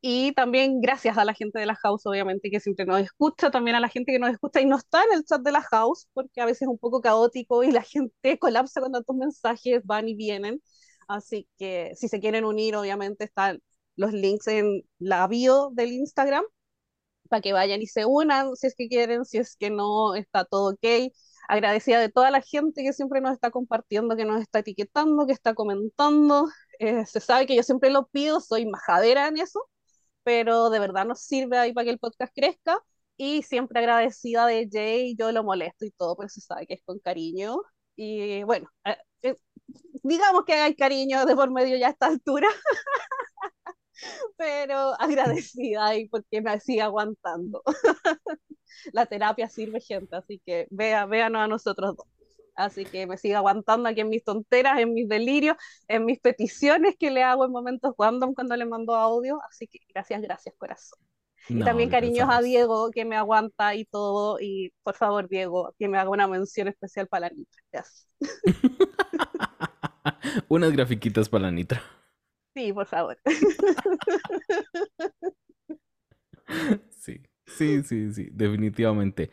Y también gracias a la gente de la house, obviamente, que siempre nos escucha, también a la gente que nos escucha y no está en el chat de la house, porque a veces es un poco caótico y la gente colapsa con tantos mensajes, van y vienen. Así que si se quieren unir, obviamente están los links en la bio del Instagram para que vayan y se unan si es que quieren, si es que no, está todo ok. Agradecida de toda la gente que siempre nos está compartiendo, que nos está etiquetando, que está comentando. Eh, se sabe que yo siempre lo pido, soy majadera en eso, pero de verdad nos sirve ahí para que el podcast crezca. Y siempre agradecida de Jay, yo lo molesto y todo, pero se sabe que es con cariño. Y bueno, eh, eh, digamos que hay cariño de por medio ya a esta altura, pero agradecida y porque me sigue aguantando. La terapia sirve, gente, así que vea, véanos a nosotros dos. Así que me sigue aguantando aquí en mis tonteras, en mis delirios, en mis peticiones que le hago en momentos random cuando le mando audio. Así que gracias, gracias, corazón. Y No, también gracias cariños a. Diego, que me aguanta y todo. Y por favor, Diego, que me haga una mención especial para la Nitra. Gracias. Unas grafiquitas para la Nitra. Sí, por favor. Sí, sí, sí, sí, definitivamente.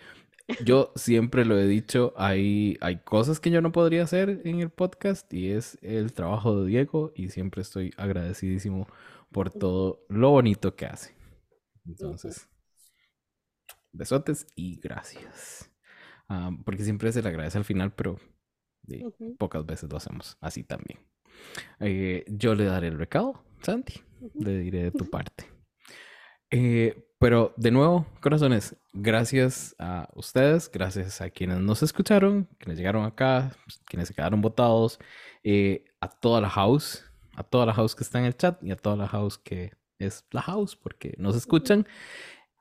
Yo siempre lo he dicho, hay, hay cosas que yo no podría hacer en el podcast y es el trabajo de Diego y siempre estoy agradecidísimo por todo lo bonito que hace. Entonces, besotes y gracias. Ah, porque siempre se le agradece al final, pero de- pocas veces lo hacemos así también. Eh, yo le daré el recado, Santi, le diré de tu parte. Eh, pero de nuevo, corazones, gracias a ustedes, gracias a quienes nos escucharon, quienes llegaron acá, quienes se quedaron votados, eh, a toda la house, a toda la house que está en el chat y a toda la house que es la house porque nos escuchan.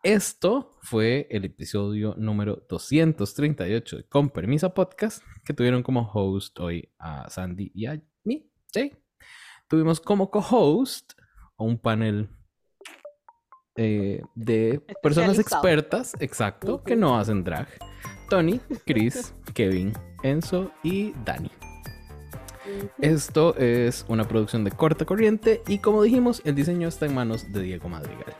Esto fue el episodio número 238 de Con Permisa Podcast, que tuvieron como host hoy a Sandy y a Jay. Tuvimos como co-host a un panel eh, de personas expertas, exacto, que no hacen drag. Tony, Chris, Kevin, Enzo y Dani. Esto es una producción de corta corriente y como dijimos, el diseño está en manos de Diego Madrigal.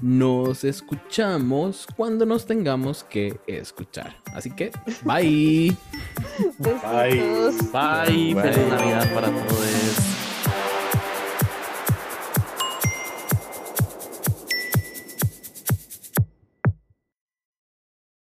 Nos escuchamos cuando nos tengamos que escuchar. Así que, bye. Besitos. Bye, feliz Bye. Navidad para todos.